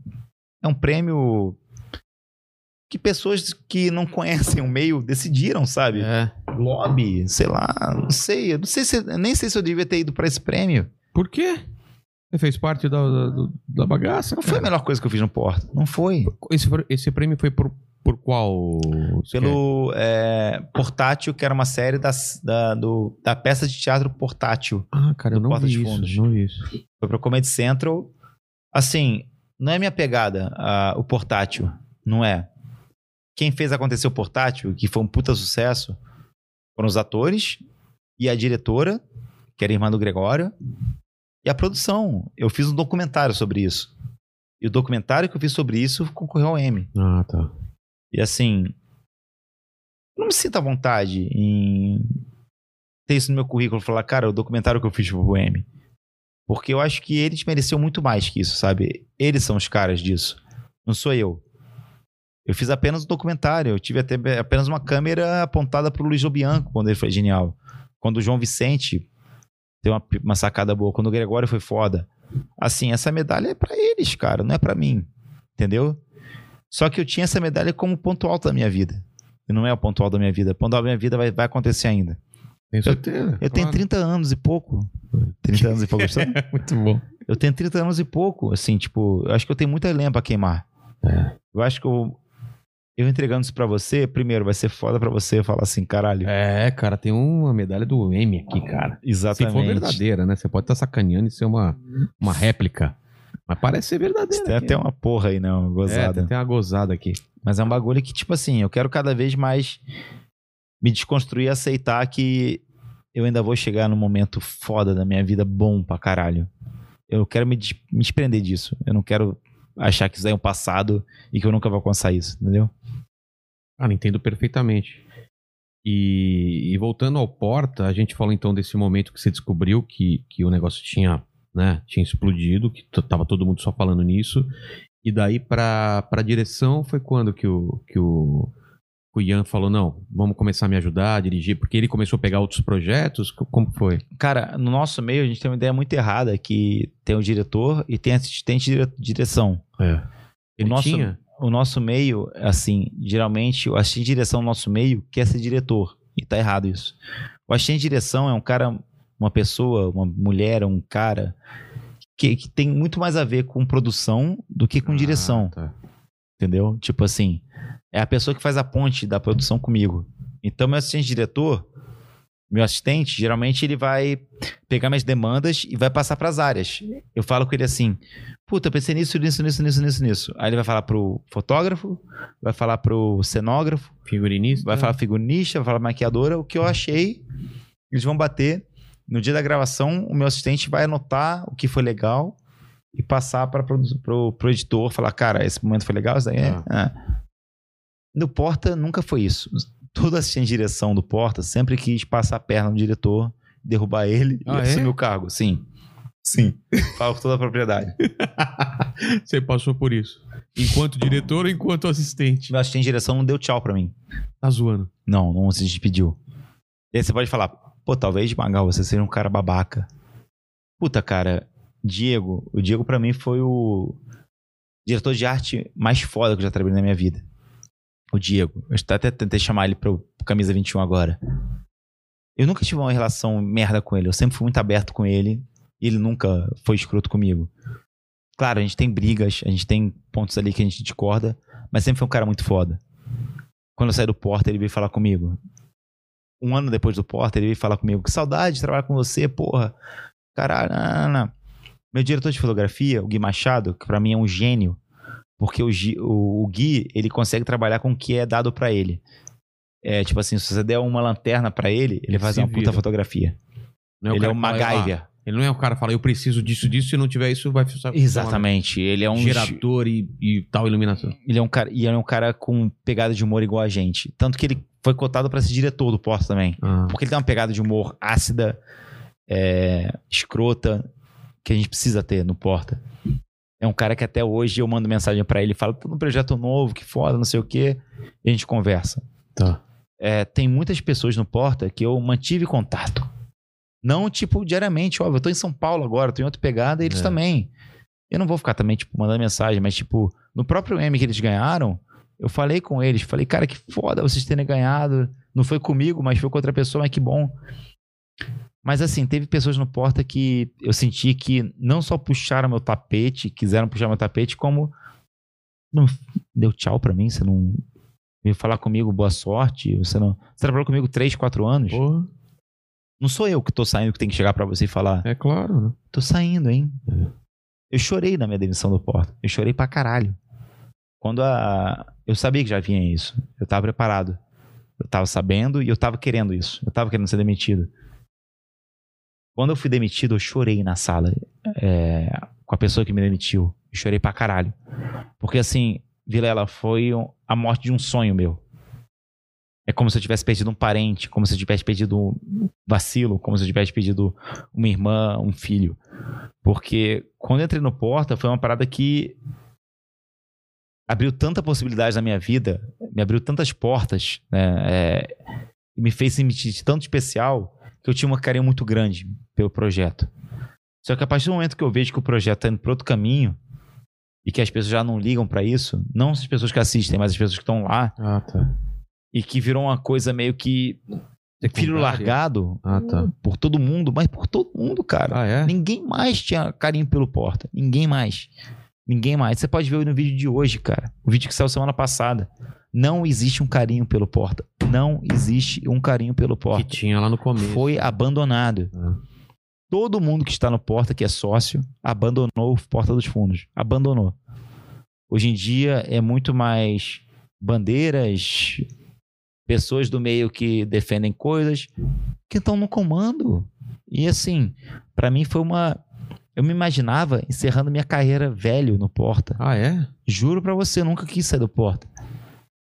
é um prêmio que pessoas que não conhecem o meio decidiram, sabe?
É.
Lobby, sei lá, não sei. Eu não sei se, nem sei se eu devia ter ido pra esse prêmio.
Por quê? Você fez parte da, da, da bagaça?
Não foi a
cara.
melhor coisa que eu fiz no Porto. Não foi.
Esse, esse prêmio foi por, por qual?
Pelo é, Portátil, que era uma série das- da, do- da peça de teatro Portátil.
Ah, cara, eu
do
não
Porta
vi isso. Não vi isso.
Foi pro Comedy Central. Assim, não é minha pegada ah, o Portátil. Não é. Quem fez acontecer o Portátil, que foi um puta sucesso, foram os atores e a diretora, que era a irmã do Gregório, e a produção. Eu fiz um documentário sobre isso. E o documentário que eu fiz sobre isso concorreu ao M.
Ah, tá.
E assim, não me sinto à vontade em ter isso no meu currículo, falar, cara, o documentário que eu fiz pro M. Porque eu acho que eles mereciam muito mais que isso, sabe? Eles são os caras disso. Não sou eu. Eu fiz apenas um documentário. Eu tive até apenas uma câmera apontada pro Luiz Lobianco quando ele foi genial. Quando o João Vicente Tem uma, uma sacada boa. Quando o Gregório foi foda. Assim, essa medalha é pra eles, cara, não é pra mim. Entendeu? Só que eu tinha essa medalha como ponto alto da minha vida. E não é o ponto alto da minha vida. O ponto alto da minha vida vai, vai acontecer ainda.
Tenho certeza.
Eu tenho 30 anos e pouco. 30 anos e pouco, gostou?
Muito bom.
Eu tenho 30 anos e pouco, assim, tipo, eu acho que eu tenho muita lenha pra queimar.
É.
Eu acho que eu, eu entregando isso pra você, primeiro, vai ser foda pra você falar assim, caralho.
É, cara, tem uma medalha do M aqui, cara. Se
Exatamente.
for verdadeira, né? Você pode estar sacaneando e ser uma, uma réplica. Mas parece ser verdadeira.
Tem até
né?
uma porra aí, não,
É,
gozada.
tem, tem uma gozada aqui.
Mas é um bagulho que, tipo assim, eu quero cada vez mais me desconstruir e aceitar que eu ainda vou chegar num momento foda da minha vida bom pra caralho. Eu quero me, me desprender disso. Eu não quero achar que isso é um passado e que eu nunca vou alcançar isso, entendeu?
Cara, entendo perfeitamente. E, e voltando ao Porta, a gente falou então desse momento que você descobriu que, que o negócio tinha, né, tinha explodido, que tava todo mundo só falando nisso. E daí pra, pra direção foi quando que o, que o, o Ian falou, não, vamos começar a me ajudar a dirigir, porque ele começou a pegar outros projetos? Co- Como foi?
Cara, no nosso meio a gente tem uma ideia muito errada que tem o diretor e tem assistente de dire- direção.
Ele
nosso-
tinha?
O nosso meio, assim, geralmente o assistente de direção do nosso meio quer ser diretor. E tá errado isso. O assistente de direção é um cara, uma pessoa, uma mulher, um cara que, que tem muito mais a ver com produção do que com direção.
Ah, tá.
Entendeu? Tipo assim, é a pessoa que faz a ponte da produção comigo. Então, meu assistente diretor, meu assistente, geralmente ele vai pegar minhas demandas e vai passar para as áreas. Eu falo com ele assim: puta, eu pensei nisso, nisso, nisso, nisso, nisso, nisso. Aí ele vai falar pro fotógrafo, vai falar pro cenógrafo,
Figurinista?
vai falar figurinista, vai falar maquiadora, o que eu achei, eles vão bater. No dia da gravação, o meu assistente vai anotar o que foi legal e passar para pro, pro editor, falar, cara, esse momento foi legal, isso daí é. Ah. No Porta nunca foi isso. Todo assistente de direção do Porta sempre quis passar a perna no diretor, derrubar ele
Ah,
e
é?
assumir o cargo. Sim. Sim. Falo com toda a propriedade.
Você passou por isso. Enquanto diretor ou enquanto assistente?
Meu assistente de direção não deu tchau pra mim.
Tá zoando.
Não, não se despediu. E aí você pode falar, pô, talvez, Magal, você seja um cara babaca. Puta, cara, Diego, o Diego pra mim foi o diretor de arte mais foda que eu já trabalhei na minha vida. O Diego. Eu até tentei chamar ele pro Camisa 21 agora. Eu nunca tive uma relação merda com ele. Eu sempre fui muito aberto com ele. E ele nunca foi escroto comigo. Claro, a gente tem brigas, a gente tem pontos ali que a gente discorda, mas sempre foi um cara muito foda. Quando eu saí do Porta, ele veio falar comigo. Um ano depois do Porta, ele veio falar comigo. Que saudade de trabalhar com você, porra. Caralho, não, não, não. Meu diretor de fotografia, o Gui Machado, que pra mim é um gênio, porque o, o- o Gui, ele consegue trabalhar com o que é dado pra ele. É, tipo assim, se você der uma lanterna pra ele, ele
Ele
faz
se
uma puta fotografia.
Não
ele é
que fala,
MacGyver.
"Ah, ele não é o cara que fala, eu preciso disso, disso, se não tiver isso, vai funcionar.
Exatamente. Ele é um
Gerador e, e tal iluminação.
Ele é um cara, e ele é um cara com pegada de humor igual a gente. Tanto que ele foi cotado pra ser diretor do Porta também.
Ah,
Porque ele tem uma pegada de humor ácida, é, escrota, que a gente precisa ter no Porta. É um cara que até hoje eu mando mensagem pra ele, falo, tô num projeto novo, que foda, não sei o quê, e a gente conversa.
tá.
É, tem muitas pessoas no Porta que eu mantive contato. Não, tipo, diariamente, óbvio, eu tô em São Paulo agora, tô em outra pegada, e eles
É.
também. Eu não vou ficar também, tipo, mandando mensagem, mas, tipo, no próprio M que eles ganharam, eu falei com eles, falei, cara, que foda vocês terem ganhado. Não foi comigo, mas foi com outra pessoa, mas que bom. Mas assim, teve pessoas no Porta que eu senti que não só puxaram meu tapete, quiseram puxar meu tapete, como não deu tchau pra mim, você não veio falar comigo boa sorte, você não. Você trabalhou comigo três, quatro anos.
Porra,
Não sou eu que tô saindo que tem que chegar pra você e falar,
é claro, né?
tô saindo, hein?
É.
Eu chorei na minha demissão do Porta. Eu chorei pra caralho. Quando a. Eu sabia que já vinha isso. Eu tava preparado. Eu tava sabendo e eu tava querendo isso. Eu tava querendo ser demitido. Quando eu fui demitido, eu chorei na sala é, com a pessoa que me demitiu. Eu chorei pra caralho. Porque assim, Vilela, foi a morte de um sonho meu. É como se eu tivesse perdido um parente, como se eu tivesse perdido um vacilo, como se eu tivesse perdido uma irmã, um filho. Porque quando eu entrei no Porta, foi uma parada que abriu tanta possibilidade na minha vida, me abriu tantas portas, né? é, e me fez sentir tanto especial, que eu tinha um carinho muito grande pelo projeto. Só que a partir do momento que eu vejo que o projeto tá indo para outro caminho e que as pessoas já não ligam para isso, não as pessoas que assistem, mas as pessoas que estão lá,
Ah, tá.
e que virou uma coisa meio que filho largado
Ah, tá.
por todo mundo, mas por todo mundo, cara.
Ah, é?
Ninguém mais tinha carinho pelo Porta. Ninguém mais. Ninguém mais. Você pode ver no vídeo de hoje, cara. O vídeo que saiu semana passada. Não existe um carinho pelo Porta. Não existe um carinho pelo
Que
Porta.
tinha lá no começo.
Foi abandonado.
É.
Todo mundo que está no Porta, que é sócio, abandonou o Porta dos Fundos. Abandonou. Hoje em dia é muito mais bandeiras, pessoas do meio que defendem coisas que estão no comando. E assim, pra mim foi uma. Eu me imaginava encerrando minha carreira velho no Porta.
Ah, é?
Juro pra você, eu nunca quis sair do Porta.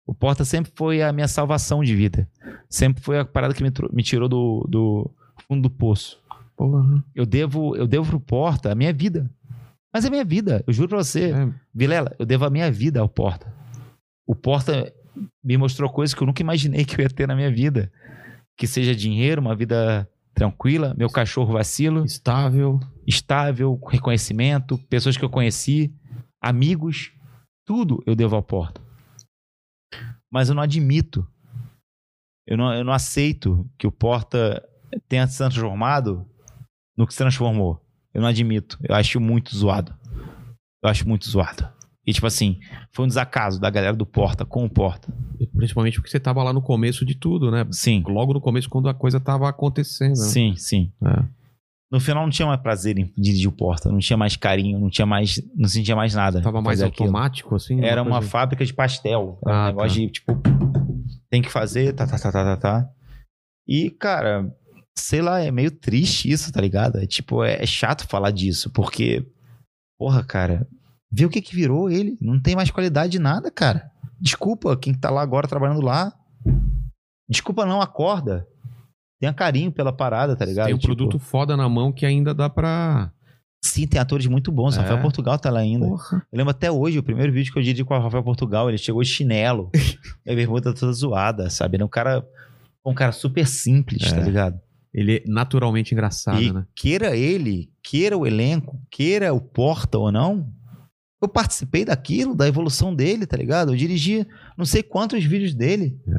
O Porta sempre foi a minha salvação de vida. Sempre foi a parada que me, me tirou do, do fundo do poço.
Porra.
Eu devo, eu devo pro Porta a minha vida. Mas é minha vida, eu juro pra você.
É.
Vilela, eu devo a minha vida ao Porta. O Porta me mostrou coisas que eu nunca imaginei que eu ia ter na minha vida. Que seja dinheiro, uma vida tranquila, meu cachorro vacilo,
Estável.
estável, reconhecimento, pessoas que eu conheci, amigos, tudo eu devo ao Porta. Mas eu não admito, eu não, eu não aceito que o Porta tenha se transformado no que se transformou. Eu não admito. Eu acho muito zoado. Eu acho muito zoado. E tipo assim, foi um desacaso da galera do Porta com o Porta.
Principalmente porque você tava lá no começo de tudo, né?
Sim.
Logo no começo, quando a coisa tava acontecendo. né?
Sim, sim.
É.
No final não tinha mais prazer em dirigir o Porta, não tinha mais carinho, não tinha mais, não sentia mais nada.
Tava mais
fazer aquilo.
automático, assim?
Era uma fábrica de pastel. Era um
Ah,
negócio
tá.
de, tipo, tem que fazer, tá, tá, tá, tá, tá, tá. E, cara, sei lá, é meio triste isso, tá ligado? É tipo, é, é chato falar disso, porque, porra, cara, vê o que que virou ele. Não tem mais qualidade de nada, cara. Desculpa quem tá lá agora trabalhando lá. Desculpa não, acorda. Tenha carinho pela parada, tá ligado?
Tem um
Tipo,
produto foda na mão que ainda dá pra.
Sim, tem atores muito bons.
É.
Rafael Portugal tá lá ainda.
Porra.
Eu lembro até hoje, o primeiro vídeo que eu dirigi com o Rafael Portugal, ele chegou de chinelo, a bermuda toda zoada, sabe? Ele é um cara, um cara super simples,
É.
tá ligado?
Ele é naturalmente engraçado,
e
né?
queira ele, queira o elenco, queira o Porta ou não, eu participei daquilo, da evolução dele, tá ligado? Eu dirigi não sei quantos vídeos dele,
É.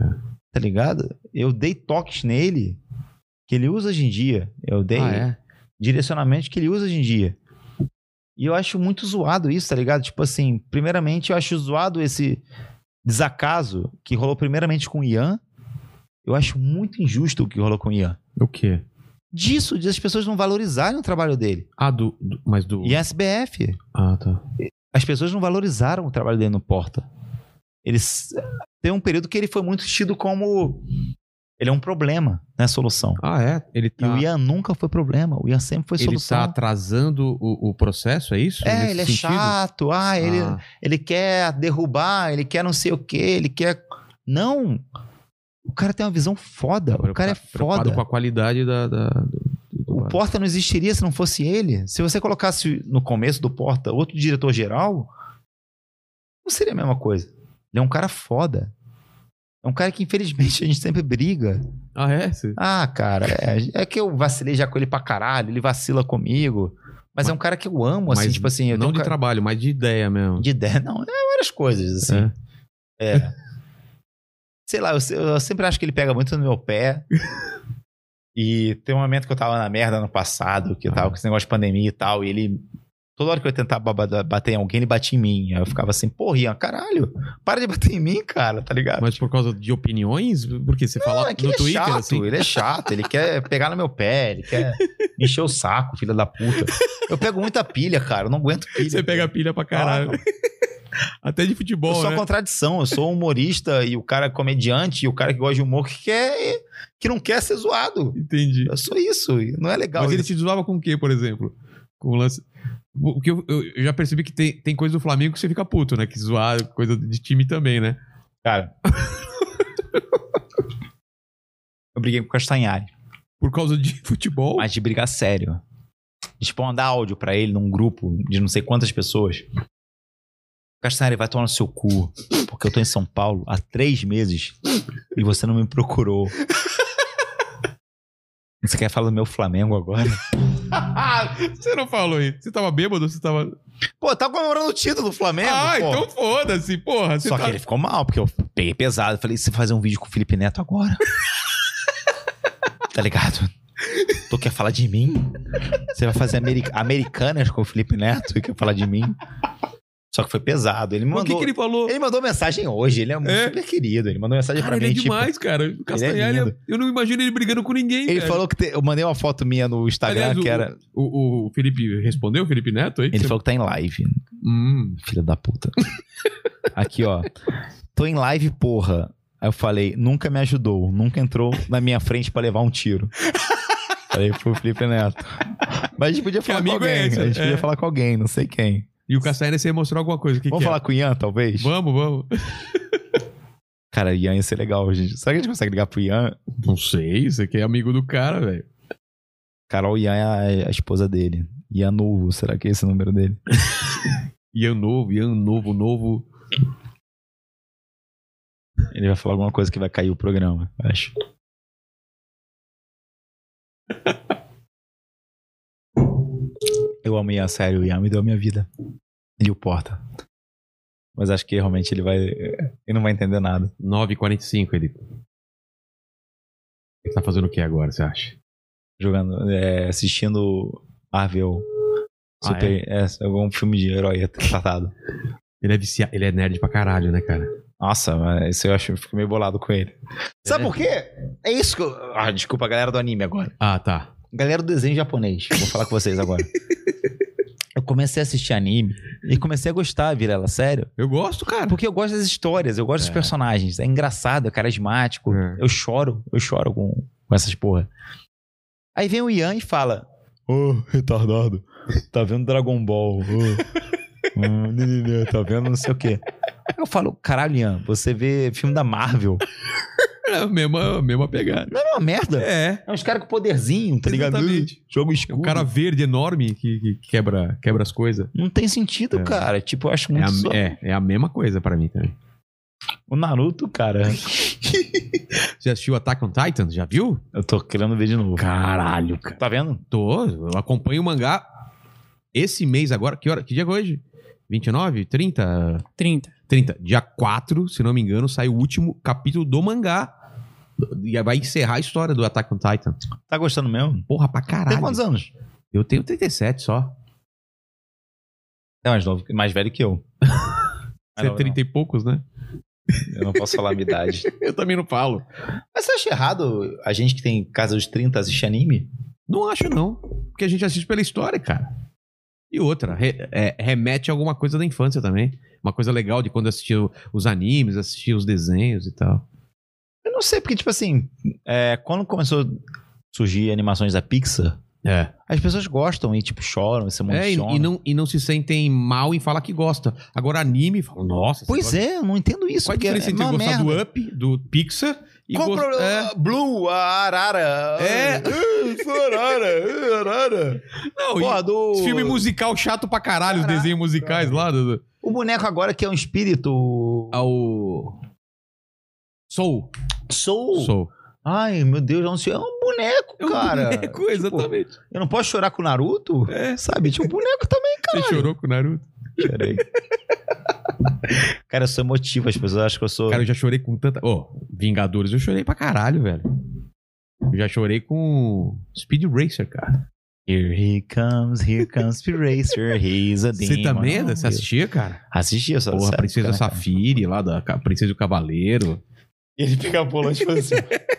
tá ligado? Eu dei toques nele, que ele usa hoje em dia. Eu dei
Ah, é?
direcionamentos que ele usa hoje em dia. E eu acho muito zoado isso, tá ligado? Tipo assim, primeiramente eu acho zoado esse desacaso que rolou primeiramente com o Ian. Eu acho muito injusto o que rolou com o Ian.
O quê?
Disso, de as pessoas não valorizarem o trabalho dele.
Ah, do. do- mas do.
E a SBF.
Ah, tá.
As pessoas não valorizaram o trabalho dele no Porta. Eles. Tem um período que ele foi muito tido como. Ele é um problema, não é solução.
Ah, é? Ele
E
tá.
o Ian nunca foi problema. O Ian sempre foi
ele
solução.
tá atrasando o, o processo, é isso?
É,
Nesse
ele é
sentido?
chato. Ah, ele,
Ah,
ele quer derrubar, ele quer não sei o que, ele quer. Não! O cara tem uma visão foda. O cara é
preocupado
foda.
com a qualidade da. da-
O Porta não existiria se não fosse ele. Se você colocasse no começo do Porta outro diretor-geral, não seria a mesma coisa. Ele é um cara foda. É um cara que, infelizmente, a gente sempre briga.
Ah, é? Cê-
Ah, cara, é, é que eu vacilei já com ele pra caralho, ele vacila comigo. Mas,
Mas-
é um cara que eu amo, assim, tipo assim. Eu
não
um
de
ca-
trabalho, mas de ideia mesmo.
de ideia. Não, é várias coisas, assim.
É.
É. Sei lá, eu, eu sempre acho que ele pega muito no meu pé. e tem um momento que eu tava na merda no passado, que eu tava
Ah.
com esse negócio de pandemia e tal, e ele. Toda hora que eu ia tentar baba- bater em alguém, ele batia em mim. Aí eu ficava assim, porra, Ian, caralho, para de bater em mim, cara, tá ligado?
Mas por causa de opiniões? Porque você fala
Não, é que
no
ele é
Twitter,
chato,
assim.
ele é chato, ele quer pegar no meu pé, ele quer me encher o saco, filha da puta. Eu pego muita pilha, cara, eu não aguento pilha.
Você pega pilha pra caralho. Até de
Eu
futebol,
sou a
né?
contradição, eu sou humorista e o cara é comediante e o cara que gosta de humor que quer que não quer ser zoado.
Entendi.
Eu sou isso, não é legal.
Mas ele te zoava com o quê, por exemplo? Com o lance. O que eu, eu- eu já percebi que tem, tem coisa do Flamengo que você fica puto, né? Que zoar coisa de time também, né?
Cara. eu briguei com o Castanhari,
Por causa de futebol.
mas de brigar sério. Tipo, mandar áudio pra ele num grupo de não sei quantas pessoas. Castanhari, vai tomar no seu cu, porque eu tô em São Paulo há três meses e você não me procurou. Você quer falar do meu Flamengo agora?
você não falou isso. Você tava bêbado? Você tava.
Pô, tá comemorando o título do Flamengo,
ah,
pô.
então foda-se, porra.
Só
tá...
que ele ficou mal, porque eu peguei pesado. Falei, você vai fazer um vídeo com o Felipe Neto agora? tá ligado? Tu quer falar de mim? Você vai fazer Ameri- Americanas com o Felipe Neto e quer falar de mim? Só que foi pesado. Ele
Mas o que,
mandou...
que ele falou?
Ele mandou mensagem hoje, ele é, um
É?
super querido. Ele mandou mensagem
Cara,
pra
ele
mim,
é
tipo.
demais, cara. O Castanhari,
lindo.
eu não imagino ele brigando com ninguém.
Ele
velho.
falou que te- eu mandei uma foto minha no Instagram
Aliás,
que
o-
era.
O, o Felipe respondeu, o Felipe Neto aí?
Ele
Você-
falou que tá em live.
Hum,
Filha da puta. Aqui, ó. Tô em live, porra. Aí eu falei, nunca me ajudou, nunca entrou na minha frente pra levar um tiro. Falei pro Felipe Neto. Mas a gente podia falar com
é
alguém.
esse?
a gente
É.
podia falar com alguém, não sei quem.
E o Castanhari você mostrou alguma coisa. Que
Vamos
que é?
falar com o Ian, talvez?
Vamos, vamos.
Cara, Ian ia ser legal, gente. Será que a gente consegue ligar pro Ian?
Não sei, você que é amigo do cara, velho.
Carol Ian é a, a esposa dele. Ian Novo, será que é esse o número dele?
Ian novo, Ian novo, novo.
Ele vai falar alguma coisa que vai cair o programa, eu acho. Eu amo Ian, sério. O Ian me deu a minha vida. Ele o porta. Mas acho que realmente ele vai. Ele não vai entender nada.
9h45 ele. Ele tá fazendo o que agora, você acha?
Jogando. é, assistindo Marvel.
Ah,
Super. é? algum filme de herói tratado.
Ele é viciado, ele é nerd pra caralho, né, cara?
Nossa, mas isso eu acho eu fico meio bolado com ele. Sabe
É?
por quê? É isso que eu. Ah, desculpa a galera do anime agora.
Ah, tá.
Galera do desenho japonês, vou falar com vocês agora. Comecei a assistir anime e comecei a gostar, Virela, sério.
Eu gosto, cara.
Porque eu gosto das histórias, eu gosto dos
É.
personagens. É engraçado, é carismático.
É.
Eu choro, eu choro com, com essas porra. Aí vem o Ian e fala: Ô, retardado, tá vendo Dragon Ball? Hum, nenê, tá vendo não sei o quê. Aí eu falo: caralho, Ian, você vê filme da Marvel.
É a mesma, a mesma pegada.
Não é uma merda.
É.
É uns caras com poderzinho, tá ligado?
Exatamente.
Jogo
É
escuro.
um cara verde enorme que, que quebra, quebra as coisas.
Não tem sentido,
É.
cara. Tipo, eu acho
É
muito
a,
só-
é, é a mesma coisa pra mim também.
O Naruto, cara.
Você assistiu Attack on Titan? Já viu?
eu tô querendo ver de novo.
Caralho, cara.
Tá vendo?
Tô, eu acompanho o mangá esse mês agora. Que, hora, que dia é hoje? 29? 30?
30.
30. Dia 4, se não me engano, sai o último capítulo do mangá. E vai encerrar a história do Attack on Titan.
Tá gostando mesmo?
Porra, pra caralho.
Tem quantos anos?
Eu tenho 37 só.
É mais novo, mais velho que eu.
Você é
não,
30 e poucos, né?
Eu não posso falar a minha idade.
Eu também não falo.
Mas você acha errado a gente que tem casa dos 30 assistir anime?
Não acho, não. Porque a gente assiste pela história, cara. E outra, re- é, remete a alguma coisa da infância também. Uma coisa legal de quando assistia os animes, assistia os desenhos e tal.
Eu não sei, porque, tipo assim, é, quando começou a surgir animações da Pixar,
É.
as pessoas gostam e, tipo, choram, se
É, e,
emocionam.
e não, e não se sentem mal em falar que gosta. Agora, anime, fala, nossa.
Pois
gosta-
é, eu não entendo isso.
Qual a
porque
diferença
é
entre gostar
merda.
do Up, do Pixar e
Qual o
gost-
problema?
é.
Blue, a arara.
É.
Ah, arara, ah, arara.
Não,
Porra,
e
do...
filme musical chato pra caralho, os desenhos musicais lá. Do, do-
O boneco agora que é um espírito...
ao. Soul.
Soul.
Soul.
Ai, meu Deus, eu não sei. É um boneco,
É um
cara.
boneco, exatamente.
Eu não posso chorar com o Naruto?
É.
Sabe? Tinha um boneco também,
Você
cara.
chorou com o Naruto?
Chorei. cara, eu sou emotivo. As pessoas acham que eu sou...
Cara, eu já chorei com tanta. Ô, Vingadores, eu chorei pra caralho, velho. Eu já chorei com Speed Racer, cara.
Here he comes, here comes the racer, he's a demon.
Você também?
Oh,
Você assistia, cara?
Assistia, só
Porra,
sério,
Princesa
cara.
Safiri, lá da Princesa e o Cavaleiro.
E ele pega a bola e faz assim.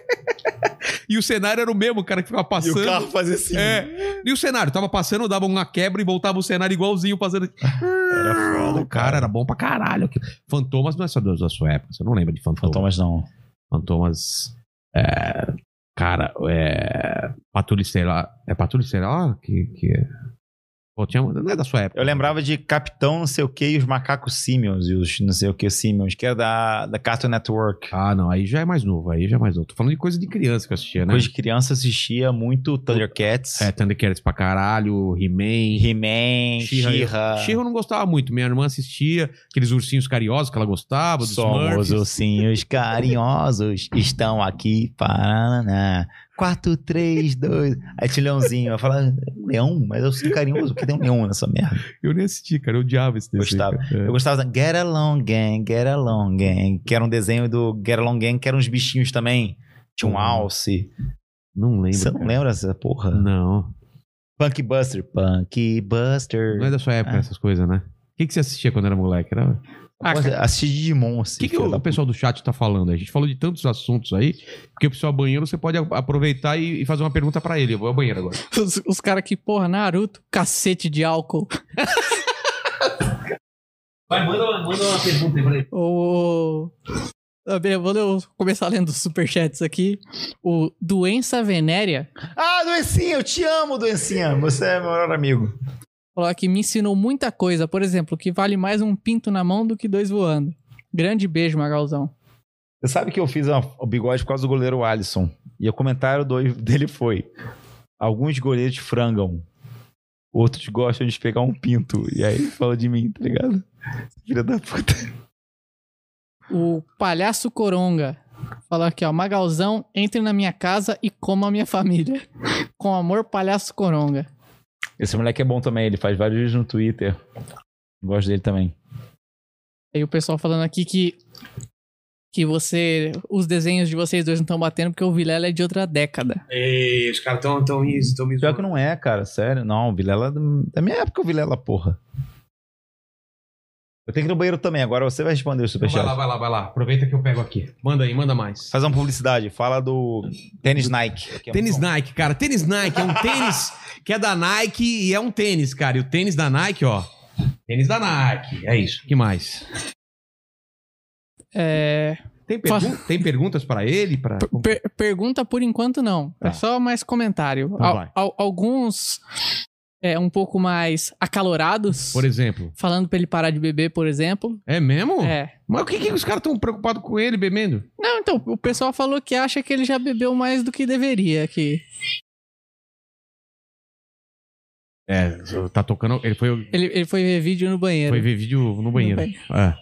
E o cenário era o mesmo, cara, que ficava
e
passando.
o carro fazia assim.
É. E o cenário? Tava passando, dava uma quebra e voltava o cenário igualzinho, fazendo.
Era foda,
O cara era bom pra caralho. Fantomas não é só da sua época. Você não lembra de Fantomas?
Fantomas não.
Fantomas. É, cara, é. Patrulha Estelar. É Patrulha Estelar? Que. que... Pô, tinha, não é da sua época.
Eu lembrava de Capitão não sei o que e os macacos Simeons e os não sei o que Simeons, que era da, da Cartoon Network.
Ah, não. Aí já é mais novo. Aí já é mais novo. Tô falando de coisa de criança que eu assistia, né?
Depois de criança assistia muito Thundercats,
É, Thundercats pra caralho, He-Man.
He-Man,
She-Ra.
She-Ra.
Eu não gostava muito. Minha irmã assistia aqueles ursinhos carinhosos que ela gostava, dos
Somos
Smurfs.
ursinhos carinhosos, estão aqui para... 4, 3, 2. Aí tinha leãozinho. Eu falava, leão? Mas eu sou carinhoso, porque tem um leão nessa merda.
Eu nem assisti, cara. Eu odiava esse desenho.
Gostava.
É.
Eu gostava da Get Along Gang, Get Along Gang, que era um desenho do Get Along Gang, que eram uns bichinhos também. Tinha um
Hum.
alce.
Não lembro.
Você não
cara.
lembra dessa porra?
Não.
Punk Buster. Punk Buster.
Não é da sua época
Ah.
essas coisas, né? O que, que você assistia quando era moleque? Era...
Ah,
Pô,
cara,
Assisti Digimon,
O
assim.
que, que
filho
o
da
pessoal do chat tá falando? A gente falou de tantos assuntos aí, porque o pessoal banheiro você pode aproveitar e, e fazer uma pergunta pra ele. Eu vou ao banheiro agora.
os, os caras que, porra, Naruto, cacete de álcool.
Vai, manda, manda uma pergunta aí pra ele.
O. Eu começar lendo os superchats aqui. O Doença Venérea
Ah, Doencinha, eu te amo, Doencinha. Você é meu melhor amigo.
Falou que me ensinou muita coisa. Por exemplo, que vale mais um pinto na mão do que dois voando. Grande beijo, Magalzão.
Você sabe que eu fiz uma- o bigode por causa do goleiro Alisson. E o comentário do- dele foi: Alguns goleiros frangam, outros gostam de pegar um pinto. E aí ele falou de mim, tá ligado? Filha da puta.
O Palhaço Coronga falou aqui, ó. Magalzão, entre na minha casa e coma a minha família. Com amor, Palhaço Coronga.
Esse moleque é bom também, ele faz vários vídeos no Twitter. Gosto dele também.
Aí o pessoal falando aqui que. Que você. Os desenhos de vocês dois não estão batendo porque o Vilela é de outra década.
Ei, os caras tão, tão, tão me
Pior que não é, cara, sério. Não, o Vilela. é Da minha época, o Vilela, porra. Eu tenho que ir no banheiro também, agora você vai responder o
Vai
superchat.
lá, vai lá, vai lá. Aproveita que eu pego aqui. Manda aí, manda mais.
Faz uma publicidade, fala do tênis Nike. que é
Tênis
bom.
Nike, cara. Tênis Nike é um tênis que é da Nike e é um tênis, cara. E o tênis da Nike, ó. Tênis da Nike. É isso. que mais?
É.
Tem, pergun- tem perguntas pra ele? Pra...
per- pergunta por enquanto não.
Tá.
É só mais comentário.
Então
Al-
vai.
al- alguns. É, um pouco mais acalorados.
Por exemplo.
Falando pra ele parar de beber, por exemplo.
É mesmo?
É.
Mas o que, que os caras estão preocupados com ele bebendo?
Não, então, o pessoal falou que acha que ele já bebeu mais do que deveria aqui.
É, tá tocando. Ele foi,
Ele, ele foi ver vídeo no banheiro.
foi ver vídeo no banheiro.
banheiro.
É.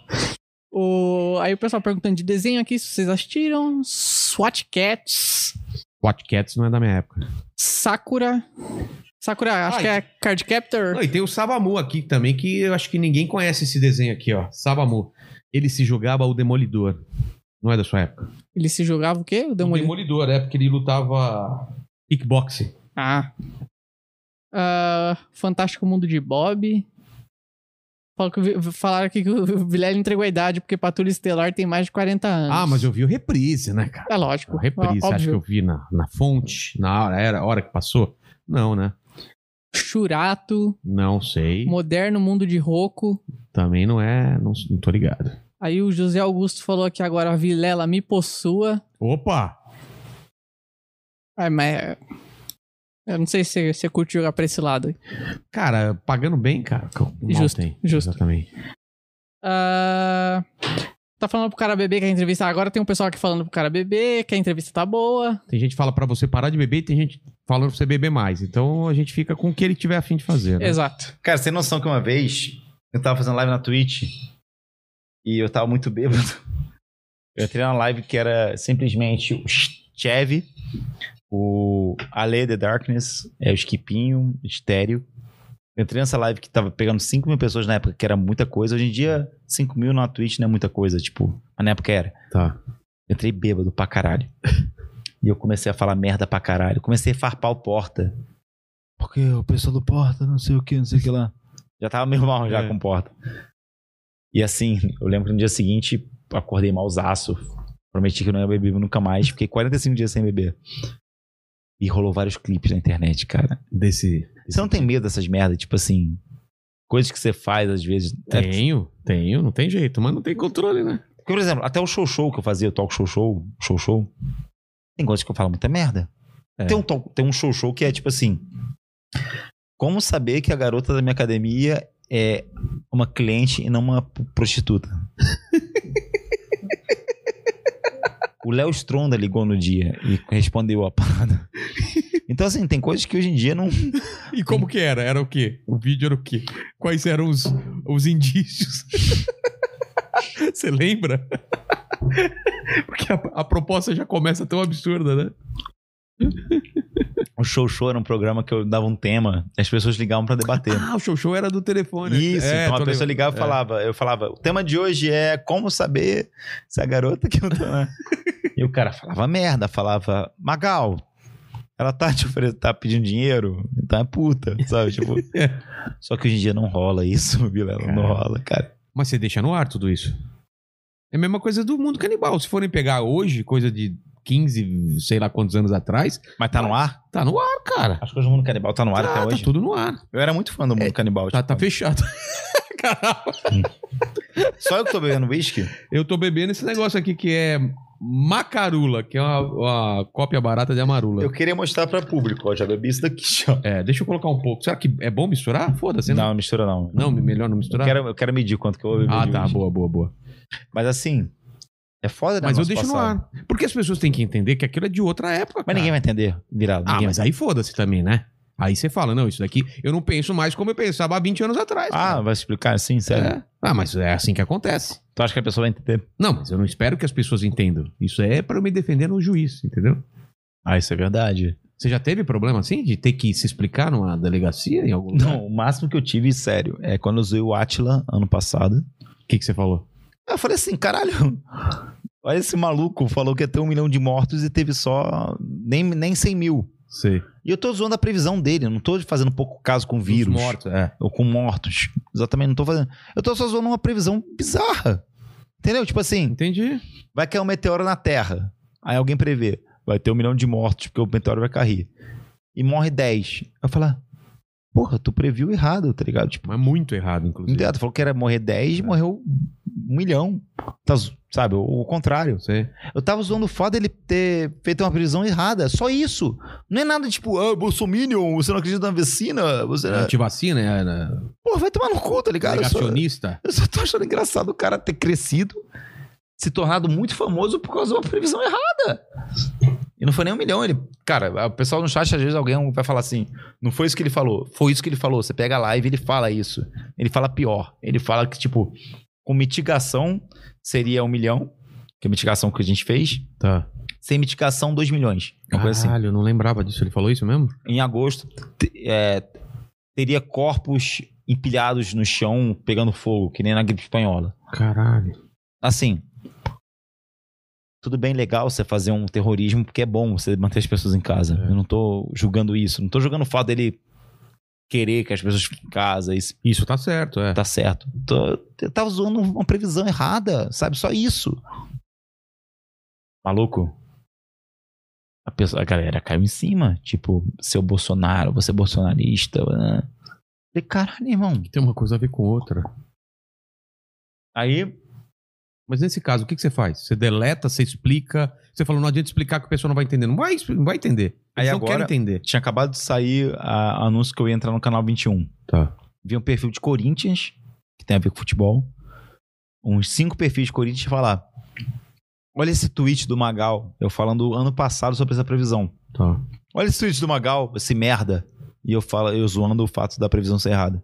O... Aí o pessoal perguntando de desenho aqui, se vocês assistiram. SWAT Cats,
Watch Cats não é da minha época.
Sakura. Sakura, acho
Ai.
que é Card Captor.
Não, e tem o Sabamu aqui também, que eu acho que ninguém conhece esse desenho aqui, ó. Sabamu. Ele se jogava o Demolidor. Não é da sua época?
Ele se jogava o quê? O
O
Demolidor.
Demolidor, é, porque ele lutava kickboxing.
Ah. Ah, Fantástico Mundo de Bob. Falaram, aqui que o Vilela entregou a idade porque Patrulha Estelar tem mais de 40 anos.
Ah, mas eu vi o reprise, né, cara?
É lógico.
O reprise, você acha que eu vi na, na fonte, na hora, era hora que passou? Não, né?
Churato,
Não sei.
Moderno Mundo de Roco.
Também não é. Não, não tô ligado.
Aí o José Augusto falou aqui agora, a Vilela me possua.
Opa!
Ai, mas... Eu não sei se você- curte jogar pra esse lado.
Cara, pagando bem, cara.
Justo,
tem.
justo.
Exatamente.
Ah, tá falando pro cara beber que a entrevista... Agora tem um pessoal aqui falando pro cara beber, que a entrevista tá boa.
Tem gente que fala pra você parar de beber e tem gente falando pra você beber mais. Então a gente fica com o que ele tiver afim de fazer. Né?
Exato.
Cara, você tem noção que uma vez eu tava fazendo live na Twitch e eu tava muito bêbado. Eu entrei na live que era simplesmente o Chevy, o Ale The Darkness, é, o Skipinho, o Estéreo. Eu entrei nessa live que tava pegando 5 mil pessoas na época, que era muita coisa. Hoje em dia, 5 mil na Twitch não é muita coisa, tipo, mas na época era.
Tá.
Eu entrei bêbado pra caralho. E eu comecei a falar merda pra caralho. Comecei a farpar o porta. Porque o pessoal do porta, não sei o que, não sei o que lá. Já tava meio mal já
É.
com porta. E assim, eu lembro que no dia seguinte acordei malzaço. Prometi que eu não ia beber nunca mais. Fiquei 45 dias sem beber. E rolou vários clipes na internet, cara.
Desse.
Você não tem medo dessas merdas? Tipo assim, coisas que você faz às vezes. É,
Tenho, tenho, não tem jeito, mas não tem controle, né?
Porque, por exemplo, até o show show que eu fazia, o talk show show, show show, tem coisas que eu falo muita merda.
É.
Tem, um tem um show show que é tipo assim: Como saber que a garota da minha academia é uma cliente e não uma prostituta? o Léo Stronda ligou no dia e respondeu a parada. Então, assim, tem coisas que hoje em dia não.
E como que era? Era o quê? O vídeo era o quê? Quais eram os, os indícios? Você lembra? Porque a, a proposta já começa tão absurda, né?
O Show Show era um programa que eu dava um tema e as pessoas ligavam pra debater.
Ah, o show show era do telefone.
Isso,
É,
então a pessoa ligava e
É.
falava, eu falava, o tema de hoje é como saber se a garota que eu tô... né?" e o cara falava merda, falava, Magal, ela tá te oferecendo, tá pedindo dinheiro, então é puta, sabe? Tipo, só que hoje em dia não rola isso, Vilela, não rola, cara.
Mas você deixa no ar tudo isso. É a mesma coisa do mundo canibal. Se forem pegar hoje, coisa de 15, sei lá quantos anos atrás,
Mas tá no ar?
tá no ar, cara.
As coisas do Mundo Canibal tá no ar
tá,
até
tá
hoje.
tudo no ar.
Eu era muito fã do Mundo Canibal.
Tá,
tipo,
tá fechado. Caramba.
Só eu que tô bebendo whisky?
Eu tô bebendo esse negócio aqui que é Macarula, que é uma, uma cópia barata de Amarula.
Eu queria mostrar pra público, ó, já bebi isso daqui, ó.
É, deixa eu colocar um pouco. Será que é bom misturar? Foda-se,
Não,
não.
não mistura não.
Não, melhor não
Eu
misturar?
quero, eu quero medir quanto que eu vou beber
Ah, tá,
whisky.
boa, boa, boa.
Mas assim, é foda, né?
Mas eu deixo no
passado.
ar. Porque as pessoas têm que entender que aquilo é de outra época,
Mas
cara.
ninguém vai entender, virado.
Ah, mas
vai...
aí foda-se também, né? Aí você fala, não, isso daqui eu não penso mais como eu pensava há 20 anos atrás.
Ah,
cara.
vai explicar assim, sério?
É. Ah, mas é assim que acontece.
Tu acha que a pessoa vai entender?
Não, mas eu não espero que as pessoas entendam. Isso é pra eu me defender no juiz, entendeu?
Ah, isso é verdade.
Você já teve problema assim de ter que se explicar numa delegacia em algum lugar?
Não, o máximo que eu tive, sério, é quando eu usei o Atila ano passado.
O que, que você falou?
Eu falei assim, caralho, olha esse maluco, falou que ia ter um milhão de mortos e teve só nem, nem 100 mil.
Sei.
E eu tô zoando a previsão dele, eu não tô fazendo pouco caso com vírus.
Os mortos, é.
Ou com mortos. Exatamente, não tô fazendo. Eu tô só zoando uma previsão bizarra. Entendeu? Tipo assim,
Entendi.
vai cair um meteoro na Terra. Aí alguém prevê, vai ter um milhão de mortos porque o meteoro vai cair. E morre 10. Eu falo, ah, porra, tu previu errado, tá ligado? Tipo,
Mas muito errado, inclusive.
tu falou que era morrer 10 e morreu um milhão. Tá sabe, o, o contrário.
Sei.
Eu tava usando o fato dele ter feito uma previsão errada. Só isso. Não é nada tipo, ah, Bolsominion, você não acredita na vacina? Você não...
Antivacina, é, né?
Porra, vai tomar no cu, tá ligado? Eu só-
negacionista.
eu só tô achando engraçado o cara ter crescido, se tornado muito famoso por causa de uma previsão errada. E não foi nem um milhão. Ele, cara, o pessoal no chat, às vezes alguém vai falar assim: não foi isso que ele falou, foi isso que ele falou. Você pega a live ele fala isso. Ele fala pior. Ele fala que, tipo, com mitigação seria um milhão, que é a mitigação que a gente fez.
Tá.
Sem mitigação, dois milhões. Uma assim.
Caralho, eu não lembrava disso. Ele falou isso mesmo?
Em agosto, é, teria corpos empilhados no chão pegando fogo, que nem na gripe espanhola.
Caralho.
assim, tudo bem legal você fazer um terrorismo, porque é bom você manter as pessoas em casa.
É.
Eu não tô julgando isso. Não tô julgando o fato dele querer que as pessoas fiquem em casa. Isso
Isso tá certo, é.
tá certo. Tô, eu tava usando uma previsão errada, sabe? Só isso. Maluco. A, pessoa, a galera caiu em cima. Tipo, seu Bolsonaro, você é bolsonarista. Né? Falei, caralho, irmão.
Tem uma coisa a ver com outra.
Aí
Mas nesse caso, o que, que você faz? Você deleta, você explica. Você falou, não adianta explicar que a pessoa não vai entender. Não vai, não vai entender.
Aí
não
agora-
querem entender.
tinha acabado de sair a anúncio que eu ia entrar no canal 21.
Tá.
vi um perfil de Corinthians, que tem a ver com futebol, uns cinco perfis de Corinthians falar: Olha esse tweet do Magal, eu falando ano passado sobre essa previsão.
Tá.
Olha esse tweet do Magal, esse merda. E eu falo, eu zoando o fato da previsão ser errada.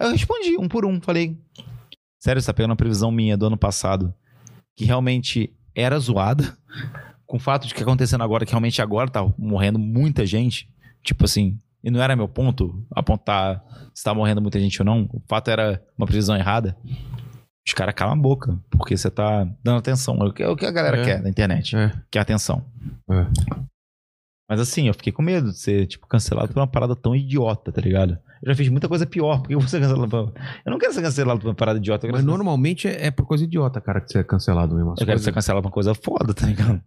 Eu respondi um por um, falei: Sério, você tá pegando a previsão minha do ano passado, que realmente era zoada, com o fato de que acontecendo agora, que realmente agora tá morrendo muita gente. Tipo assim, e não era meu ponto apontar se tá morrendo muita gente ou não. O fato era uma previsão errada. Os caras calam a boca, porque você tá dando atenção. É o que, é o que a galera
É.
quer na internet.
É.
Quer atenção.
É.
Mas assim, eu fiquei com medo de ser, tipo, cancelado por uma parada tão idiota, tá ligado? Eu já fiz muita coisa pior, porque eu vou ser cancelado. Eu não quero ser cancelado por uma parada idiota.
Mas
ser...
normalmente é, é por coisa idiota, cara, que você é cancelado mesmo.
Eu quero ser cancelado por uma coisa foda, tá ligado?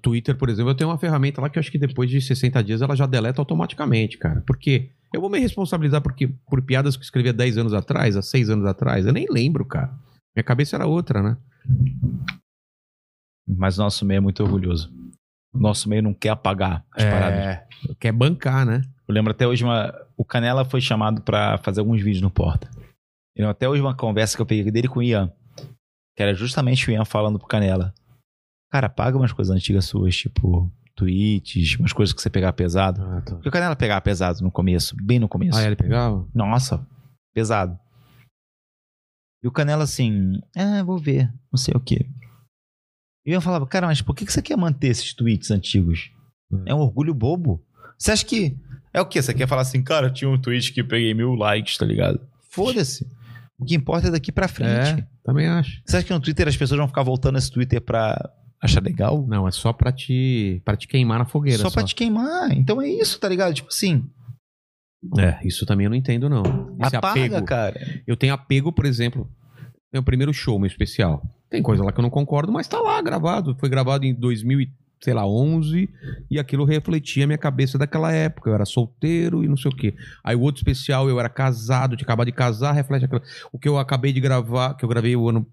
Twitter, por exemplo, eu tenho uma ferramenta lá que eu acho que depois de 60 dias ela já deleta automaticamente, cara. Porque eu vou me responsabilizar porque, por piadas que eu escrevi há 10 anos atrás, há 6 anos atrás. Eu nem lembro, cara. Minha cabeça era outra, né?
Mas o nosso meio é muito orgulhoso. Nosso meio não quer apagar as paradas.
É, quer bancar, né?
Eu lembro até hoje uma. O Canela foi chamado pra fazer alguns vídeos no Porta. Eu até hoje uma conversa que eu peguei dele com o Ian. Que era justamente o Ian falando pro Canela. Cara, paga umas coisas antigas suas, tipo tweets, umas coisas que você pegar pesado.
Ah, tá.
Porque o Canela pegava pesado no começo, bem no começo.
Ah, ele pegava?
Nossa, pesado. E o Canela assim, ah, vou ver, não sei o quê. E eu falava, cara, mas por que que você quer manter esses tweets antigos? É um orgulho bobo. Você acha que. É o quê? Você quer falar assim, cara, eu tinha um tweet que peguei mil likes, tá ligado? Foda-se. O que importa é daqui pra frente.
É, também acho.
Você acha que no Twitter as pessoas vão ficar voltando esse Twitter pra achar legal?
Não, é só pra te, pra te queimar na fogueira.
só pra te queimar. Então é isso, tá ligado? Tipo assim,
É, isso também eu não entendo, não. Esse
apaga,
apego.
cara.
Eu tenho apego, por exemplo, meu primeiro show, meu especial. Tem coisa lá que eu não concordo, mas tá lá gravado. Foi gravado em 2000 e, sei lá, 11 e aquilo refletia a minha cabeça daquela época. Eu era solteiro e não sei o quê. Aí o outro especial, eu era casado, tinha acabado de casar, reflete aquilo. O que eu acabei de gravar, que eu gravei o ano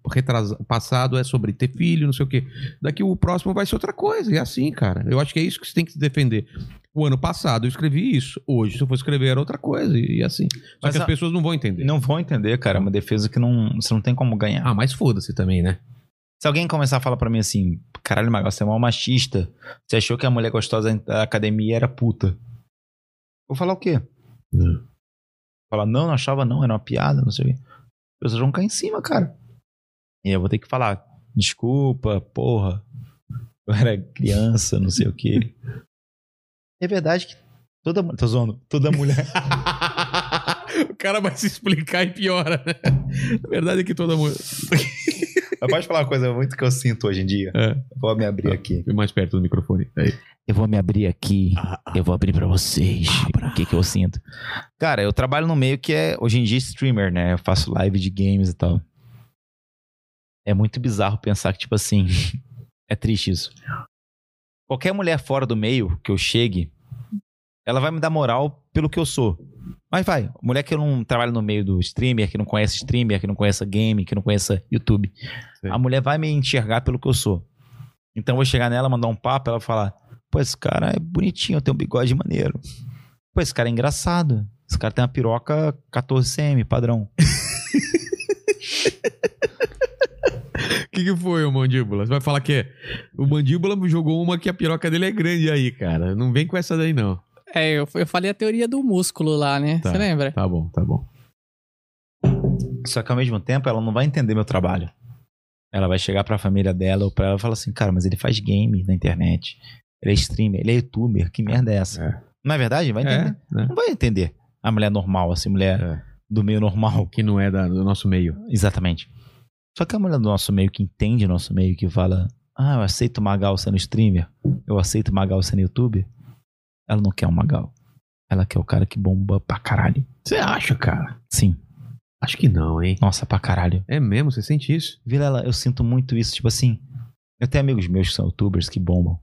passado é sobre ter filho, não sei o quê. Daqui o próximo vai ser outra coisa. E é assim, cara. Eu acho que é isso que você tem que se defender. O ano passado eu escrevi isso. Hoje, se eu for escrever, era outra coisa. E assim. Só
Mas
que as
a-
pessoas não vão entender.
Não vão entender, cara. É uma defesa que não, você não tem como ganhar.
Ah, mas foda-se também, né?
Se alguém começar a falar pra mim assim, caralho, Magal, você é mal machista. Você achou que a mulher gostosa da academia era puta. Vou falar o quê?
Hum.
Falar, não, não achava não, era uma piada, não sei o quê. As pessoas vão cair em cima, cara. E eu vou ter que falar, desculpa, porra. Eu era criança, não sei o quê. É verdade que toda mulher. Tô zoando. Toda mulher.
o cara vai se explicar e piora, né? A verdade é que toda mulher.
Mas pode falar uma coisa muito que eu sinto hoje em dia?
É.
Vou me abrir aqui.
Fui mais perto do microfone. Aí.
Eu vou me abrir aqui.
Ah,
Eu vou abrir pra vocês o que, que eu sinto. Cara, eu trabalho no meio que é, hoje em dia, streamer, né? Eu faço live de games e tal. É muito bizarro pensar que, tipo assim, é triste isso. Qualquer mulher fora do meio que eu chegue, ela vai me dar moral pelo que eu sou. Mas vai, mulher que não trabalha no meio do streamer, que não conhece streamer, que não conhece game, que não conhece YouTube.
Sei.
A mulher vai me enxergar pelo que eu sou. Então eu vou chegar nela, mandar um papo, ela falar: Pô, esse cara é bonitinho, tem um bigode maneiro. Pô, esse cara é engraçado. Esse cara tem uma piroca 14cm, padrão.
O que, que foi o mandíbula? Você vai falar que é. O mandíbula jogou uma que a piroca dele é grande aí, cara. Não vem com essa daí, não.
É, eu, eu falei a teoria do músculo lá, né?
Tá.
Você lembra?
Tá bom, tá bom.
Só que ao mesmo tempo ela não vai entender meu trabalho. Ela vai chegar pra família dela ou pra ela e falar assim: Cara, mas ele faz game na internet. Ele é streamer, ele é youtuber. Que merda é essa?
É.
Não é verdade? Vai entender.
É, né?
Não vai entender. A mulher normal, assim, mulher
É.
do meio normal.
Que não é da- do nosso meio.
Exatamente. Só que a mulher do nosso meio que entende o nosso meio, que fala: Ah, eu aceito Magal sendo streamer, eu aceito Magal sendo youtuber. Ela não quer um Magal. Ela quer o cara que bomba pra caralho.
Você acha, cara?
Sim.
Acho que não, hein?
Nossa, pra caralho.
É mesmo? Você sente isso?
Vilela, eu sinto muito isso. Tipo assim, eu tenho amigos meus que são youtubers que bombam.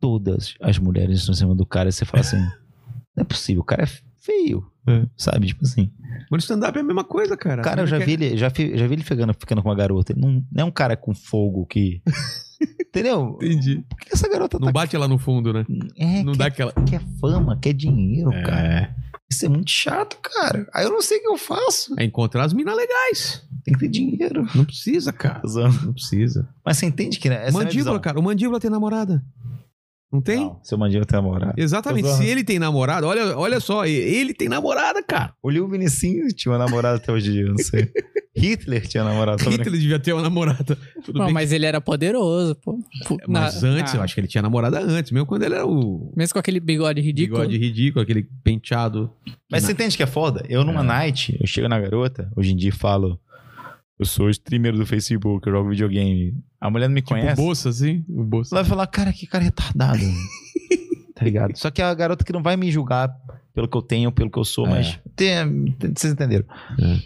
Todas as mulheres estão em cima do cara e você fala assim: Não é possível, o cara é feio. Sabe? Tipo assim.
Mas stand-up é a mesma coisa, cara.
Cara, eu já vi ele, já, fi- já vi ele ficando, ficando com uma garota. Ele não, não é um cara com fogo que. Entendeu?
Entendi.
Por que essa garota
Não
tá.
bate lá no fundo, né?
É,
Não
quer,
dá aquela.
quer fama, quer dinheiro, cara.
É.
Isso é muito chato, cara. Aí eu não sei o que eu faço.
É encontrar as minas legais.
Tem que ter dinheiro.
Não precisa, cara. Não precisa.
Mas você entende que né, essa é
mandíbula,
visão.
cara. O mandíbula tem namorada. Não tem?
Não, seu mandíbula tem namorado.
Exatamente. Se ele tem namorada, olha, olha só, ele tem namorada, cara.
O Liu Vinicinho tinha uma namorada até hoje em dia, eu não sei. Hitler tinha brincando.
Hitler devia ter uma namorada. Tudo
Não,
bem.
mas ele era poderoso, pô. Pô,
Mas
na-
antes,
ah,
eu acho que ele tinha namorada antes, mesmo quando ele era o
Mesmo com aquele bigode ridículo.
bigode ridículo, aquele penteado.
Mas você entende que é foda? Eu numa
É.
night, eu chego na garota, hoje em dia e falo. Eu sou streamer do Facebook, eu jogo videogame. A mulher não me
Tipo,
conhece.
bolsa, assim. O bolsa.
Ela vai falar, cara, que cara retardado. tá ligado? Só que é a garota que não vai me julgar pelo que eu tenho, pelo que eu sou,
É.
mas. Tem, tem- vocês entenderam?
É.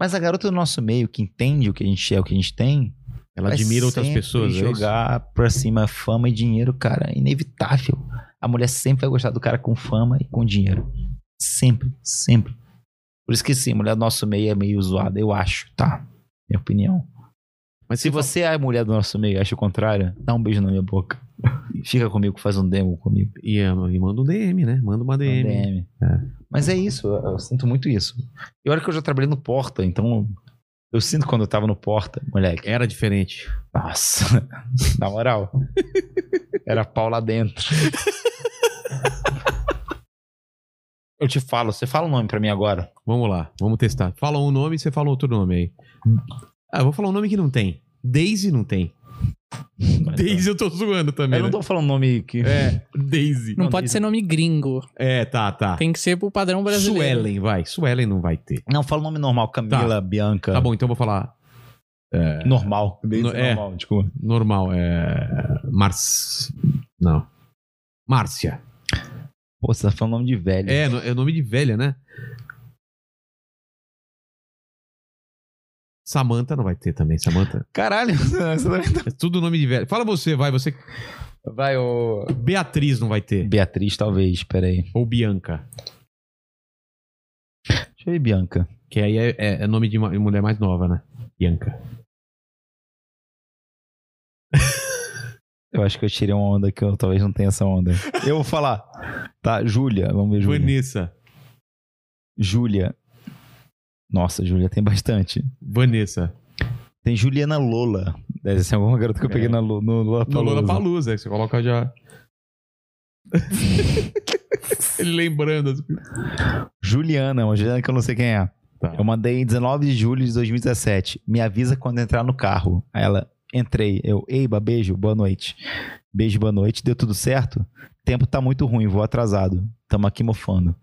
Mas a garota do nosso meio, que entende o que a gente é, o que a gente tem.
Ela admira outras pessoas. é
jogar pra cima fama e dinheiro, cara. É inevitável. A mulher sempre vai gostar do cara com fama e com dinheiro. Sempre, sempre. Por isso que sim, mulher do nosso meio é meio zoada, eu acho, tá? Minha opinião.
Mas
Se você é a mulher do nosso meio e acha o contrário, dá um beijo na minha boca. Fica comigo, faz um demo comigo.
E, é, e manda um DM, né? Manda uma
Um
DM.
DM.
É.
Mas é isso, eu, eu sinto muito isso. E olha que eu já trabalhei no Porta, então eu sinto quando eu tava no Porta, moleque.
Era diferente.
Nossa, na moral. Era pau lá dentro. Eu te falo, você fala o nome pra mim agora.
Vamos lá, vamos testar. Fala um nome e você fala outro nome aí. Ah, eu vou falar um nome que não tem. Daisy não tem. Daisy eu tô zoando também.
Eu não
né?
tô falando nome que.
É, Daisy.
Não, pode ser nome gringo.
É, tá, tá.
Tem que ser pro padrão brasileiro.
Suelen, vai. Suelen não vai ter.
Não, fala nome normal. Camila, Bianca.
Tá bom, então eu vou falar
Normal. Daisy
No- é.
normal, desculpa.
normal. É. Mars. Não. Márcia.
Pô, você tá falando nome de velho.
É, é nome de velha, né? Samantha não vai ter também, Samantha.
Caralho, também tá-
É tudo nome de velha. Fala você, vai. Você.
Vai, ô.
Beatriz não vai ter.
Beatriz, talvez, peraí.
Ou Bianca.
Deixa eu ver, Bianca.
Que aí é, é- é nome de uma mulher mais nova, né? Bianca.
Eu acho que eu tirei uma onda que eu talvez não tenha essa onda. Eu vou falar. Tá, Júlia. Vamos ver, Júlia.
Vanessa.
Júlia. Nossa, Júlia tem bastante.
Vanessa.
Tem Juliana Lola. Deve ser alguma garota que eu peguei na, Lu- no Lola
No Lola Palusa, que você coloca já. Ele lembrando. as.
Juliana, uma Juliana que eu não sei quem é.
Tá.
Eu mandei 19 de julho de 2017. Me avisa quando entrar no carro. Aí ela, entrei. Eu, Eiba, beijo, boa noite. Beijo, boa noite. Deu tudo certo? Tempo tá muito ruim, vou atrasado. Tamo aqui mofando.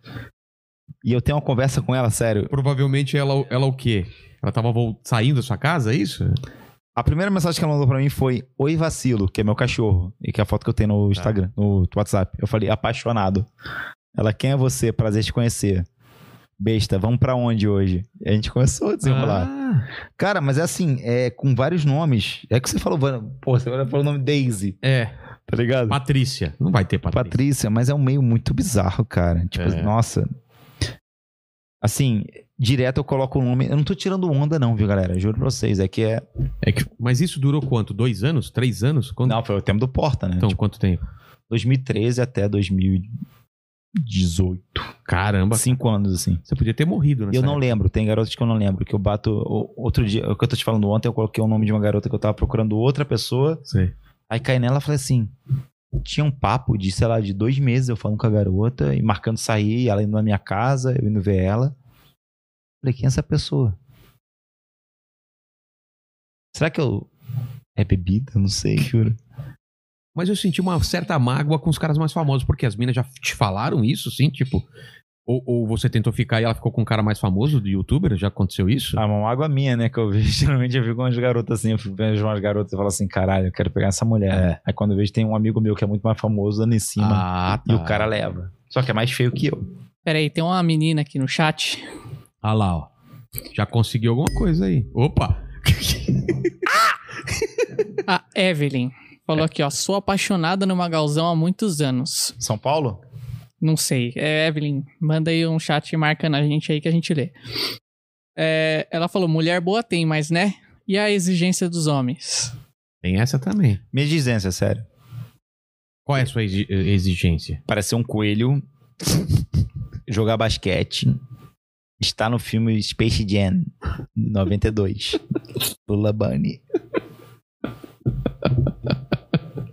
E eu tenho uma conversa com ela, sério.
Provavelmente ela, ela o quê? Ela tava saindo da sua casa, é isso?
A primeira mensagem que ela mandou pra mim foi: Oi, vacilo, que é meu cachorro. E que é a foto que eu tenho no Instagram, no WhatsApp. Eu falei: apaixonado. Ela, quem é você? Prazer te conhecer. Besta, vamos pra onde hoje? E a gente começou a desenrolar.
Ah,
Cara, mas é assim, é com vários nomes. É que você falou, pô, você falou o nome Daisy,
é.
tá ligado?
Patrícia. Não vai ter Patrícia.
Patrícia, mas é um meio muito bizarro, cara. Tipo,
É.
nossa. Assim, direto eu coloco o nome. Eu não tô tirando onda, não, viu, galera? Juro pra vocês. É que é.
É que- mas isso durou quanto? Dois anos? Três anos? Quanto-
Não, foi o tempo do Porta, né?
Então,
Tipo,
quanto tempo?
2013 até 2018.
Caramba.
Cinco anos, assim.
Você podia ter morrido nessa
Eu não
época.
lembro, tem garotas que eu não lembro. Que eu bato. o- Outro dia, o que eu tô te falando ontem, eu coloquei o nome de uma garota que eu tava procurando outra pessoa.
Sei.
Aí caí nela e falei assim. Tinha um papo de, sei lá, de dois meses eu falando com a garota e marcando sair, ela indo na minha casa, eu indo ver ela. Falei, quem é essa pessoa? Será que eu. É bebida? Não sei, juro.
Mas eu senti uma certa mágoa com os caras mais famosos, porque as minas já te falaram isso, assim, tipo. Ou, ou você tentou ficar e ela ficou com um cara mais famoso do youtuber? Já aconteceu isso?
Ah, uma água minha, né? Que eu vejo. Geralmente eu fico com umas garotas assim, eu vejo umas garotas e falo assim, caralho, eu quero pegar essa mulher. Aí quando eu vejo, tem um amigo meu que é muito mais famoso dando em cima.
ah,
E o cara leva. Só que é mais feio que eu.
Peraí, tem uma menina aqui no chat.
Ah lá, ó. Já conseguiu alguma coisa aí. Opa!
A Evelyn. Falou aqui, ó. Sou apaixonada no Magalzão há muitos anos.
São Paulo?
Não sei. É, Evelyn, manda aí um chat marcando a gente aí que a gente lê. É, ela falou: mulher boa tem, mas né? E a exigência dos homens?
Tem essa também.
Minha exigência, sério.
Qual é a sua exi- exigência?
Parecer um coelho, jogar basquete, estar no filme Space Jam 92. Lula Bunny.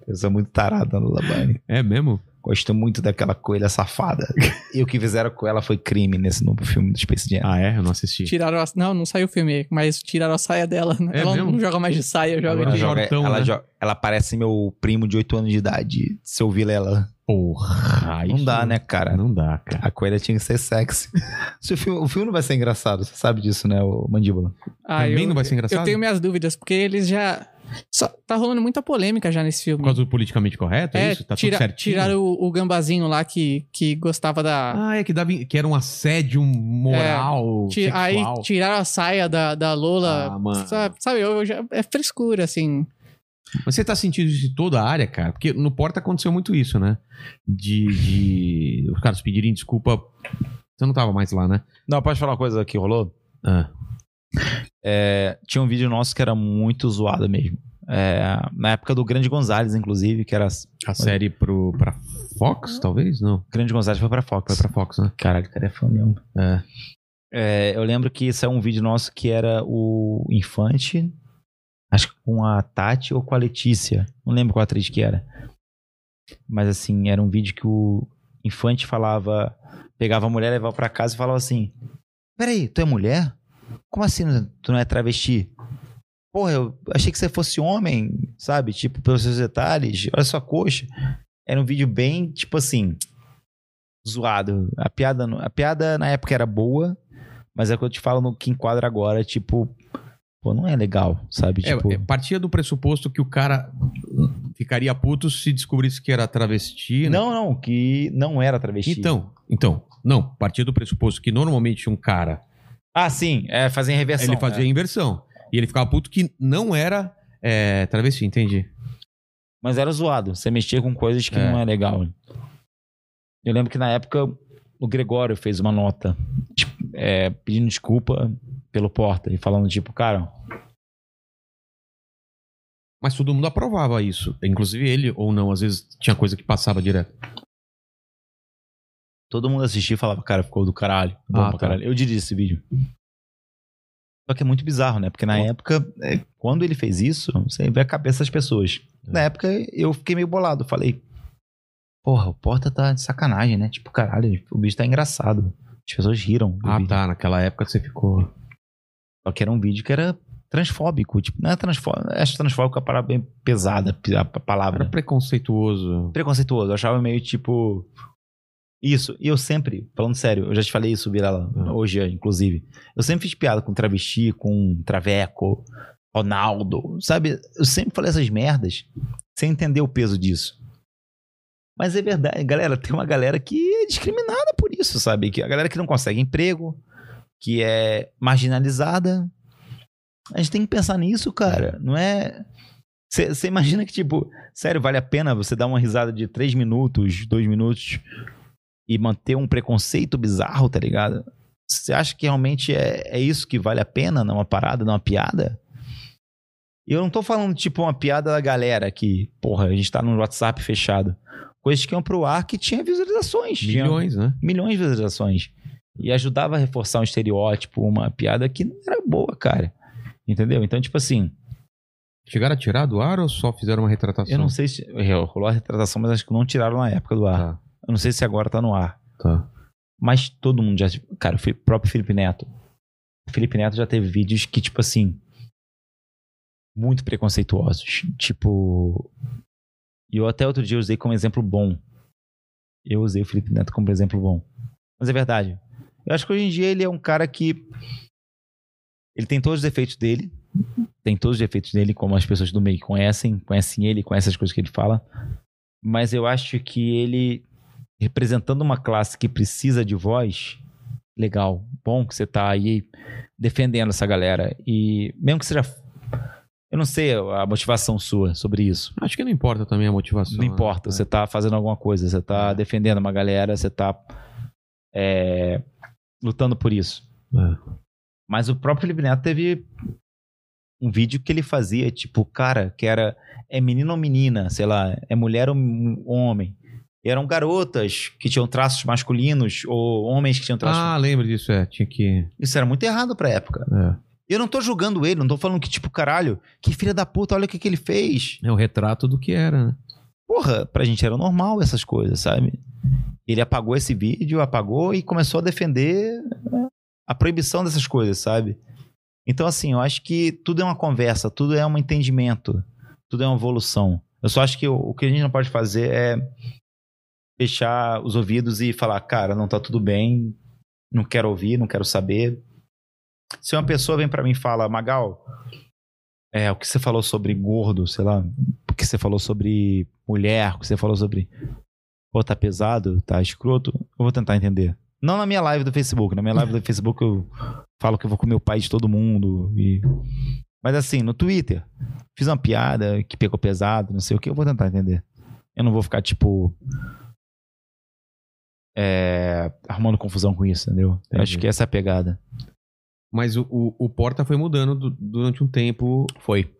Eu sou muito tarado na Lula Bunny.
É mesmo?
Gosto muito daquela coelha safada. e o que fizeram com ela foi crime nesse novo filme do Space Jam.
Ah, é? Eu não assisti.
Tiraram a... Não, não saiu o filme, mas tiraram a saia dela. né?
É
ela
mesmo?
não joga mais de saia, joga
ela,
de.
joga-
joga,
Jortão,
ela,
né?
jo- ela parece meu primo de 8 anos de idade. Se eu ouvir ela.
Porra.
Não dá, né, cara?
Não dá, cara.
A coelha tinha que ser sexy. Se o, filme, o filme não vai ser engraçado, você sabe disso, né, o Mandíbula?
Ah,
Também
eu-
não vai ser engraçado?
Eu tenho minhas dúvidas, porque eles já. Só, tá rolando muita polêmica já nesse filme.
Por causa do politicamente correto? É,
É,
isso? Tá
tira-
tudo certinho?
tiraram o, o gambazinho lá que, que gostava da.
Ah, é que, dava, que era um assédio moral,
Ti- aí tiraram a saia da, da Lola.
Ah, mano.
Sabe, sabe, eu já, é frescura, assim.
Mas você tá sentindo isso em toda a área, cara? Porque no Porta aconteceu muito isso, né? De, de os caras pedirem desculpa. Você não tava mais lá, né?
Não, pode falar uma coisa que rolou?
Ah,
É, tinha um vídeo nosso que era muito zoado mesmo. É, na época do Grande Gonzalez, inclusive, que era.
a série pro, pra Fox, talvez? Não.
Grande Gonzalez foi pra Fox.
Foi pra Fox, né?
Caralho, cara é fã mesmo.
É.
É, eu lembro que saiu um vídeo nosso que era o Infante, acho que com a Tati ou com a Letícia. Não lembro qual atriz que era. Mas assim, era um vídeo que o Infante falava, pegava a mulher, levava pra casa e falava assim: Peraí, tu é mulher? Como assim tu não é travesti? Porra, eu achei que você fosse homem, sabe? Tipo, pelos seus detalhes. Olha sua coxa. Era um vídeo bem, tipo assim, zoado. A piada, a piada na época era boa, mas é o que eu te falo no que enquadra agora, tipo, pô, não é legal, sabe?
É,
tipo,
é, partia do pressuposto que o cara ficaria puto se descobrisse que era travesti, né?
não, não, que não era travesti.
Então, então, não, partia do pressuposto que normalmente um cara,
Ah, sim, é fazer reversão.
ele fazia
é.
a inversão. E ele ficava puto que não era é, travesti, entendi.
Mas era zoado. Você mexia com coisas que
É.
não é legal. Eu lembro que na época o Gregório fez uma nota tipo, é, pedindo desculpa pelo Porta e falando, tipo, cara,
Mas todo mundo aprovava isso. Inclusive ele ou não, às vezes tinha coisa que passava direto.
Todo mundo assistia e falava, cara, ficou do caralho. Bom
Ah,
pra
tá.
caralho. Eu dirigi esse vídeo. Só que é muito bizarro, né? Porque na época, é, quando ele fez isso, você vê a cabeça das pessoas.
É.
Na época, eu fiquei meio bolado. Falei, porra, o Porta tá de sacanagem, né? Tipo, caralho, o bicho tá engraçado. As pessoas riram.
Ah,
vídeo.
tá. Naquela época você ficou.
Só que era um vídeo que era transfóbico. Tipo, não é transfóbico. Acho transfóbico a palavra bem pesada, a
Era
palavra.
preconceituoso.
Preconceituoso. Eu achava meio tipo. Isso. E eu sempre, falando sério, eu já te falei isso, Virala,
Ah.
hoje, inclusive. Eu sempre fiz piada com travesti, com traveco, Ronaldo, sabe? Eu sempre falei essas merdas sem entender o peso disso. Mas é verdade, galera, tem uma galera que é discriminada por isso, sabe? Que a galera que não consegue emprego, que é marginalizada. A gente tem que pensar nisso, cara. Não é. Você imagina que, tipo, sério, vale a pena você dar uma risada de três minutos, dois minutos e manter um preconceito bizarro, tá ligado? Você acha que realmente é, é isso que vale a pena numa parada, numa piada? E eu não tô falando, tipo, uma piada da galera que, porra, a gente tá no WhatsApp fechado. Coisas que iam pro ar que tinha visualizações. tinha
Milhões, né?
milhões de visualizações. E ajudava a reforçar um estereótipo, uma piada que não era boa, cara. Entendeu? Então, tipo assim,
Chegaram a tirar do ar ou só fizeram uma retratação?
eu não sei se. Rolou a retratação, mas acho que não tiraram na época do ar.
Tá,
Eu não sei se agora tá no ar.
tá.
Mas todo mundo já. Cara, o próprio Felipe Neto. O Felipe Neto já teve vídeos que, tipo assim. Muito preconceituosos. Tipo. E eu até outro dia usei como exemplo bom. Eu usei o Felipe Neto como exemplo bom. Mas é verdade. Eu acho que hoje em dia ele é um cara que. Ele tem todos os defeitos dele. Tem todos os defeitos dele, como as pessoas do meio conhecem. Conhecem ele, conhecem as coisas que ele fala. Mas eu acho que ele representando uma classe que precisa de voz, legal, bom que você tá aí defendendo essa galera. E mesmo que seja. Eu não sei a motivação sua sobre isso.
Acho que não importa também a motivação.
Não importa,
né?
você tá fazendo alguma coisa, você tá
É.
defendendo uma galera, você tá é, lutando por isso.
É.
Mas o próprio Felipe Neto teve um vídeo que ele fazia, tipo, cara, que era é menino ou menina, sei lá, é mulher ou homem. E eram garotas que tinham traços masculinos ou homens que tinham traços.
Ah, lembro disso, é. Tinha que.
Isso era muito errado pra época.
É.
Eu não tô julgando ele, não tô falando que, tipo, caralho, que filha da puta, olha o que, que ele fez.
É o retrato do que era, né?
Porra, pra gente era normal essas coisas, sabe? Ele apagou esse vídeo, apagou e começou a defender a proibição dessas coisas, sabe? Então, assim, eu acho que tudo é uma conversa, tudo é um entendimento, tudo é uma evolução. Eu só acho que o, o que a gente não pode fazer é fechar os ouvidos e falar, cara, não tá tudo bem, não quero ouvir, não quero saber. Se uma pessoa vem pra mim e fala, Magal, é, o que você falou sobre gordo, sei lá, o que você falou sobre mulher, o que você falou sobre. Pô, tá pesado, tá escroto, eu vou tentar entender. Não na minha live do Facebook. Na minha live do Facebook eu falo que eu vou comer o pai de todo mundo. E... Mas assim, no Twitter, fiz uma piada que pegou pesado, não sei o que, eu vou tentar entender. Eu não vou ficar, tipo. É, arrumando confusão com isso, entendeu? Eu acho
Entendi.
que essa é a pegada.
Mas o, o, o Porta foi mudando du- durante um tempo.
Foi.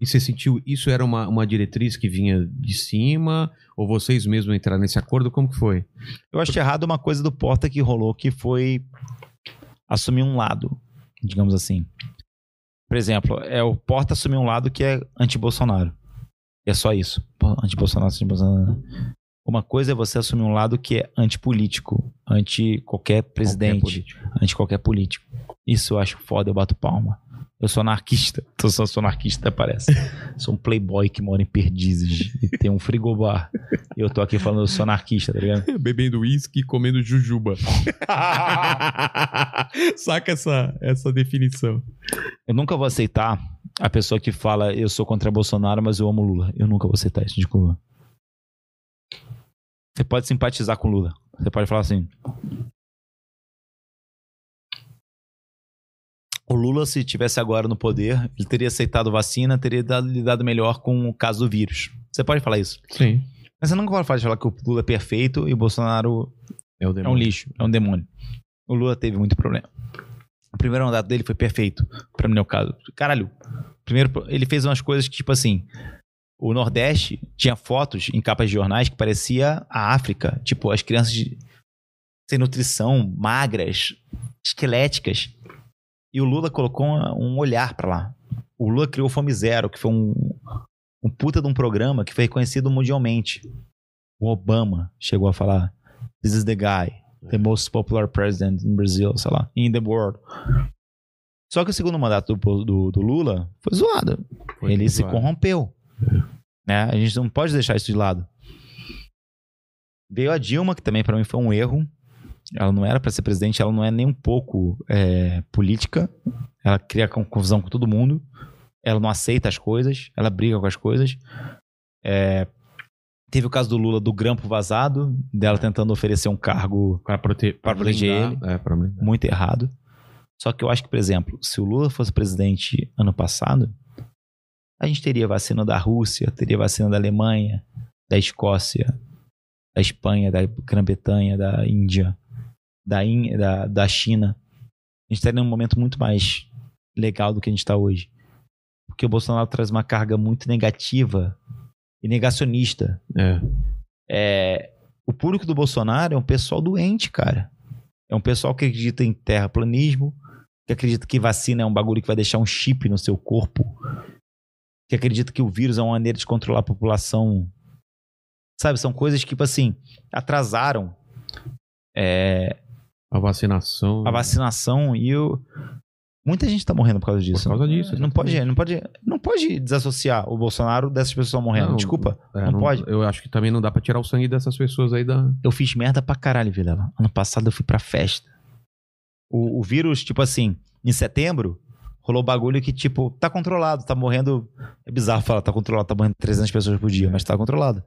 E você sentiu isso era uma, uma diretriz que vinha de cima? Ou vocês mesmos entraram nesse acordo? Como que foi?
Eu acho errado uma coisa do Porta que rolou, que foi assumir um lado, digamos assim. Por exemplo, é o Porta assumir um lado que é anti-Bolsonaro. E é só isso. Anti-Bolsonaro, anti-Bolsonaro. Uma coisa é você assumir um lado que é antipolítico, anti qualquer presidente,
Qualquer político.
anti qualquer político. Isso eu acho foda, eu bato palma. Eu sou anarquista. Tô só sou anarquista, parece. sou um playboy que mora em Perdizes e tem um frigobar. E eu tô aqui falando eu sou anarquista, tá ligado?
Bebendo uísque e comendo jujuba. Saca essa, essa definição.
Eu nunca vou aceitar a pessoa que fala eu sou contra Bolsonaro, mas eu amo Lula. Eu nunca vou aceitar isso, desculpa. Você pode simpatizar com Lula. Você pode falar assim. O Lula, se tivesse agora no poder, ele teria aceitado vacina, teria dado, lidado melhor com o caso do vírus. Você pode falar isso.
Sim.
Mas você nunca pode falar que o Lula é perfeito e o Bolsonaro
É o
é um lixo, é um demônio. O Lula teve muito problema. O primeiro mandato dele foi perfeito, pra mim, no caso. Caralho, primeiro, ele fez umas coisas que, tipo assim, o Nordeste tinha fotos em capas de jornais que parecia a África. Tipo, as crianças de- sem nutrição, magras, esqueléticas. E o Lula colocou um olhar pra lá. O Lula criou o Fome Zero, que foi um, um puta de um programa que foi reconhecido mundialmente. O Obama chegou a falar: This is the guy, the most popular president in Brazil, sei lá, in the world. Só que o segundo mandato do, do, do Lula foi zoado.
Foi
Ele se
zoado.
corrompeu. Né? A gente não pode deixar isso de lado. Veio a Dilma, que também pra mim foi um erro. Ela não era pra ser presidente, ela não é nem um pouco é, política. Ela cria con- confusão com todo mundo. Ela não aceita as coisas, ela briga com as coisas. É, teve o caso do Lula do grampo vazado, dela tentando oferecer um cargo
Pra, prote...
Proteger
blindar. É,
muito errado. Só que eu acho que, por exemplo, se o Lula fosse presidente ano passado, a gente teria vacina da Rússia, teria vacina da Alemanha, da Escócia, da Espanha, da Grã-Bretanha, da Índia, da, In- da, da China. A gente estaria num momento muito mais legal do que a gente está hoje. Porque o Bolsonaro traz uma carga muito negativa e negacionista.
É.
É, o público do Bolsonaro é um pessoal doente, cara. É um pessoal que acredita em terraplanismo, que acredita que vacina é um bagulho que vai deixar um chip no seu corpo, que acredita que o vírus é uma maneira de controlar a população. Sabe, são coisas que, tipo assim, atrasaram é,
A vacinação.
a vacinação e o... muita gente tá morrendo por causa disso.
causa disso,
Não pode, não pode, não pode desassociar o Bolsonaro dessas pessoas morrendo.
Não,
Desculpa,
É,
não pode.
Eu acho que também não dá pra tirar o sangue dessas pessoas aí da.
Eu fiz merda pra caralho, Vilela. Ano passado eu fui pra festa. O, o vírus, tipo assim, em setembro, rolou bagulho que, tipo, tá controlado, tá morrendo. É bizarro falar, tá controlado, tá morrendo 300 pessoas por dia, mas tá controlado.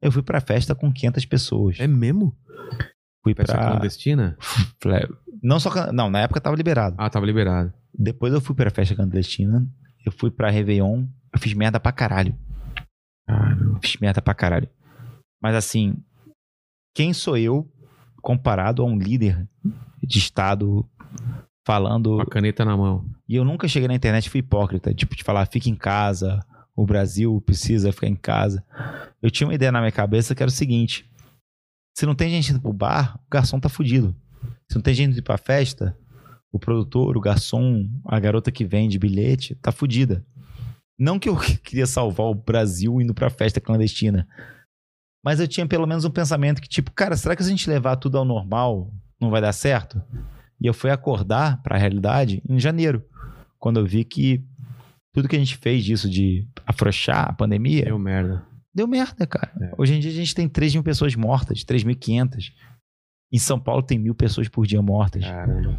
Eu fui pra festa com 500 pessoas.
É mesmo?
Fui
Peça
pra.
clandestina?
Não só. Não, na época tava liberado.
Ah, tava liberado.
Depois eu fui pra festa clandestina. Eu fui pra Réveillon. Eu fiz merda pra caralho.
Caramba.
Fiz merda pra caralho. Mas assim, quem sou eu comparado a um líder de Estado falando.
Com a caneta na mão.
E eu nunca cheguei na internet e fui hipócrita, tipo, de falar, fica em casa, o Brasil precisa ficar em casa. Eu tinha uma ideia na minha cabeça que era o seguinte: se não tem gente indo pro bar, o garçom tá fudido. Se não tem gente indo pra festa, o produtor, o garçom, a garota que vende bilhete, tá fudida. Não que eu queria salvar o Brasil indo pra festa clandestina. Mas eu tinha pelo menos um pensamento que, tipo, cara, será que se a gente levar tudo ao normal, não vai dar certo? E eu fui acordar pra realidade em janeiro, quando eu vi que tudo que a gente fez disso de afrouxar a pandemia
Deu merda.
deu merda, cara.
É.
Hoje em dia a gente tem 3 mil pessoas mortas, 3.500. Em São Paulo tem mil pessoas por dia mortas.
Caramba.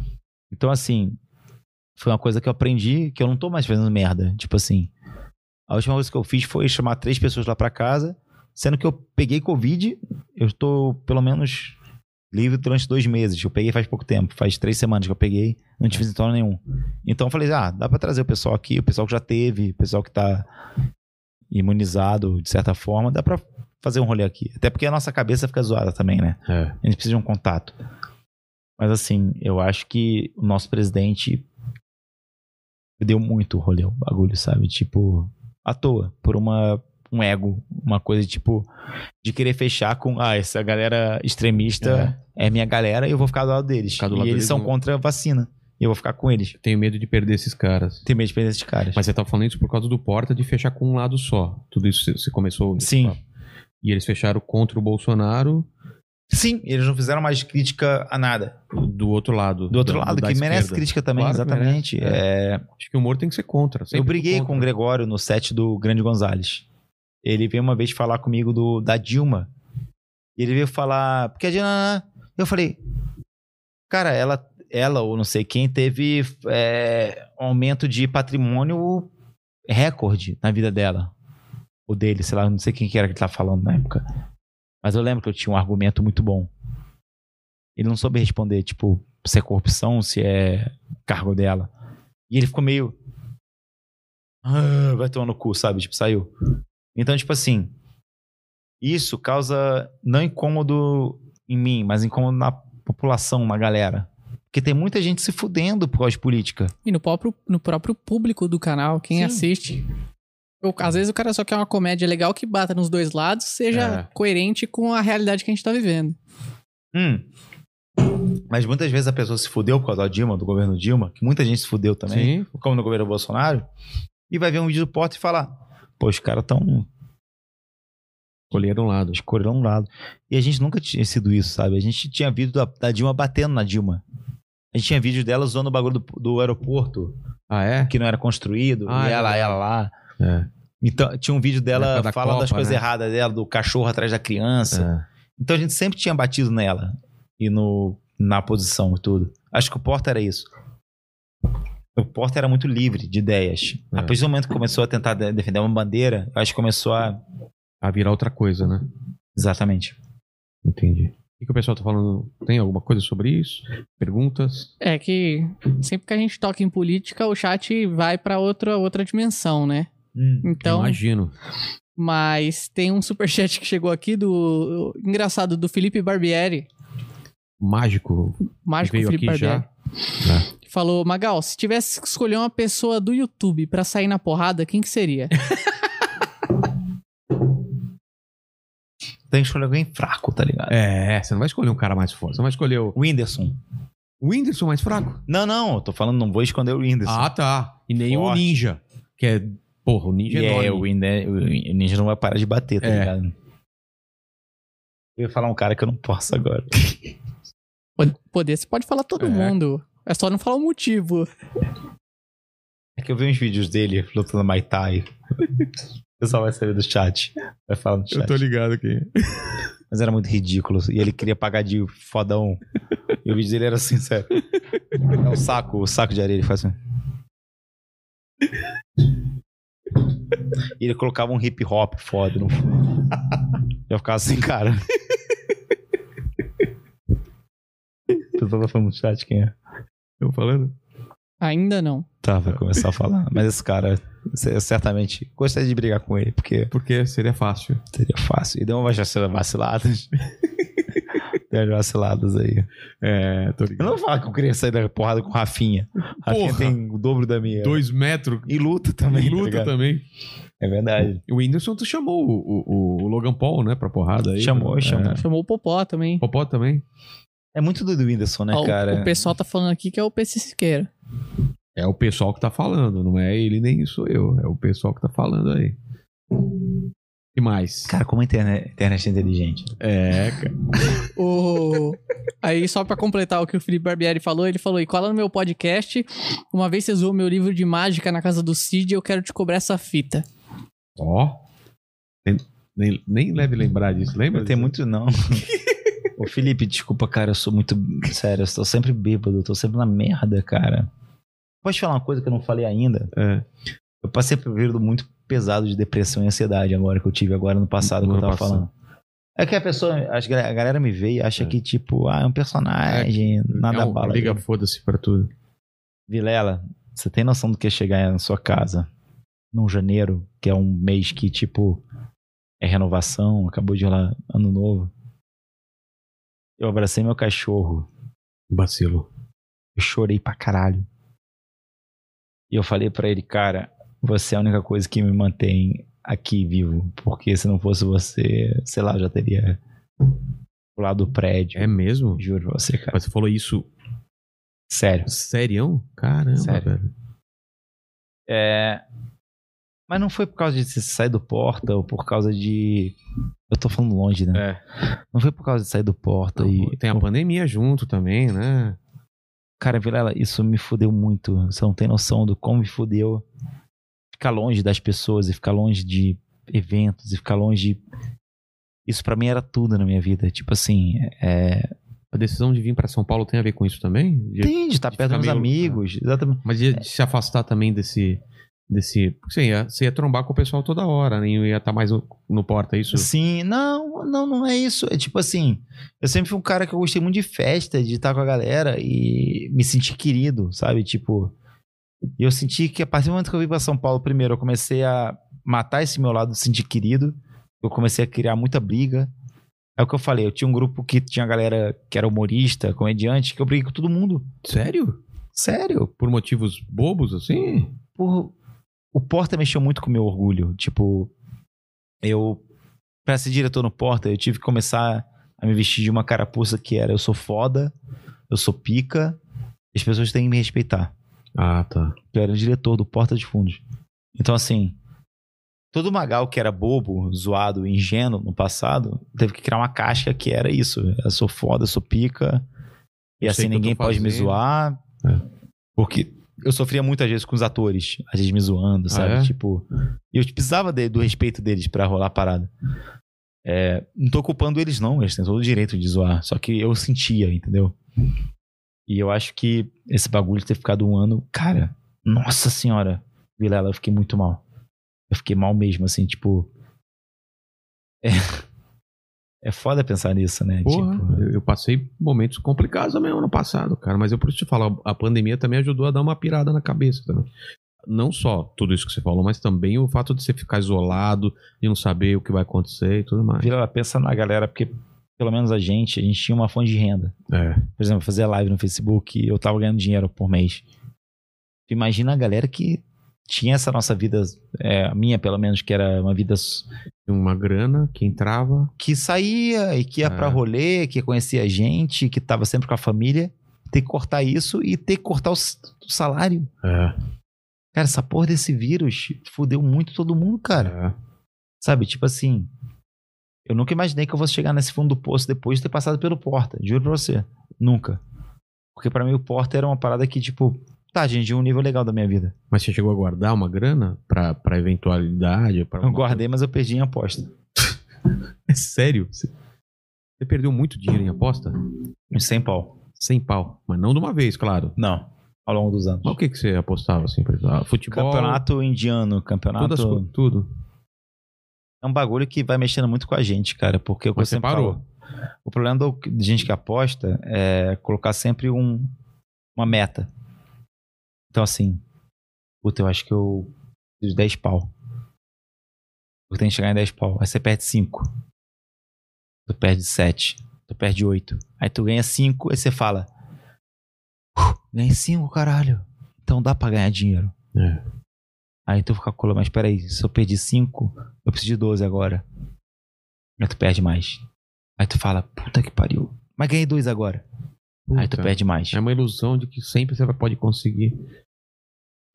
Então, assim, foi uma coisa que eu aprendi que eu não tô mais fazendo merda. Tipo assim, a última coisa que eu fiz foi chamar três pessoas lá pra casa, sendo que eu peguei Covid, eu tô pelo menos livre durante dois meses. Eu peguei faz pouco tempo, faz três semanas que eu peguei, não tive sintoma nenhum. Então eu falei, ah, dá pra trazer o pessoal aqui, o pessoal que já teve, o pessoal que tá imunizado de certa forma, dá pra fazer um rolê aqui. Até porque a nossa cabeça fica zoada também, né?
É.
A gente precisa de um contato. Mas assim, eu acho que o nosso presidente deu muito rolê o bagulho, sabe? Tipo, à toa, por uma um ego, uma coisa tipo de querer fechar com, ah, essa galera extremista é, minha galera e eu vou ficar do lado deles.
Ficar do
e
lado
eles
deles
são
não-
contra a vacina. E eu vou ficar com eles.
Tenho medo de perder esses caras.
Tenho medo de perder esses caras.
Mas você tá falando isso por causa do Porta de fechar com um lado só. Tudo isso você- começou.
Sim.
papo. E eles fecharam contra o Bolsonaro
Sim, eles não fizeram mais crítica a nada.
Do outro lado.
Do outro
da-
lado,
da
que merece
esquerda.
crítica também,
Claro
exatamente.
merece,
É,
Acho que o humor tem que ser contra.
Eu briguei
contra.
com o Gregório no set do Grande Gonzalez. Ele veio uma vez falar comigo do, da Dilma. E ele veio falar. Porque a Dilma. Eu falei. Cara, ela, ela ou não sei quem teve é, um aumento de patrimônio recorde na vida dela. O dele, sei lá, não sei quem que era que ele tava falando na época. Mas eu lembro que eu tinha um argumento muito bom. Ele não soube responder, tipo, se é corrupção, se é cargo dela. E ele ficou meio. "Ah, vai tomar no cu, sabe? Tipo, saiu. Então, tipo assim. Isso causa não incômodo em mim, mas incômodo na população, na galera. Porque tem muita gente se fudendo por causa de política.
E no próprio, no próprio público do canal, quem
Sim.
assiste. Eu- às vezes o cara só quer uma comédia legal que bata nos dois lados, seja
É.
coerente com a realidade que a gente tá vivendo.
Hum. Mas muitas vezes a pessoa se fudeu por causa da Dilma, do governo Dilma, que muita gente se fudeu também,
Sim.
como no governo Bolsonaro, e vai ver um vídeo do Porta e falar: pô, os caras tão
Escolheram um lado.
escolheram um lado. E a gente nunca tinha sido isso, sabe? A gente tinha vídeo da, da Dilma batendo na Dilma. A gente tinha vídeo dela usando o bagulho do, do aeroporto,
Ah, é?
que não era construído,
Ah,
e
é
ela,
verdade.
ela lá.
É.
Então, tinha um vídeo dela
da
falando das coisas
né?
erradas dela, do cachorro atrás da criança.
É.
Então a gente sempre tinha batido nela e no, na posição e tudo. Acho que o Porta era isso. O Porta era muito livre de ideias.
É.
A partir do momento que começou a tentar de- defender uma bandeira, eu acho que começou a.
A virar outra coisa, né?
Exatamente.
Entendi. O que, o pessoal tá falando? Tem alguma coisa sobre isso? Perguntas?
É que sempre que a gente toca em política, o chat vai pra outra, outra dimensão, né? Então,
Imagino.
mas tem um superchat que chegou aqui do engraçado do Felipe Barbieri,
Mágico.
mágico
Veio
Felipe
aqui já.
Barbieri. Falou, Magal, se tivesse que escolher uma pessoa do YouTube pra sair na porrada, quem que seria?
Tem que escolher alguém fraco, tá ligado?
É, você não vai escolher um cara mais forte. Você vai escolher o
O Whindersson.
o Whindersson mais fraco.
Não, não, eu tô falando, não vou esconder o Whindersson.
Ah, tá. E nem o
Forte.
Ninja. Que é. Porra, o Ninja é
é, o, Whindersson, o Ninja não vai parar de bater, tá
É.
ligado? Eu ia falar um cara que eu não posso agora.
Pode- Poder, você pode falar todo
É.
mundo. É só não falar o motivo.
É que eu vi uns vídeos dele lutando Muay Thai. O pessoal vai saber do chat. Vai falar no chat.
ligado aqui.
Mas era muito ridículo. E ele queria pagar de fodão. E o vídeo dele era assim, sério. É o saco, o saco de areia. Ele faz assim. E ele colocava um hip hop foda no fundo. Eu ficava assim, cara. O pessoal tá falando no chat quem é.
Eu falando?
Ainda não.
Tá, vai começar a falar. Mas esse cara, eu certamente gostaria de brigar com ele, porque
Porque seria fácil.
seria fácil. E deu umas vaciladas. Deu umas vaciladas aí.
É, tô
Eu não vou falar que eu queria sair da porrada com o Rafinha. Rafinha tem o dobro da minha.
Dois metros.
E luta também.
E
tá
luta
ligado?
também.
É verdade.
O Whindersson, tu chamou o, o, o Logan Paul, né, pra porrada aí.
Chamou,
né?
chamou.
É.
Chamou o Popó também.
Popó também.
É muito do Whindersson, né,
Ó,
cara?
O pessoal tá falando aqui que é o PC Siqueira.
É o pessoal que tá falando, não é ele nem sou eu. É o pessoal que tá falando aí. que mais?
Cara, como a internet, internet é inteligente.
É, cara.
O... Aí, só pra completar o que o Felipe Barbieri falou, ele falou: e cola no meu podcast. Uma vez você zoou meu livro de mágica na casa do Cid, eu quero te cobrar essa fita.
Ó. Tem- Nem, nem leve lembrar disso, lembra?
Eu tenho muito, não. Ô, Felipe, desculpa, cara, eu sou muito. Sério, eu estou sempre bêbado, eu tô sempre na merda, cara. Posso te falar uma coisa que eu não falei ainda?
É.
Eu passei por um período muito pesado de depressão e ansiedade agora que eu tive agora no passado
No
que eu tava
passado.
falando. É que a pessoa, a galera me vê e acha
É.
que, tipo, ah, é um personagem, nada
É um-
bala.
Liga, foda-se pra tudo.
Vilela, você tem noção do que é chegar na sua casa num janeiro, que é um mês que, tipo, é renovação, acabou de lá ano novo. Eu abracei meu cachorro,
Vacilo.
eu chorei pra caralho. E eu falei pra ele, cara, você é a única coisa que me mantém aqui vivo, porque se não fosse você, sei lá, eu já teria pulado do prédio.
É mesmo?
Juro pra você, cara.
Mas Você falou isso
Sério.
serião? Caramba,
Sério.
velho.
É, Mas não foi por causa de você sair do porta ou por causa de. Eu tô falando longe, né?
É.
Não foi por causa de sair do porta e.
Tem a pandemia junto também, né?
Cara, Vilela, isso me fudeu muito. Você não tem noção do como me fudeu ficar longe das pessoas e ficar longe de eventos e ficar longe de. Isso pra mim era tudo na minha vida. Tipo assim, é.
A decisão de vir pra São Paulo tem a ver com isso também? De-
Tem de estar
de
perto dos
meio-
amigos. Exatamente.
Mas de, de se afastar também desse. Desse porque você ia, você ia trombar com o pessoal toda hora, nem ia estar mais no, no porta, é isso?
Sim, não, não, não é isso. É tipo assim, eu sempre fui um cara que eu gostei muito de festa, de estar com a galera e me sentir querido, sabe? Tipo, e eu senti que a partir do momento que eu vim pra São Paulo, primeiro, eu comecei a matar esse meu lado de sentir querido. Eu comecei a criar muita briga. É o que eu falei, eu tinha um grupo que tinha galera que era humorista, comediante, que eu briguei com todo mundo.
Sério?
Sério,
Por motivos bobos, assim?
por... o Porta mexeu muito com o meu orgulho. Tipo, eu, pra ser diretor no Porta, eu tive que começar a me vestir de uma carapuça que era: eu sou foda, eu sou pica, as pessoas têm que me respeitar.
Ah, tá.
Eu era diretor do Porta de Fundos. Então, assim, todo Magal que era bobo, zoado, ingênuo no passado, teve que criar uma casca que era isso: eu sou foda, eu sou pica, e assim
o
ninguém pode me zoar.
É.
Porque eu sofria muitas vezes com os atores, às vezes me zoando, sabe?
é?
Tipo, eu precisava de- do respeito deles pra rolar a parada. É, não tô culpando eles, não, eles têm todo o direito de zoar. Só que eu sentia, entendeu? E eu acho que esse bagulho de ter ficado um ano, cara, nossa senhora, Vilela, eu fiquei muito mal. Eu fiquei mal mesmo, assim, tipo. É, é foda pensar nisso, né?
Porra,
Tipo,
eu, eu passei momentos complicados também ano passado, cara. Mas eu isso te falo, a pandemia também ajudou a dar uma pirada na cabeça também. Não só tudo isso que você falou, mas também o fato de você ficar isolado, de não saber o que vai acontecer e tudo mais.
Vilela, pensa na galera, porque pelo menos a gente, a gente tinha uma fonte de renda.
É.
por exemplo, fazer live no Facebook, eu tava ganhando dinheiro por mês. Tu Imagina a galera que tinha essa nossa vida, é, a minha pelo menos, que era uma vida
Uma grana que entrava.
que saía e que ia
É.
pra rolê, que conhecia gente, que tava sempre com a família. Ter que cortar isso e ter que cortar o, salário.
É.
Cara, essa porra desse vírus fudeu muito todo mundo, cara.
é.
Sabe? Tipo assim. Eu nunca imaginei que eu fosse chegar nesse fundo do poço depois de ter passado pelo Porta. Juro pra você. Nunca. Porque pra mim o Porta era uma parada que, tipo, tá, gente, um nível legal da minha vida.
Mas você chegou a guardar uma grana pra, pra eventualidade? Pra
Eu
alguma
guardei, mas eu perdi em aposta.
É sério? Você perdeu muito dinheiro em aposta?
100 pau.
Sem pau. Mas não de uma vez, claro.
Não. Ao longo dos anos.
Mas o que, que você apostava assim? Exemplo? Ah, futebol?
Campeonato indiano, campeonato.
Todas, tudo.
É um bagulho que vai mexendo muito com a gente, cara. Porque o que eu
Mas você
sempre
parou.
falo, O problema do- de gente que aposta é colocar sempre um, uma meta. Então, assim, puta, eu acho que eu preciso de 10 pau. Eu tenho que chegar em 10 pau. Aí você perde 5. Tu perde 7. Tu perde 8. Aí tu ganha 5, aí você fala. "Uh, Ganhei 5, caralho. Então dá pra ganhar dinheiro.
É.
Aí tu calcula, mas peraí, se eu perdi 5, eu preciso de 12 agora. Aí tu perde mais. Aí tu fala, puta que pariu. Mas ganhei 2 agora. Aí tu
Puta.
perde mais.
É uma ilusão de que sempre você vai- pode conseguir.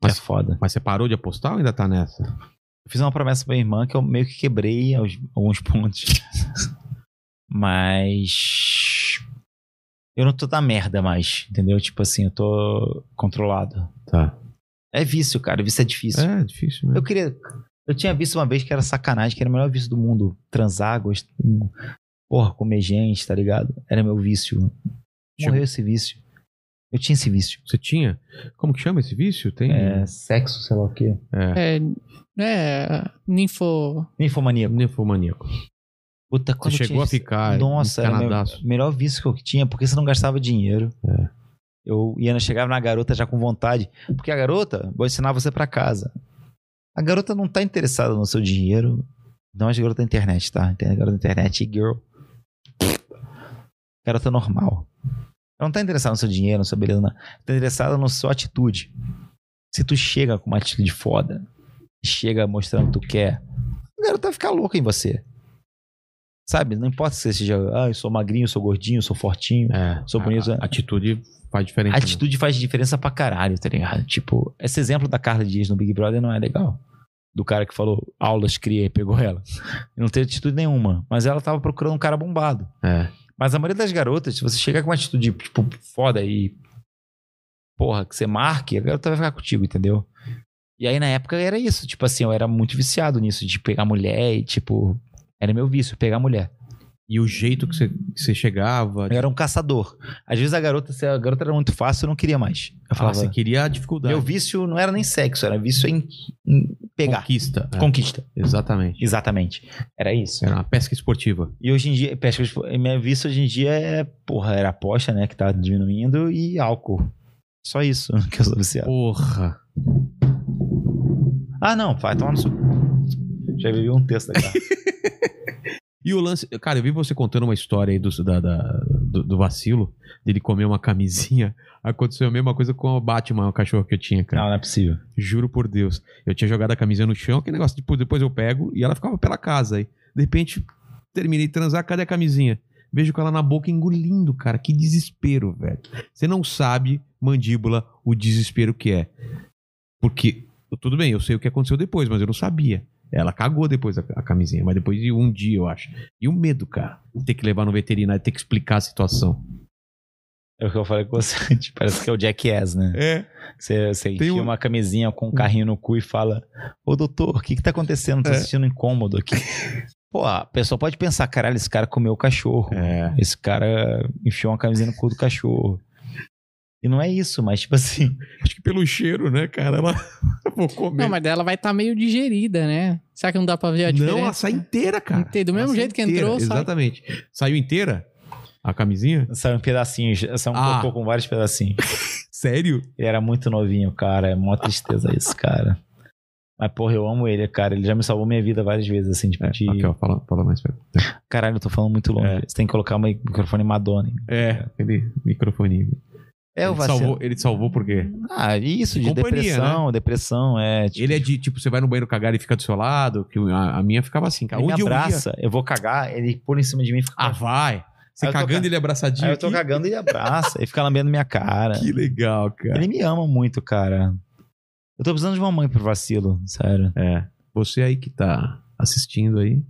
É foda.
Mas você parou de apostar ou ainda tá nessa?
Eu fiz uma promessa pra minha irmã que eu meio que quebrei aos- alguns pontos. Mas. Eu não tô na merda mais, entendeu? Tipo assim, eu tô controlado.
Tá.
É vício, cara. Vício é difícil.
É, difícil mesmo.
Eu queria. Eu tinha visto uma vez que era sacanagem, que era o melhor vício do mundo. Transar, gost... porra, comer gente, tá ligado? Era meu vício.
Chegou-
Morreu esse vício. Eu tinha esse vício.
Você tinha? Como que chama esse vício? Tem.
É, sexo, sei lá o quê.
É.
É. É. Ninfo.
Ninfomaníaco.
Nefomaníaco.
Puta, quando eu
chegou
tinha
a ficar
Nossa, era
encanadaço.
melhor vício que eu tinha, porque você não gastava dinheiro.
É.
Eu ia chegava na garota já com vontade. Porque a garota, vou ensinar você pra casa. A garota não tá interessada no seu dinheiro. Não é garota da internet, tá? Garota da internet, girl. Garota normal. Ela não tá interessada no seu dinheiro, na sua beleza, não. Tá interessada na sua atitude. Se tu chega com uma atitude foda, chega mostrando que tu quer, a garota vai ficar louca em você. Sabe? Não importa se você seja, ah, eu sou magrinho, eu sou gordinho, eu sou fortinho.
É.
Sou bonito,
A, a atitude faz diferença.
A
né?
atitude faz diferença pra caralho, tá ligado? Tipo, esse exemplo da Carla Dias no Big Brother não é legal. do cara que falou aulas cria e pegou ela. Não teve atitude nenhuma. Mas ela tava procurando um cara bombado.
É.
Mas a maioria das garotas, se você chegar com uma atitude, tipo, foda e. Porra, que você marque, a garota vai ficar contigo, entendeu? E aí, na época, era isso. Tipo assim, eu era muito viciado nisso, de pegar mulher e, tipo. Era meu vício, pegar mulher.
E o jeito que você, que você chegava.
Eu era um caçador. Às vezes a garota, se a garota era muito fácil, eu não queria mais. Eu
Ah,
falava,
você queria a dificuldade.
meu vício não era nem sexo, era vício em, em pegar.
Conquista. é.
Conquista.
Exatamente.
Exatamente. Era isso.
Era uma pesca esportiva.
E hoje em dia, pesca, minha vício hoje em dia é, porra, era aposta, né, que tá diminuindo e álcool. Só isso que eu sou viciado.
Porra.
Ah, não, vai tomar no seu. Já bebi um texto aqui.
E o lance. Cara, eu vi você contando uma história aí do, da- da- do, do vacilo, dele comer uma camisinha. Aconteceu a mesma coisa com o Batman, o cachorro que eu tinha, cara.
não, não é possível.
Juro por Deus. Eu tinha jogado a camisinha no chão, aquele negócio, tipo, depois eu pego e ela ficava pela casa aí. De repente, terminei de transar, cadê a camisinha? Vejo com ela na boca engolindo, cara. Que desespero, velho. Você não sabe, mandíbula, o desespero que é. Porque, tudo bem, eu sei o que aconteceu depois, mas eu não sabia. Ela cagou depois a, a camisinha, mas depois de um dia, eu acho. E o medo, cara. Ter que levar no veterinário, ter que explicar a situação.
É o que eu falei com você. tipo, Parece que é o Jackass, né?
É.
Você, você enfia
um-
uma camisinha com um carrinho no cu e fala: Ô doutor, o que que tá acontecendo? Tô
É.
sentindo incômodo aqui. Pô, a pessoa pode pensar: caralho, esse cara comeu o cachorro.
É.
Esse cara enfiou uma camisinha no cu do cachorro. E não é isso, mas tipo assim.
Acho que pelo cheiro, né, cara? Ela. Vou comer.
Não, mas dela vai estar meio digerida, né? Será que não dá pra ver a diferença?
Não, ela sai inteira, cara.
Inteira, do
Ela
mesmo
sai
jeito que
inteira,
entrou, sai.
Exatamente. Saiu inteira? A camisinha?
Saiu um pedacinho, saiu um
Ah.
cocô com vários pedacinhos.
Sério?
Ele era muito novinho, cara. É mó tristeza isso, cara. Mas, porra, eu amo ele, cara. Ele já me salvou minha vida várias vezes, assim, tipo,
É,
de.
Aqui, ó, fala, fala mais perto.
Caralho, eu tô falando muito longe.
É.
Você tem que colocar um microfone Madonna.
É, aquele microfone.
É o
ele,
vacilo.
salvou, ele te salvou por quê?
Ah, isso, de
Companhia,
depressão, depressão, é. Tipo,
Ele é de, tipo, você vai no banheiro cagar e fica do seu lado, que a, a minha ficava assim, cara.
ele me
Onde eu ia-
abraça, eu, vou cagar, ele pula em cima de mim e fica.
Ah, vai. Você
tô
cagando
ca-
ele abraçadinho
Aí eu tô
aqui?
cagando e ele abraça, e fica lambendo minha cara.
Que legal, cara.
Ele me ama muito, cara. Eu tô precisando de uma mãe pro vacilo, sério.
É. Você aí que tá assistindo aí,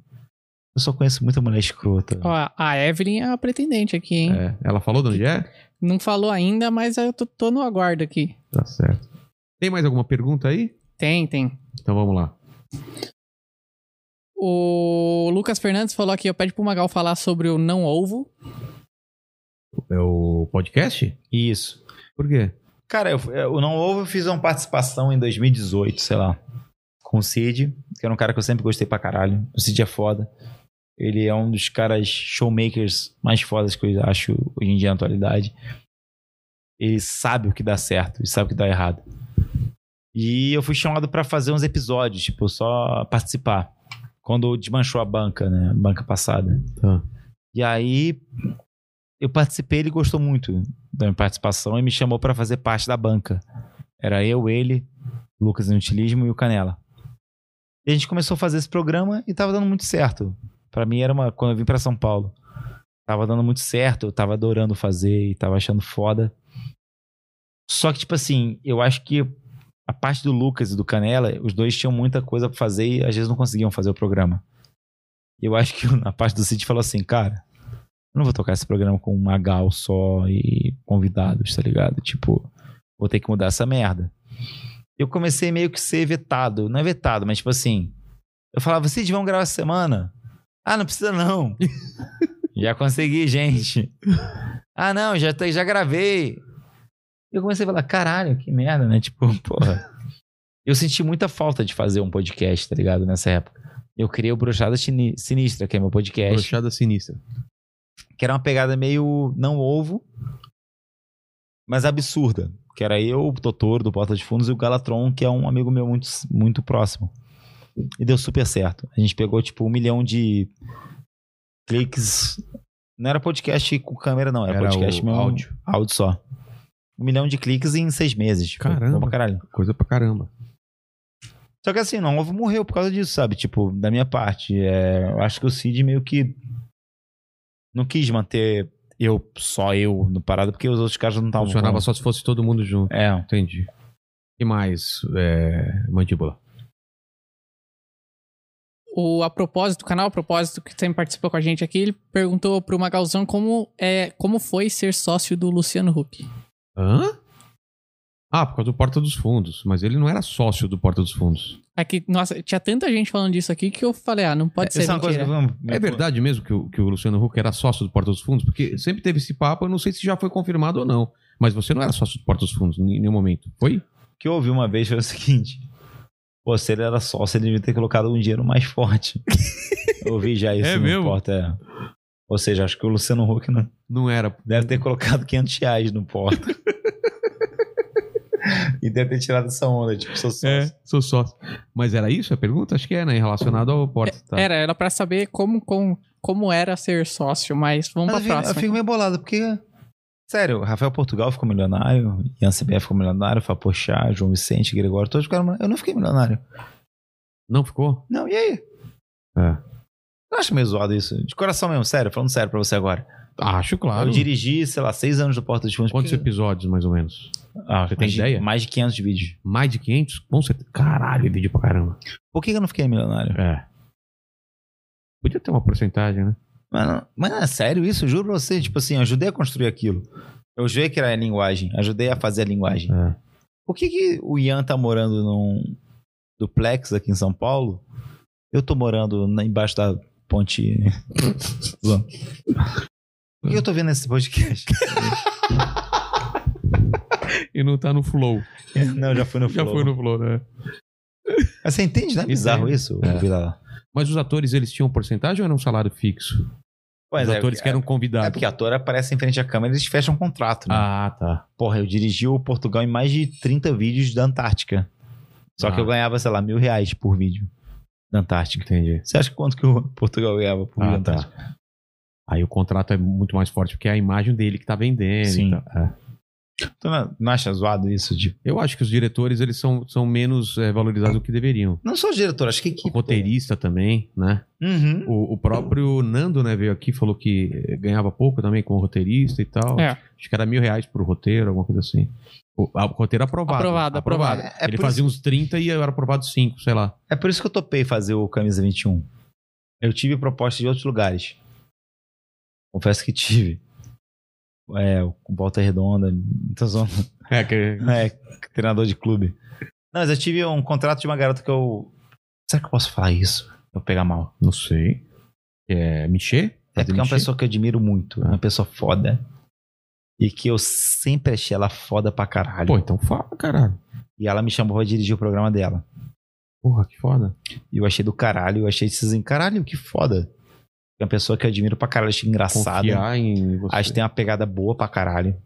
Eu só conheço muita mulher escrota.
Ó, a Evelyn é a pretendente aqui, hein?
é, ela falou de onde é?
Não falou ainda, mas eu tô, tô no aguardo aqui.
Tá certo. Tem mais alguma pergunta aí?
Tem, tem.
Então vamos lá.
O Lucas Fernandes falou aqui, eu pede pro Magal falar sobre o não ovo.
É o podcast?
Isso.
Por quê?
Cara, eu, eu não houve, eu fiz uma participação em 2018, sei lá, com o Cid, que era um cara que eu sempre gostei pra caralho. O Cid é foda. Ele é um dos caras showmakers mais fodas que eu acho hoje em dia na atualidade. Ele sabe o que dá certo e sabe o que dá errado. E eu fui chamado pra fazer uns episódios, tipo, só participar. Quando desmanchou a banca, né? A banca passada.
Tá.
E aí eu participei, ele gostou muito da minha participação e me chamou pra fazer parte da banca. Era eu, ele, Lucas Inutilismo e o Canela. E a gente começou a fazer esse programa e tava dando muito certo. Pra mim era uma quando eu vim pra São Paulo. Tava dando muito certo, eu tava adorando fazer e tava achando foda. Só que tipo assim, eu acho que a parte do Lucas e do Canela, os dois tinham muita coisa pra fazer e às vezes não conseguiam fazer o programa. Eu acho que a parte do Cid falou assim, cara, eu não vou tocar esse programa com um Magal só e convidados, tá ligado? Tipo, vou ter que mudar essa merda. Eu comecei meio que ser vetado. Não é vetado, mas tipo assim. Eu falava, Cid, vamos gravar essa semana? Ah, não precisa não. já consegui, gente. Ah, não, já, já gravei. Eu comecei a falar, caralho, que merda, né? Tipo, porra. Eu senti muita falta de fazer um podcast, tá ligado? Nessa época. Eu criei o Brochada Sini- Sinistra, que é meu podcast
Brochada sinistra.
que era uma pegada meio não ovo, mas absurda. Que era eu, o Totoro do Porta de Fundos e o Galatron, que é um amigo meu muito, muito próximo. E deu super certo. A gente pegou tipo um milhão de cliques. Não era podcast com câmera, não. Era,
Era
podcast
o
mesmo.
áudio.
Áudio só. Um milhão de cliques em seis meses.
Caramba.
Pra caralho.
Coisa pra caramba.
Só que assim, não ovo morreu por causa disso, sabe? Tipo, da minha parte. É, eu acho que o Cid meio que não quis manter eu, só eu, no parado, porque os outros caras não estavam.
Funcionava só se fosse todo mundo junto.
É.
Entendi. O que mais, é, mandíbula?
O A Propósito, o canal A Propósito, que sempre participou com a gente aqui, ele perguntou pro Magalzão como, é, como foi ser sócio do Luciano Huck.
Hã? Ah, por causa do Porta dos Fundos. Mas ele não era sócio do Porta dos Fundos.
É que, nossa, tinha tanta gente falando disso aqui que eu falei, ah, não pode ser
Essa é coisa que
É verdade mesmo que o, que o Luciano Huck era sócio do Porta dos Fundos? Porque sempre teve esse papo, eu não sei se já foi confirmado ou não. Mas você não era sócio do Porta dos Fundos em nenhum momento. Foi?
O que eu ouvi uma vez foi o seguinte: Pô, se ele era sócio, ele devia ter colocado um dinheiro mais forte. eu ouvi já isso
É
no
mesmo?
Porta. é. Ou seja, acho que o Luciano Huck não
Não era.
deve ter colocado 500 reais no Porta. e deve ter tirado essa onda, tipo, sou sócio.
É, sou sócio. Mas era isso a pergunta? Acho que é, né? Relacionado ao Porta. Tá.
Era, era pra saber como, como, como era ser sócio, mas vamos
Mas eu
pra
eu
próxima.
fico meio bolado, porque. Sério, Rafael Portugal ficou milionário, Ian CBF ficou milionário, Fapochá, João Vicente, Gregório, todos ficaram milionários. Eu não fiquei milionário.
Não ficou?
Não, e aí?
É.
Eu acho meio zoado isso. De coração mesmo, sério, falando sério pra você agora.
Acho, claro.
Eu dirigi, sei lá, seis anos do Porta dos Fundos.
Quantos
porque-
episódios, mais ou menos?
Ah,
Você tem
mais de-
ideia?
Mais de 500 vídeos.
Mais de 500? Com certeza. Caralho, vídeo pra caramba.
Por que eu não fiquei milionário?
É. Podia ter uma porcentagem, né?
Mano, mas é sério isso? Juro pra você. Tipo assim, eu ajudei a construir aquilo. Eu ajudei a criar a linguagem. Ajudei a fazer a linguagem.
É.
Por que, que o Ian tá morando num duplex aqui em São Paulo? Eu tô morando embaixo da ponte. Por que eu tô vendo esse podcast?
E não tá no flow.
não, já fui no
Já
Flow.
foi no flow, né?
Mas você entende, né? Bizarro isso,
É. Mas os atores, eles tinham porcentagem ou era um salário fixo?
Pois
os
é,
atores que eram
É
convidados.
porque a ator aparece em frente à câmera e eles fecham um contrato, né?
Ah, tá.
Porra, eu dirigi o Portugal em mais de 30 vídeos da Antártica. Só que
Ah.
eu ganhava, sei lá, mil reais por vídeo da Antártica.
Entendi.
Você acha quanto que o Portugal ganhava por vídeo
Ah,
da
tá.
Antártica?
Aí o contrato é muito mais forte porque é a imagem dele que tá vendendo.
Sim.
É.
Tu não, não acha zoado isso? De...
Eu acho que os diretores, eles são, são menos é, valorizados do que deveriam.
Não sou diretor, acho que
O
equipe.
roteirista também, né?
Uhum.
O, o próprio Nando, né, veio aqui e falou que eh, ganhava pouco também como roteirista e tal.
É.
Acho que era mil reais por roteiro, alguma coisa assim. O, a- o roteiro aprovado.
Aprovado, aprovado.
É- é
Ele fazia uns 30 e eu era aprovado 5, sei lá.
É por isso que eu topei fazer o Camisa 21. Eu tive proposta de outros lugares. Confesso que tive. É, o Volta Redonda, muita zona.
É, que...
É, treinador de clube. Não, mas eu tive um contrato de uma garota que eu. Será que eu posso falar isso? Eu pegar mal.
Não sei. É Michê?
É porque é uma pessoa que eu admiro muito. É uma pessoa foda. E que eu sempre achei ela foda pra caralho.
Pô, então fala, caralho.
E ela me chamou pra dirigir o programa dela.
Porra, que foda.
E eu achei do caralho. Eu achei assim, caralho, que foda. É uma pessoa que eu admiro pra caralho.
Em você.
Acho que tem uma pegada boa pra caralho.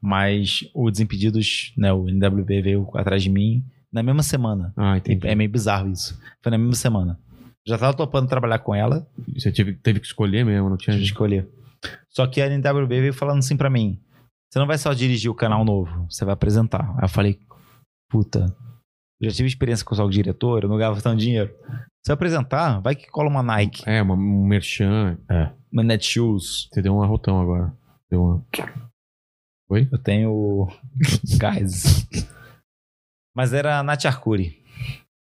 Mas o Desimpedidos, né? O NWB veio atrás de mim na mesma semana.
Ah, entendi.
É meio bizarro isso. Foi na mesma semana. Já tava topando trabalhar com ela,
Você teve, teve que escolher mesmo, não tinha
de escolher. Só que a NWB veio falando assim pra mim: você não vai só dirigir o canal novo, você vai apresentar. Aí eu falei: puta, eu já tive experiência com o diretor, eu não ganhava tanto dinheiro. Se eu apresentar, vai que cola uma Nike,
É, uma, um merchan. É.
uma Netshoes.
Você deu um arrotão agora. Deu uma... Oi?
Eu tenho gás. Mas era a Nath Arcuri.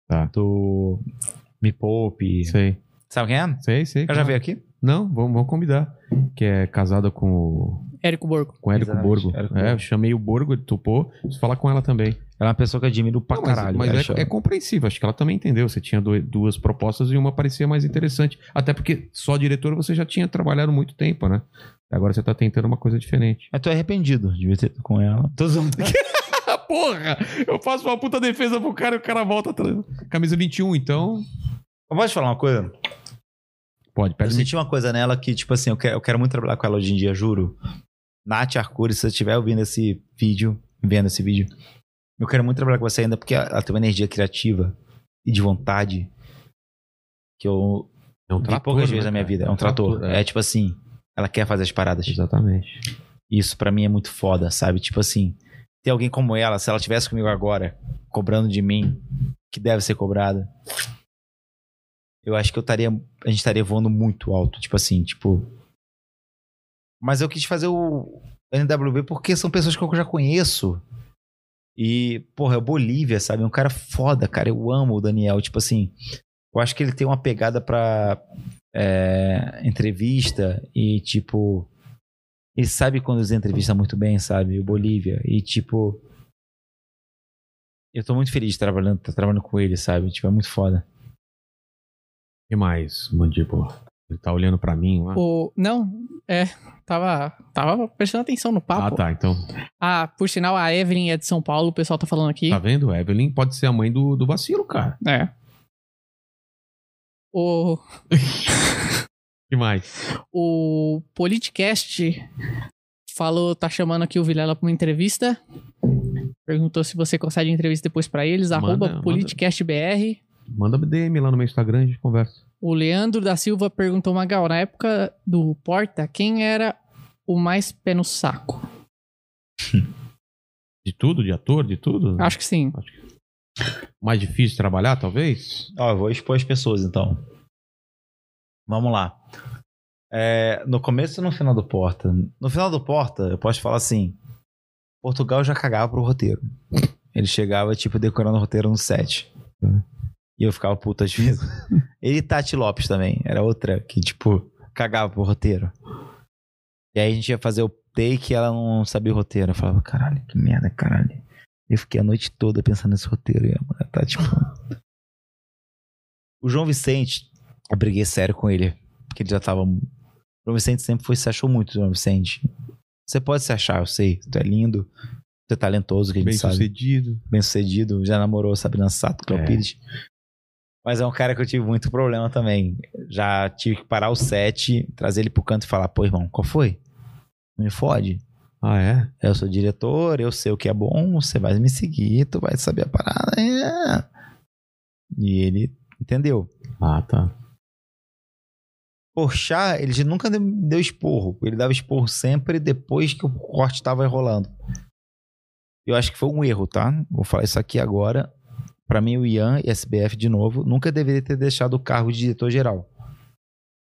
Tá.
Do Me Poupe.
Sei.
Sabe quem é?
Sei, sei.
Ela já veio aqui?
Não, vamos, vamos convidar. Que é casada com o,
Érico Borgo.
com o Érico
Exatamente,
Borgo.
Érico
é,
Borgo.
eu chamei o Borgo, ele topou. Preciso falar com ela também.
Ela é uma pessoa que eu admiro pra
Não, mas
caralho.
mas
acho.
é, é compreensível. Acho que ela também entendeu. Você tinha do- duas propostas e uma parecia mais interessante. Até porque só diretor você já tinha trabalhado muito tempo, né? Agora você tá tentando uma coisa diferente.
Eu tô arrependido de ter com ela. Tô zoando.
Porra! Eu faço uma puta defesa pro cara e o cara volta atrás. Camisa 21, então.
Eu posso te falar uma coisa?
Pode,
Eu
pede
senti uma coisa nela que, tipo assim, eu quero, eu quero muito trabalhar com ela hoje em dia, juro. Nath Arcuri, se você estiver ouvindo esse vídeo, vendo esse vídeo, eu quero muito trabalhar com você ainda porque ela tem uma energia criativa e de vontade que eu
É um trator,
poucas
né,
vezes na minha vida. É um trator. É tipo assim, ela quer fazer as paradas.
Exatamente.
Isso pra mim é muito foda, sabe? Tipo assim, ter alguém como ela, se ela tivesse comigo agora, cobrando de mim, que deve ser cobrada, eu acho que eu estaria, a gente estaria voando muito alto, tipo assim, tipo. Mas eu quis fazer o NWB porque são pessoas que eu já conheço. E, porra, é Bolívia, sabe? Um cara foda, cara. Eu amo o Daniel. Tipo assim, Eu acho que ele tem uma pegada pra é, entrevista e, tipo. Ele sabe conduzir entrevista muito bem, sabe? O Bolívia. E, tipo. Eu tô muito feliz trabalhando, tá trabalhando com ele, sabe? Tipo, é muito foda.
Que mais, mandíbula? Ele tá olhando pra mim lá?
O... Não, é. Tava, tava prestando atenção no
Ah,
papo.
tá. Então,
Ah, por sinal, a Evelyn é de São Paulo, o pessoal tá falando aqui.
tá vendo? Evelyn pode ser a mãe do, do vacilo, cara.
É. O,
que mais?
o Politicast falou, tá chamando aqui o Vilela pra uma entrevista. Perguntou se você consegue entrevista depois pra eles.
Manda,
arroba
manda.
PoliticastBR.
Manda DM lá no meu Instagram, a gente conversa.
O Leandro da Silva perguntou, Magal, na época do Porta, quem era o mais pé no saco?
De tudo? De ator? De tudo?
Acho que sim.
Mais difícil de trabalhar, talvez?
Ó, eu vou expor as pessoas então. Vamos lá. É, no começo e no final do Porta. No final do Porta, eu posso falar assim: Portugal já cagava pro roteiro. Ele chegava, tipo, decorando o roteiro no set. E eu ficava puta às vezes. Ele e Tati Lopes também. Era outra que, tipo, cagava pro roteiro. E aí a gente ia fazer o take e ela não sabia o roteiro. Eu falava, caralho, que merda, caralho. Eu fiquei a noite toda pensando nesse roteiro. E a mulher tá, tipo. O João Vicente, eu briguei sério com ele. Porque ele já tava. O João Vicente sempre foi, se achou muito, João Vicente. Você pode se achar, eu sei. Tu é lindo, tu é talentoso, que a gente
Bem
sabe.
sucedido.
Bem sucedido. Já namorou Sabrina Sato, Cléo
É.
Pires. Mas é um cara que eu tive muito problema também. Já tive que parar o set, trazer ele pro canto e falar: pô, irmão, qual foi? Não me fode.
Ah, é?
Eu sou diretor, eu sei o que é bom, você vai me seguir, tu vai saber a parada. É. E ele entendeu.
Ah, tá.
Porchat, ele nunca deu- esporro. Ele dava esporro sempre depois que o corte tava rolando. Eu acho que foi um erro, tá? Vou falar isso aqui agora. Pra mim, o Ian e SBF, de novo, nunca deveria ter deixado o cargo de diretor-geral.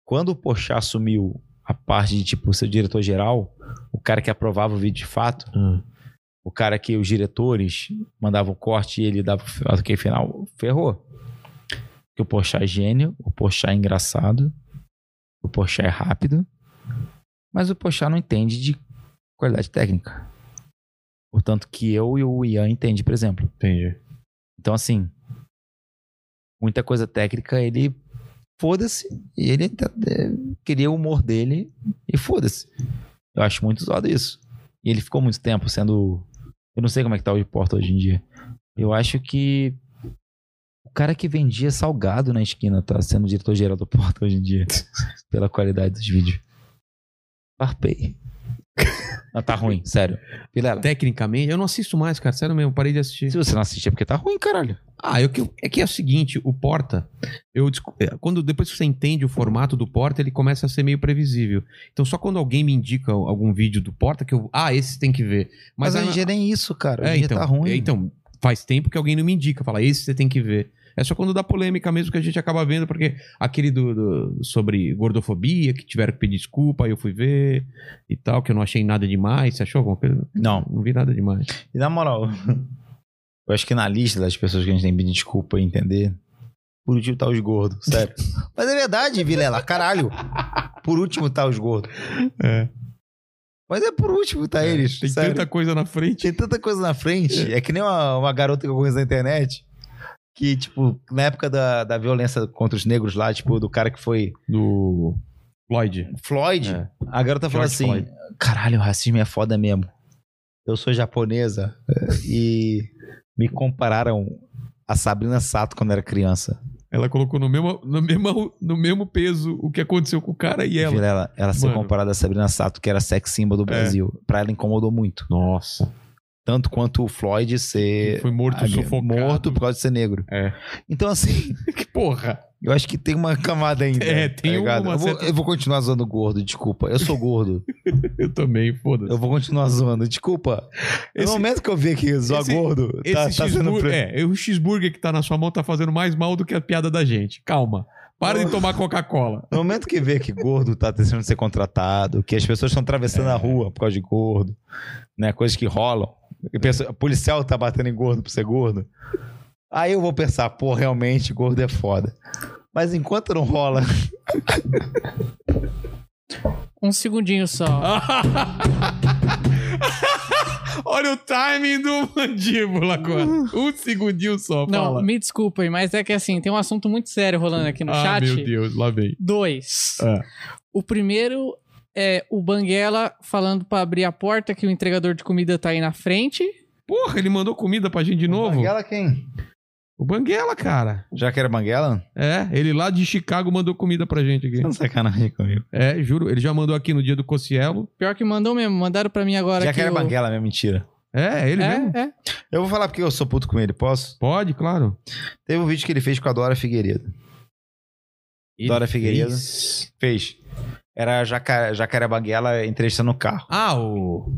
Quando o Porchat assumiu a parte de, tipo, ser diretor-geral, o cara que aprovava o vídeo de fato,
Ah.
o cara que os diretores mandavam o corte e ele dava o que final, ferrou. Porque o Porchat é gênio, o Porchat é engraçado, o Porchat é rápido, mas o Porchat não entende de qualidade técnica. Portanto, que eu e o Ian entende, por exemplo.
Entendi.
Então, assim, muita coisa técnica, ele foda-se, e ele é, queria o humor dele e foda-se. Eu acho muito zoado isso. E ele ficou muito tempo sendo. Eu não sei como é que tá o de porta hoje em dia. Eu acho que o cara que vendia salgado na esquina tá sendo diretor-geral do porta hoje em dia. pela qualidade dos vídeos. Farpei. Não, tá ruim, sério. Vilela,
Tecnicamente, eu não assisto mais, cara. Sério mesmo, parei de assistir.
se você não assistir é porque tá ruim, caralho.
Ah, eu, que- é que é o seguinte, o Porta, eu é, quando depois que você entende o formato do Porta, ele começa a ser meio previsível. Então só quando alguém me indica algum vídeo do Porta que eu, ah, esse tem que ver.
Mas,
Mas,
hoje em
a-
dia nem isso, cara.
É, então,
tá ruim.
é, então, faz tempo que alguém não me indica, fala, esse você tem que ver. É só quando dá polêmica mesmo que a gente acaba vendo, porque aquele do, do- sobre gordofobia, que tiveram que pedir desculpa, aí eu fui ver e tal, que eu não achei nada demais. Você achou alguma coisa?
Não.
Não vi nada demais.
E na moral, eu acho que na lista das pessoas que a gente tem que pedir desculpa e entender, por último tá os gordos, sério. Mas é verdade, Vilela, caralho. Por último tá os gordos.
É.
Mas é por último tá eles,
Tem
sério.
tanta coisa na frente.
Tem tanta coisa na frente. É que nem uma, uma garota que eu conheço na internet. Que, tipo, na época da, da violência contra os negros lá, tipo, do cara que foi
Do Floyd.
Floyd,
É.
a garota falou assim:
Floyd.
caralho, o racismo é foda mesmo. Eu sou japonesa eh, e me compararam a Sabrina Sato quando era criança.
Ela colocou no mesmo, no mesmo, no mesmo peso o que aconteceu com o cara e ela.
Ela, ela, ser
Mano.
comparada a Sabrina Sato, que era sex symbol do
É.
Brasil. Pra ela incomodou muito.
Nossa.
Tanto quanto o Floyd ser.
Foi morto
ah,
sufocado.
Morto por causa de ser negro.
É.
Então, assim,
Que porra.
eu acho que tem uma camada ainda.
É,
tá
tem
ligado?
uma
eu, vou,
certa-
eu vou continuar zoando gordo, desculpa. Eu sou gordo.
Eu também, foda-se.
eu vou continuar zoando, desculpa.
Esse-
no momento que eu vi aqui zoar
esse-
gordo, tá,
Esse
tá sendo. pre-
é, o cheeseburger que tá na sua mão tá fazendo mais mal do que a piada da gente. Calma. Para de tomar Coca-Cola.
No momento que vê que gordo tá tentando ser contratado, que as pessoas estão atravessando
É.
a rua por causa de gordo, né? Coisas que rolam. E pensa- O policial tá batendo em gordo por ser gordo. Aí eu vou pensar, pô, realmente, gordo é foda. Mas enquanto não rola,
Um segundinho só.
Olha o timing do mandíbula agora. Um segundinho só,
Não,
fala.
me desculpem, mas é que assim, tem um assunto muito sério rolando aqui no
ah,
chat.
meu Deus, lá vem.
Dois.
Ah.
O primeiro é o Banguela falando pra abrir a porta que o entregador de comida tá aí na frente.
Porra, ele mandou comida pra gente de novo.
Banguela quem?
O Banguela, cara.
Já que era Banguela?
É, ele lá de Chicago mandou comida pra gente aqui.
Tá sacanagem comigo.
É, juro. Ele já mandou aqui no dia do Cocielo.
Pior que mandou mesmo, mandaram pra mim agora
Já
aqui
que era
o-
Banguela, minha mentira.
É, ele mesmo.
É, é.
Eu vou falar porque eu sou puto com ele, posso?
Pode, claro.
Teve um vídeo que ele fez com a Dora Figueiredo.
Ele
Dora Figueiredo.
fez-
Fez. Era Jaca- Jacaré Banguela entrevistando no carro.
Ah, o.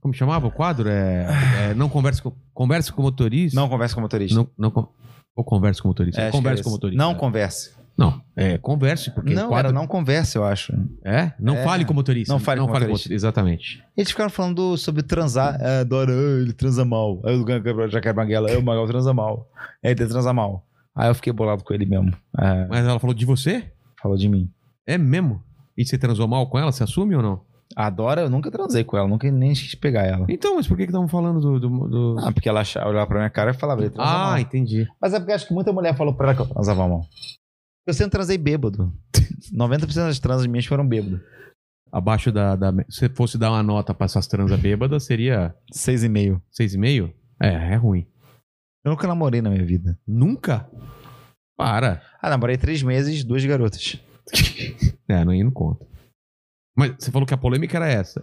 Como chamava o quadro? É. é, não converse com, converse com o motorista.
Não conversa com o motorista.
Não, não con- Ou converse com o motorista.
É, é
com o motorista.
Não converse.
Não, é converse, porque
Não,
o quadro.
era não converse, eu acho.
É? Não
É.
fale com o motorista.
Não fale com o motorista.
motorista. Exatamente.
Eles ficaram falando sobre transar. É, Dora, ah, ele transa mal. Aí o Jacaré Banguela, "Ah, o Magal transa mal. Aí ele transa mal. Aí eu fiquei bolado com ele mesmo. É,
Mas ela falou de você?
falou de mim.
É mesmo? E você transou mal com ela? Você assume ou não?
A Dora, eu nunca transei com ela, nunca nem quis pegar ela.
Então, mas por que que estavam falando do. do, do-
Ah, porque ela achava- olhava pra minha cara e falava, ele
Ah,
mal.
entendi.
Mas é porque acho que muita mulher falou pra ela que eu transava mal. Eu sempre transei bêbado. 90% das transas minhas foram bêbado.
Abaixo da, da. Se fosse dar uma nota pra essas transas bêbadas, seria
Seis e meio.
6,5? É, é ruim.
Eu nunca namorei na minha vida.
Nunca? Para.
Ah, namorei três meses, duas garotas.
É, não, aí não conta. Mas você falou que a polêmica era essa.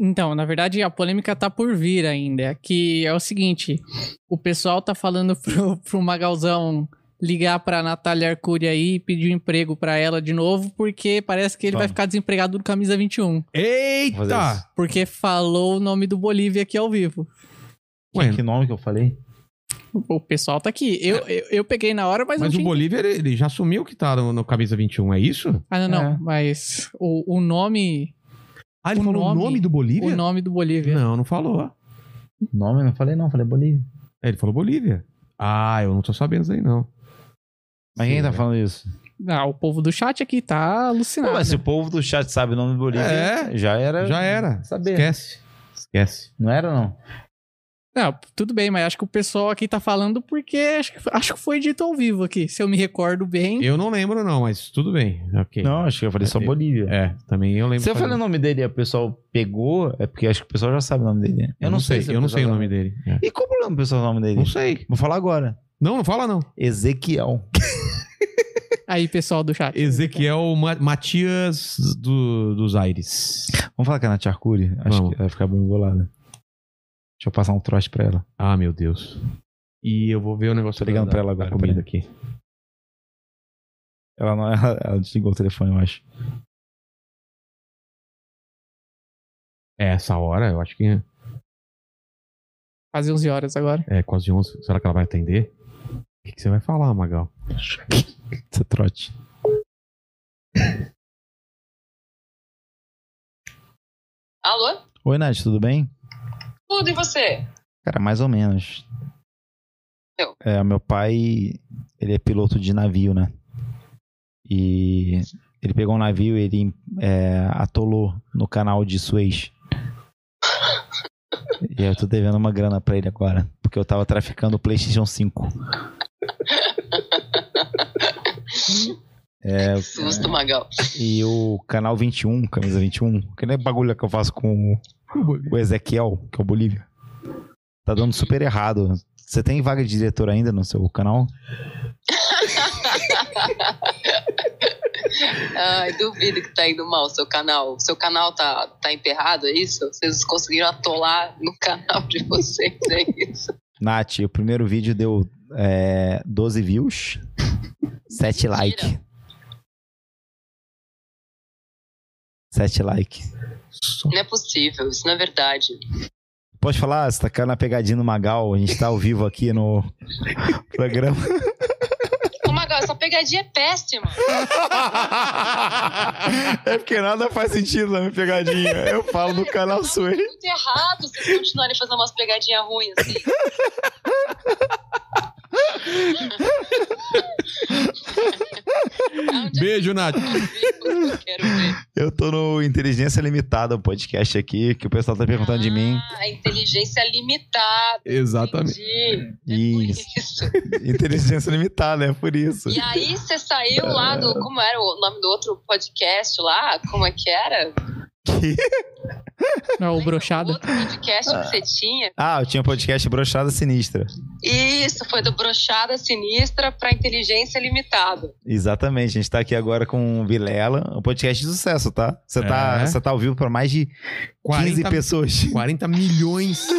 Então, na verdade, a polêmica tá por vir ainda. Que é o seguinte: o pessoal tá falando pro, pro Magalzão ligar pra Natália Arcuri aí e pedir um emprego pra ela de novo, porque parece que ele vai
Vamos.
ficar desempregado do camisa 21.
Vou fazer
Eita!
Porque falou o nome do Bolívia aqui ao vivo.
Ué,
que nome que eu falei?
O pessoal tá aqui. Eu, eu, eu peguei na hora, mas,
mas
não
o. Bolívia, ele, já assumiu que tá no, no camisa 21, é isso?
Ah, não, não.
É.
Mas o, o nome.
Ah, ele
O
falou o
nome-
nome do Bolívia?
O nome do Bolívia.
Não, não falou.
Nome? Não falei não, falei Bolívia.
É, ele falou Bolívia. Ah, eu não tô sabendo isso aí, não.
Mas quem
Sim,
tá
né?
falando isso?
Ah, o povo do chat aqui tá alucinado.
Pô, mas se o povo do chat sabe o nome do Bolívia,
É.
já era.
Já era.
Saber.
Esquece. Esquece.
Não era, não?
Não, tudo bem, mas acho que o pessoal aqui tá falando porque acho que, acho que foi dito ao vivo aqui, se eu me recordo bem.
Eu não lembro, não, mas tudo bem. Ok.
Não, acho que eu falei só
É,
Bolívia.
É, também eu lembro.
Se eu falei o nome dele e o pessoal pegou, é porque acho que o pessoal já sabe o nome dele.
Eu não sei,
se
eu não sei o
sabe.
nome dele. É.
E qual o problema do pessoal o nome dele?
Não sei.
Vou falar agora.
Não, não fala não.
Ezequiel.
Aí, pessoal do chat.
Ezequiel Ma- Matias do, dos Aires.
Vamos falar com a Nath Arcuri? Acho
Vamos.
que vai ficar bem bolada. Deixa eu passar um trote pra ela.
Ah, meu Deus. E eu vou ver o negócio
Tô ligando
da-
pra ela agora,
comida aqui.
Ela não ela, ela desligou o telefone, eu acho.
É, essa hora, eu acho que é,
Quase 11 horas agora.
é quase 11. Será que ela vai atender? O que, que você vai falar, Magal?
Você trote.
Alô?
Oi, Nath, tudo bem?
Tudo e você?
Cara, mais ou menos.
Eu.
É, meu pai, ele é piloto de navio, né? E ele pegou um navio e ele é, atolou no canal de Suez. e eu tô devendo uma grana pra ele agora, porque eu tava traficando o PlayStation 5. É,
Que susto, Magal.
e o canal 21, camisa 21, aquele bagulho que eu faço com o Ezequiel, que é o Bolívia. Tá dando super errado. Você tem vaga de diretor ainda no seu canal?
Ai, duvido que tá indo mal o seu canal. O seu canal tá, tá emperrado, é isso? Vocês conseguiram atolar no canal de vocês, é isso?
Nath, o primeiro vídeo deu é, 12 views, 7 likes. 7 likes.
Não é possível, isso não é verdade.
Pode falar, você tá caindo na pegadinha no Magal, a gente tá ao vivo aqui no programa.
Ô, Magal, essa pegadinha é péssima.
É porque nada faz sentido na minha pegadinha. Eu falo no canal
Tá
Suez.
muito errado vocês continuarem fazendo umas pegadinhas ruins assim. É
Beijo, Nath.
que eu quero ver?
Eu tô no Inteligência Limitada, o podcast aqui, que o pessoal tá perguntando de mim.
Ah, inteligência limitada.
Exatamente.
Entendi. É
Isso.
por isso.
Inteligência Limitada, é por isso.
E aí você saiu lá do. Como era o nome do outro podcast lá? Como é que era?
Não, o
outro podcast que você tinha.
Ah, eu tinha um podcast Brochada Sinistra.
Isso, foi do Brochada Sinistra pra Inteligência Limitada.
Exatamente, a gente tá aqui agora com o Vilela, um podcast de sucesso, tá? Você tá,
É.
você tá ao vivo pra mais de 15
40,
pessoas.
40 milhões.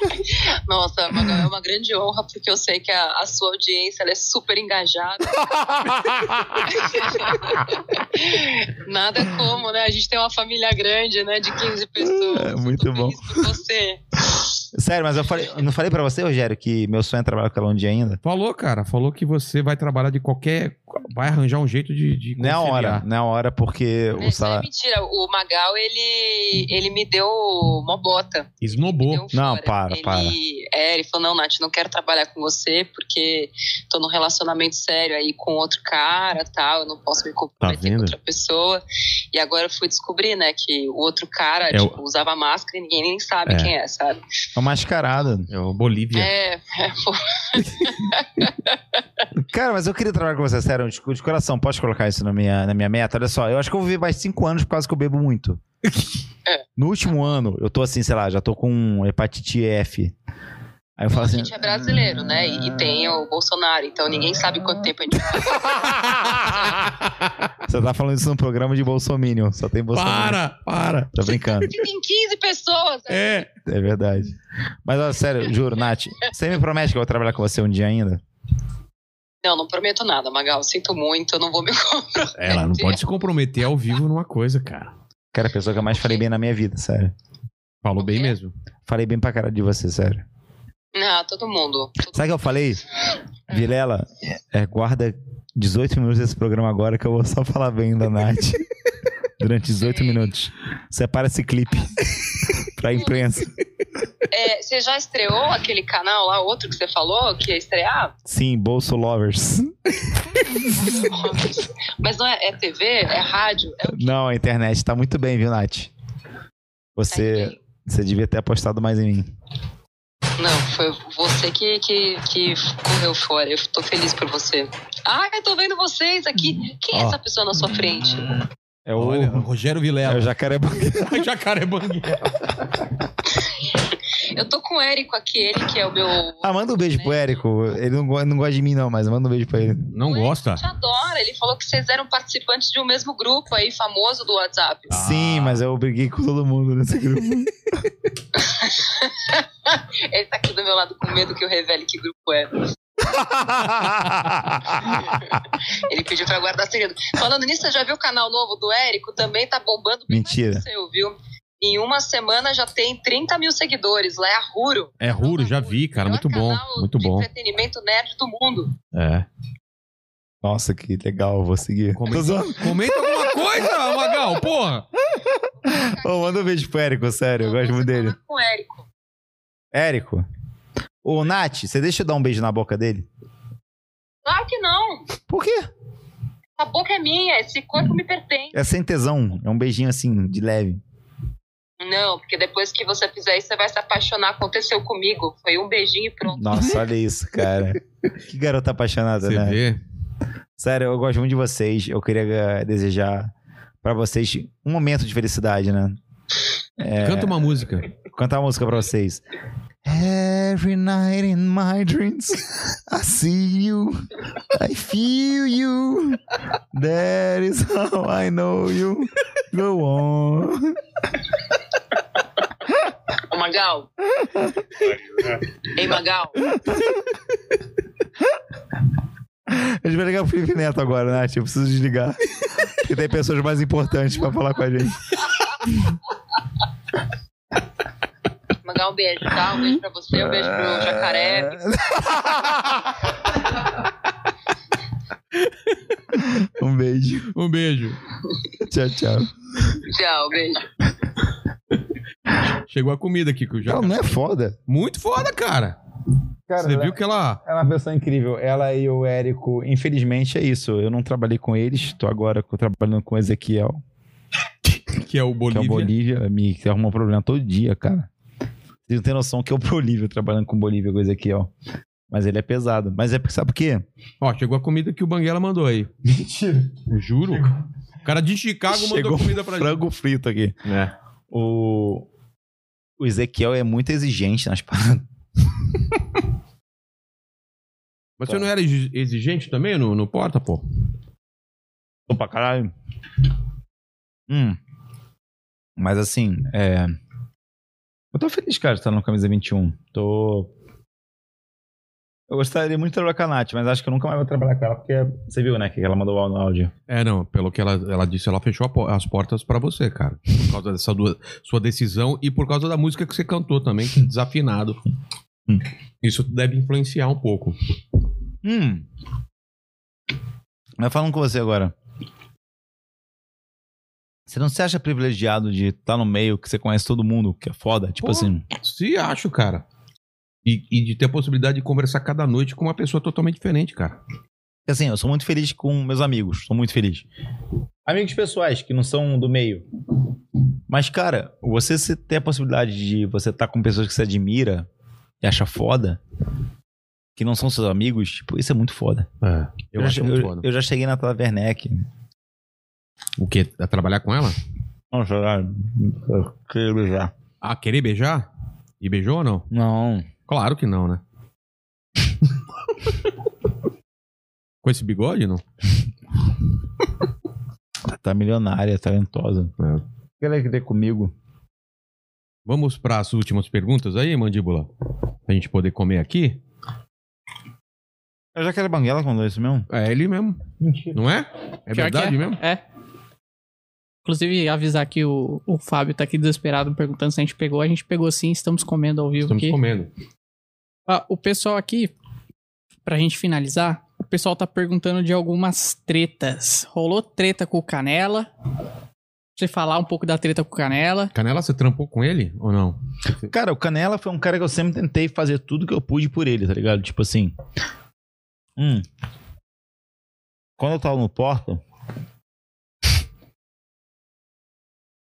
Nossa, Magal, é uma grande honra, porque eu sei que a, a sua audiência ela é super engajada. Nada como, né? A gente tem uma família grande, né? De 15 pessoas.
É, muito bom.
por você.
Sério, mas eu, falei, eu não falei pra você, Rogério, que meu sonho é trabalhar com ela um dia ainda?
Falou, cara. Falou que você vai trabalhar de qualquer. Vai arranjar um jeito de. de
Não é a hora, não é a hora, porque
Né,
o
é
salário.
mentira. O Magal, ele, ele me deu uma bota.
Esnobou.
Deu
Não, para,
ele,
para.
É, ele falou, não, Nath, não quero trabalhar com você porque tô num relacionamento sério aí com outro cara tal, eu não posso me comprometer
vendo?
com outra pessoa. E agora eu fui descobrir, né, que o outro cara,
É o-
tipo, usava máscara e ninguém nem sabe
É.
quem é, sabe?
É uma mascarada.
É o Bolívia.
É, é,
Cara, mas eu queria trabalhar com você, sério, de, de coração. Pode colocar isso na minha, na minha meta? Olha só, eu acho que eu vou viver mais cinco anos por causa que eu bebo muito.
É.
No último ano, eu tô assim, sei lá, já tô com hepatite F. Aí eu falo
a
assim.
gente é brasileiro, né? E, e tem o Bolsonaro, então ninguém sabe quanto tempo a gente vai
Você tá falando isso num programa de Bolsominion. Só tem Bolsominion.
Para, para.
Tô brincando.
Tem 15 pessoas. né?
É.
É verdade. Mas, ó, sério, juro, Nath, você me promete que eu vou trabalhar com você um dia ainda?
Não, não prometo nada, Magal. Sinto muito, eu não vou me comprometer.
Ela não pode se comprometer ao vivo numa coisa, cara.
Cara, a pessoa que eu mais falei bem na minha vida, sério.
Falou bem mesmo.
Falei bem pra cara de você, sério.
Não, todo mundo. Todo
Sabe o que eu falei? Vilela, é, guarda 18 minutos desse programa agora que eu vou só falar bem da Nath. Durante 18 minutos. Separa esse clipe pra imprensa.
É, você já estreou aquele canal lá, outro que você falou, que ia estrear?
Sim, Bolso Lovers.
Mas não é, é TV? É rádio? É?
Não, a internet tá muito bem, viu, Nath? Você, você devia ter apostado mais em mim.
Não, foi você que, que, que correu fora. Eu tô feliz por você. Ah, eu tô vendo vocês aqui. Quem é
Ó.
essa pessoa na sua frente?
É o,
Olha, Rogério
é
Vilela.
o Jacaré
Jacaré Banguela.
Eu tô com o Érico aqui, ele que é o meu.
Ah, manda um beijo pro Érico. Ele não, não gosta de mim, não, mas manda um beijo pra ele.
Não
O
gosta?
te adora. Ele falou que vocês eram participantes de um mesmo grupo aí, famoso do WhatsApp.
Ah.
Sim, mas eu briguei com todo mundo nesse grupo.
Ele tá aqui do meu lado com medo que eu revele que grupo é. Ele pediu pra guardar segredo. Falando nisso, você já viu o canal novo do Érico? Também tá bombando
Mentira.
seu, viu? Em uma semana já tem 30 mil seguidores. Lá é a Ruro.
É Ruro, já vi, cara. Muito bom.
canal
Muito
de
bom.
entretenimento nerd do mundo.
É.
Nossa, que legal, vou seguir.
Comenta, comenta alguma coisa, Magal, porra.
Ô, manda um beijo pro Érico, sério, eu
Então,
gosto muito dele.
Com o Érico.
Érico. Ô, Nath, você deixa eu dar um beijo na boca dele?
Claro que não.
Por quê?
A boca é minha, esse corpo me pertence.
É sem tesão, é um beijinho assim, de leve.
Não, porque depois que você fizer isso, você vai se apaixonar. Aconteceu comigo. Foi um beijinho e pronto.
Nossa, olha isso, cara. Que garota apaixonada,
Você
né?
vê?
Sério, eu gosto muito de vocês. Eu queria eh, desejar pra vocês um momento de felicidade, né?
Canta uma música.
Cantar uma música pra vocês. Every night in my dreams, I see you, I feel you. That is how I know you. Go on.
Magal. Ei, Magal.
A gente vai ligar pro Felipe Neto agora, Nath. Eu preciso desligar. Porque tem pessoas mais importantes pra falar com a gente.
Magal, um beijo, tá? Um beijo pra você, um beijo pro jacaré.
Um beijo.
Um beijo.
Tchau, tchau.
Tchau, beijo.
Chegou a comida aqui que eu já.
Ela não é foda.
Muito foda, cara.
Cara,
Você
ela,
viu que ela.
ela é uma pessoa incrível. Ela e o Érico, infelizmente é isso. Eu não trabalhei com eles, tô agora trabalhando com o Ezequiel,
Que é o
que
Bolívia.
é o Bolívia, me que arruma um problema todo dia, cara. Vocês não têm noção que é o Bolívia trabalhando com o Bolívia, com o Ezequiel. Mas ele é pesado. Mas é porque, sabe por quê?
Ó, chegou a comida que o Banguela mandou aí.
Mentira.
Juro. O cara de Chicago mandou
Chegou
comida pra gente.
Frango frito aqui.
É.
O, o Ezequiel é muito exigente nas paradas.
Mas você não era exi- exigente também no, no porta, pô?
Tô pra caralho. Hum. Mas assim, é. Eu tô feliz, cara, de estar no camisa 21. Tô. Eu gostaria muito de trabalhar com a Nath, mas acho que eu nunca mais vou trabalhar com ela, porque você viu, né, que ela mandou no áudio.
É, não. Pelo que ela, ela disse, ela fechou po- as portas pra você, cara. Por causa dessa dua- sua decisão e por causa da música que você cantou também, que desafinado.
Hum.
Isso deve influenciar um pouco.
Hum. Mas falando com você agora. Você não se acha privilegiado de estar no meio que você conhece todo mundo, que é foda? Tipo
Pô.
assim.
Se acho, cara. E, e de ter a possibilidade de conversar cada noite com uma pessoa totalmente diferente, cara.
Assim, eu sou muito feliz com meus amigos. Sou muito feliz. Amigos pessoais que não são do meio. Mas, cara, você ter a possibilidade de você estar com pessoas que você admira e acha foda, que não são seus amigos, tipo, isso é muito foda.
É. Eu,
já,
acho muito
eu-
foda.
eu já cheguei na Tata Werneck.
O quê? A trabalhar com ela?
Não, já. eu Queria beijar.
Ah, querer beijar? E beijou ou não?
Não.
Claro que não, né? com esse bigode, não?
Tá milionária, talentosa.
É.
Quer querer comigo?
Vamos para as últimas perguntas aí, mandíbula? Pra gente poder comer aqui?
Eu já quero banguela quando é isso mesmo?
É ele mesmo.
Mentira.
Não é? É
Pior
verdade
é.
mesmo?
É. Inclusive, avisar que o, o Fábio tá aqui desesperado perguntando se a gente pegou. A gente pegou sim, estamos comendo ao vivo
Estamos
aqui.
comendo.
Ah, o pessoal aqui, pra gente finalizar, o pessoal tá perguntando de algumas tretas. Rolou treta com o Canela? Pra você falar um pouco da treta com o Canela.
Canela, você trampou com ele ou não?
Cara, o Canela foi um cara que eu sempre tentei fazer tudo que eu pude por ele, tá ligado? Tipo assim. Hum. Quando eu tava no Porta.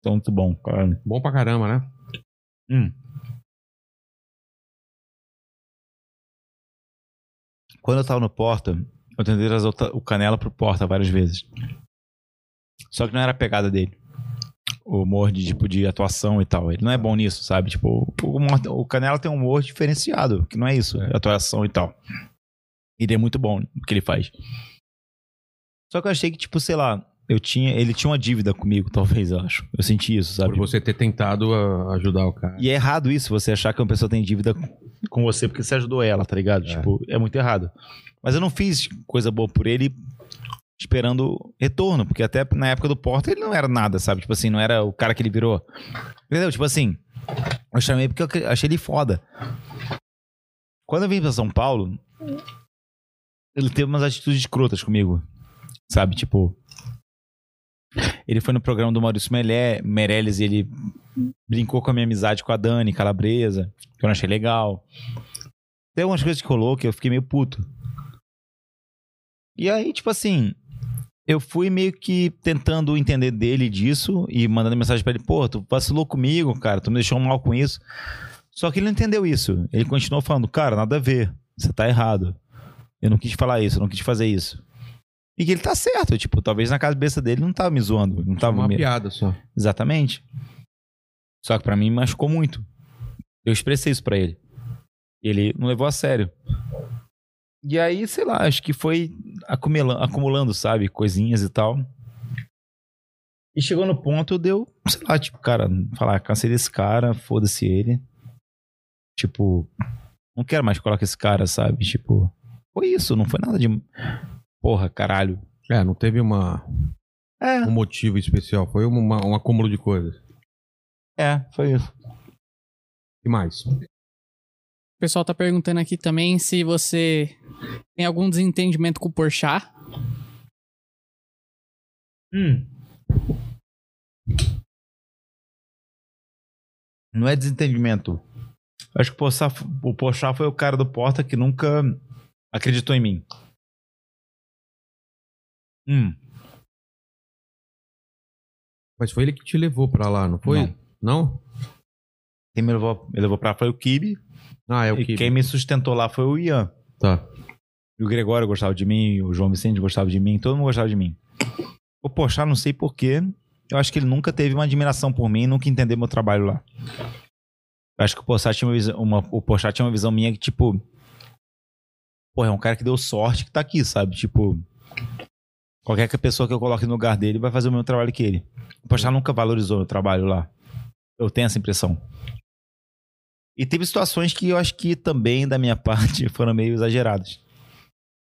Tá muito bom, cara.
Bom pra caramba, né?
Hum. Quando eu tava no Porta, eu tentei trazer o o Canela pro Porta várias vezes. Só que não era a pegada dele. O humor de, tipo, de atuação e tal. Ele não é bom nisso, sabe? Tipo, o, o Canela tem um humor diferenciado, que não é isso, é atuação e tal. Ele é muito bom no que ele faz. Só que eu achei que, tipo, sei lá, eu tinha. Ele tinha uma dívida comigo, talvez, eu acho. Eu senti isso, sabe?
Por você ter tentado ah, ajudar o cara.
E é errado isso, você achar que uma pessoa tem dívida com você porque você ajudou ela, tá ligado?
É.
Tipo, é muito errado. Mas eu não fiz coisa boa por ele esperando retorno, porque até na época do Porta ele não era nada, sabe? Tipo assim, não era o cara que ele virou. Entendeu? Tipo assim, eu chamei porque eu achei ele foda. Quando eu vim pra São Paulo, ele teve umas atitudes escrotas comigo, sabe? Tipo, ele foi no programa do Maurício Melé, Meirelles e ele brincou com a minha amizade com a Dani Calabresa, que eu não achei legal. Tem algumas coisas que rolou que eu fiquei meio puto. E aí, tipo assim, eu fui meio que tentando entender dele disso e mandando mensagem pra ele, pô, tu vacilou comigo, cara, tu me deixou mal com isso. Só que ele não entendeu isso. Ele continuou falando, cara, nada a ver, você tá errado. Eu não quis falar isso, eu não quis fazer isso. E que ele tá certo, tipo, talvez na cabeça dele não tava me zoando, não tava
uma
me...
piada só.
Exatamente. Só que pra mim machucou muito. Eu expressei isso pra ele. Ele não levou a sério. E aí, sei lá, acho que foi acumulando, acumulando, sabe, coisinhas e tal. E chegou no ponto, deu, sei lá, tipo, cara, falar, cansei desse cara, foda-se ele. Tipo, não quero mais colocar esse cara, sabe? Tipo, foi isso, não foi nada de. Porra, caralho.
É, não teve uma,
É,
um motivo especial. Foi uma- um acúmulo de coisas.
é, foi isso.
E mais?
O pessoal tá perguntando aqui também se você tem algum desentendimento com o Porchat.
Hum. Não é desentendimento. Acho que o Pochá, o Pochá foi o cara do Porta que nunca acreditou em mim. Hum,
Mas foi ele que te levou pra lá, não foi?
Não.
Não?
quem me levou, me levou pra lá foi o Kibe.
Ah, é o
e
que.
quem me sustentou lá foi o Ian.
Tá.
E o Gregório gostava de mim, o João Vicente gostava de mim, todo mundo gostava de mim. O Pochá, não sei porquê, eu acho que ele nunca teve uma admiração por mim, nunca entendeu meu trabalho lá. Eu acho que o Pochá tinha uma visão, uma, o Pochá tinha uma visão minha que, tipo... Pô, é um cara que deu sorte que tá aqui, sabe? Tipo... Qualquer que pessoa que eu coloque no lugar dele vai fazer o mesmo trabalho que ele. O Pochá nunca valorizou meu trabalho lá. Eu tenho essa impressão. E teve situações que eu acho que também, da minha parte, foram meio exageradas.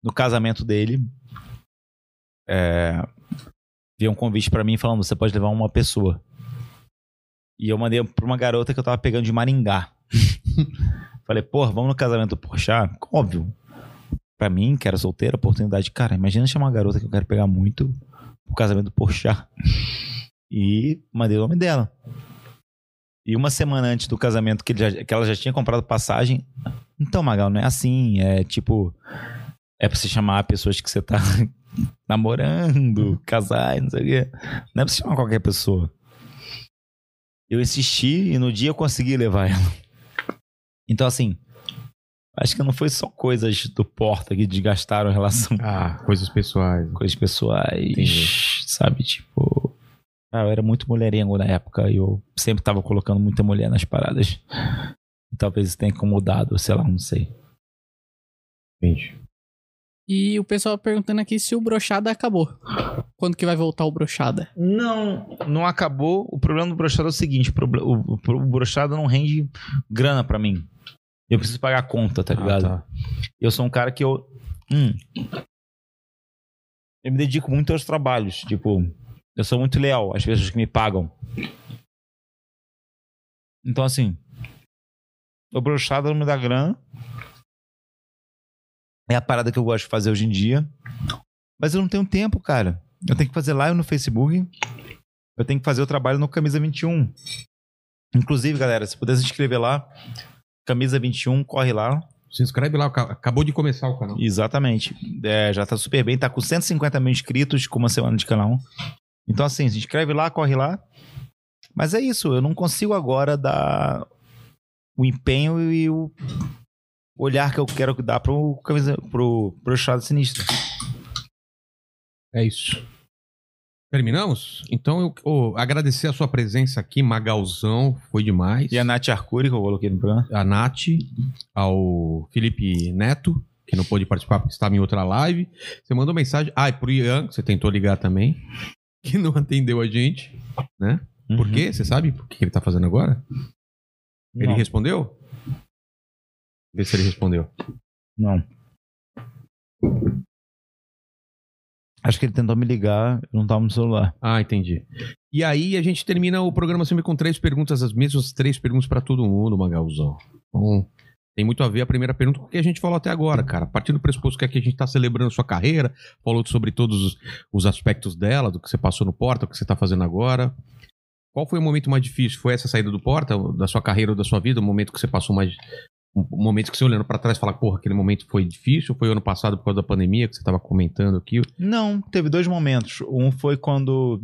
No casamento dele, é, veio um convite pra mim falando: você pode levar uma pessoa. E eu mandei pra uma garota que eu tava pegando de Maringá. Falei, porra, vamos no casamento do Porchat? Óbvio. Pra mim, que era solteira, oportunidade. Cara, imagina chamar uma garota que eu quero pegar muito pro casamento do Porchat. E mandei o nome dela. E uma semana antes do casamento, que, já- que ela já tinha comprado passagem. Então, Magal, não é assim. É tipo. É pra você chamar pessoas que você tá namorando, casais, não sei o quê. Não é pra você chamar qualquer pessoa. Eu insisti e no dia eu consegui levar ela. Então, assim. Acho que não foi só coisas do Porta que desgastaram a relação
Ah, coisas pessoais.
coisas pessoais,
Entendi.
sabe? Tipo. Ah, eu era muito mulherengo na época e eu sempre tava colocando muita mulher nas paradas. E talvez isso tenha incomodado, sei lá, não sei.
Entendi.
E o pessoal perguntando aqui se o brochada acabou. Quando que vai voltar o brochada?
Não, não acabou. O problema do brochado é o seguinte: o, o, o, o brochado não rende grana pra mim. Eu preciso pagar a conta, tá ligado?
Ah, tá.
Eu sou um cara que eu. Hum, eu me dedico muito aos trabalhos. Tipo, eu sou muito leal às pessoas que me pagam. Então, assim. O brochado me dá grana. É a parada que eu gosto de fazer hoje em dia. Mas eu não tenho tempo, cara. Eu tenho que fazer live no Facebook. Eu tenho que fazer o trabalho no Camisa 21. Inclusive, galera, se puder se inscrever lá, Camisa 21, corre lá.
Se inscreve lá, aca- acabou de começar o canal.
Exatamente. É, já tá super bem, tá com 150 mil inscritos com uma semana de canal. Então, assim, se inscreve lá, corre lá. Mas é isso, eu não consigo agora dar o empenho e o olhar que eu quero dar pro, camisa- pro, pro Estado Sinistro.
É isso. Terminamos? Então eu ô, agradecer a sua presença aqui, Magalzão, foi demais.
E a Nath Arcuri, que eu coloquei no programa.
a Nath, ao Felipe Neto, que não pôde participar porque estava em outra live. Você mandou mensagem. Ah, e pro Ian, que você tentou ligar também, que não atendeu a gente, né? Por
Uhum.
quê? Você sabe por que ele tá fazendo agora? Ele
Não.
respondeu? Vê se ele respondeu.
Não. Acho que ele tentou me ligar, não tava no celular.
Ah, entendi. E aí a gente termina o programa sempre com três perguntas, as mesmas três perguntas pra todo mundo, Magalzão. Então, tem muito a ver a primeira pergunta com o que a gente falou até agora, cara. A partir do pressuposto que aqui a gente tá celebrando sua carreira, falou sobre todos os, os aspectos dela, do que você passou no Porta, o que você tá fazendo agora. Qual foi o momento mais difícil? Foi essa saída do Porta, da sua carreira ou da sua vida? O momento que você passou mais. Um momento que você olhando pra trás fala, porra, aquele momento foi difícil? Foi ano passado por causa da pandemia que você tava comentando aqui?
Não, teve dois momentos. Um foi quando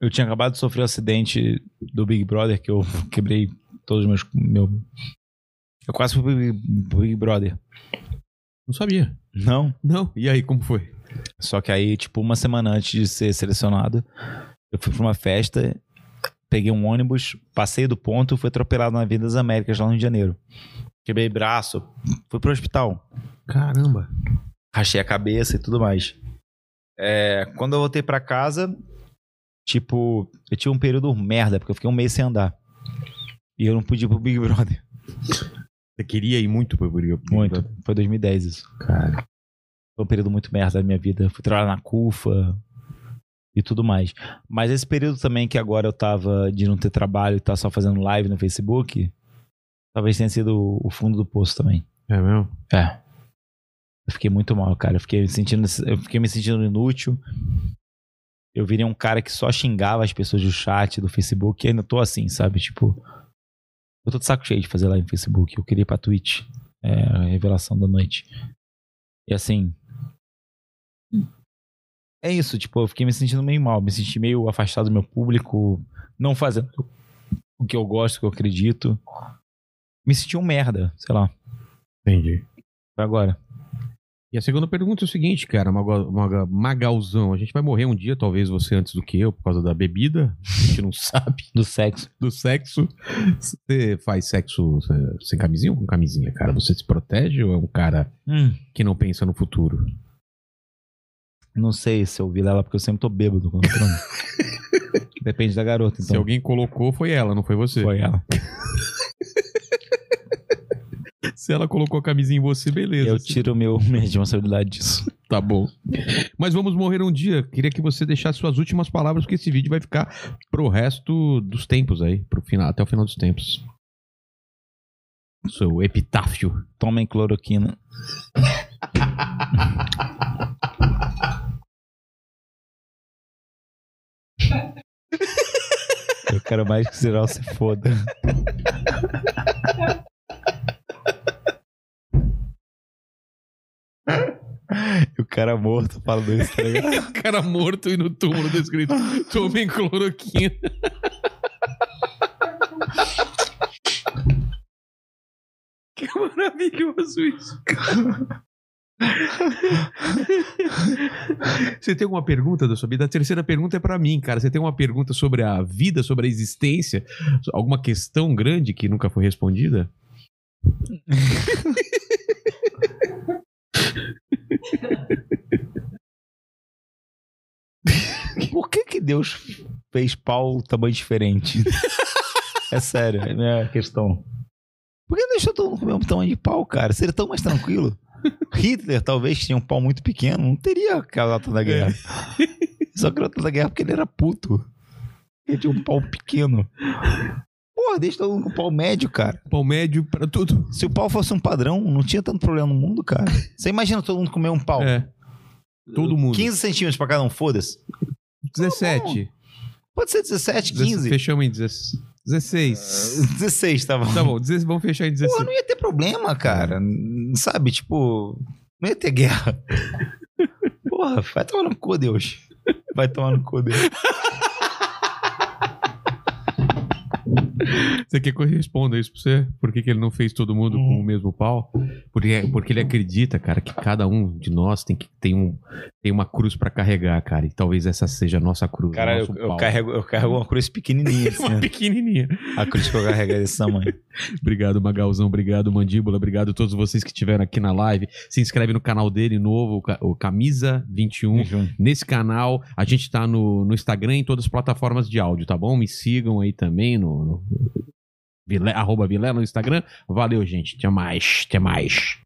eu tinha acabado de sofrer o acidente do Big Brother, que eu quebrei todos os meus. Meu... Eu quase fui pro Big, pro Big Brother.
Não sabia.
Não.
Não. E aí, como foi?
Só que aí, tipo, uma semana antes de ser selecionado, eu fui pra uma festa, peguei um ônibus, passei do ponto e fui atropelado na Avenida das Américas, lá no Rio de Janeiro. Quebrei braço, fui pro hospital.
Caramba.
rachei a cabeça e tudo mais. É, quando eu voltei pra casa, tipo, eu tinha um período merda, porque eu fiquei um mês sem andar. E eu não podia ir pro Big Brother.
Você queria ir muito pro Big Brother?
Muito. Foi 2010 isso.
Cara.
Foi um período muito merda da minha vida. Fui trabalhar na CUFA e tudo mais. Mas esse período também que agora eu tava de não ter trabalho e tá só fazendo live no Facebook, talvez tenha sido o fundo do poço também.
É mesmo?
É. Eu fiquei muito mal, cara. Eu fiquei me sentindo, eu fiquei me sentindo inútil. Eu virei um cara que só xingava as pessoas do chat, do Facebook, e ainda tô assim, sabe? Tipo, Eu tô de saco cheio de fazer live no Facebook. Eu queria ir pra Twitch. É, a revelação da noite. E assim. É isso, tipo, eu fiquei me sentindo meio mal. Me senti meio afastado do meu público. Não fazendo o que eu gosto, o que eu acredito. Me senti um merda, sei lá.
Entendi.
Foi agora.
E a segunda pergunta é o seguinte, cara, Maga- Maga- Magalzão. A gente vai morrer um dia, talvez você antes do que eu, por causa da bebida. A gente não sabe.
Do sexo.
Do sexo. Você faz sexo sem camisinha ou com camisinha, cara? Você se protege ou é um cara
Hum,
que não pensa no futuro?
Não sei se eu vi ela porque eu sempre tô bêbado quando eu. Depende da garota,
Se
então.
alguém colocou, foi ela, não foi você.
Foi ela.
Se ela colocou a camisinha em você, beleza.
Eu tiro meu, minha responsabilidade disso.
Tá bom. Mas vamos morrer um dia. Queria que você deixasse suas últimas palavras, porque esse vídeo vai ficar pro resto dos tempos aí, pro final, até o final dos tempos. Seu epitáfio.
Tomem cloroquina. Eu quero mais que o Ziral se foda. E o cara morto falando isso, tá ligado?
O cara morto e no túmulo descrito. Tomem cloroquina. Que maravilhoso isso. Você tem alguma pergunta da sua vida? A terceira pergunta é pra mim, cara. Você tem uma pergunta sobre a vida, sobre a existência? Alguma questão grande que nunca foi respondida?
Por que que Deus fez pau tamanho diferente? É sério, é a minha questão. Por que não deixou todo mundo com o mesmo tamanho de pau, cara? Seria tão mais tranquilo. Hitler talvez tinha um pau muito pequeno, não teria causado tanta guerra. Só criou tanta guerra porque ele era puto. Ele tinha um pau pequeno. Porra, deixa todo mundo com pau médio, cara.
Pau médio pra tudo.
Se o pau fosse um padrão, não tinha tanto problema no mundo, cara. Você imagina todo mundo comer um pau.
É. Todo mundo.
15 centímetros pra cada um, foda-se.
17.
Pode ser 17, 15.
Fechamos em 16. 16.
16, tá bom.
Tá bom, 16, vamos fechar em 16.
Porra, não ia ter problema, cara. Sabe, tipo, não ia ter guerra. Porra, vai tomar no cu, Deus. Vai tomar no cu, Deus.
Você quer que eu responda isso pra você? Por que, que ele não fez todo mundo com o mesmo pau? Porque, porque ele acredita, cara, que cada um de nós tem, que, tem, um, tem uma cruz pra carregar, cara. E talvez essa seja a nossa cruz.
Cara, eu, eu carrego, eu carrego uma cruz pequenininha. Assim,
Uma pequenininha.
A cruz que eu carrego é desse tamanho.
Obrigado, Magalzão. Obrigado, Mandíbula. Obrigado a todos vocês que estiveram aqui na live. Se inscreve no canal dele novo, o Ca- o Camisa 21. Nesse canal, a gente tá no, no Instagram e em todas as plataformas de áudio, tá bom? Me sigam aí também no, no Vile- arroba no Instagram. Valeu, gente. Até mais. Até mais.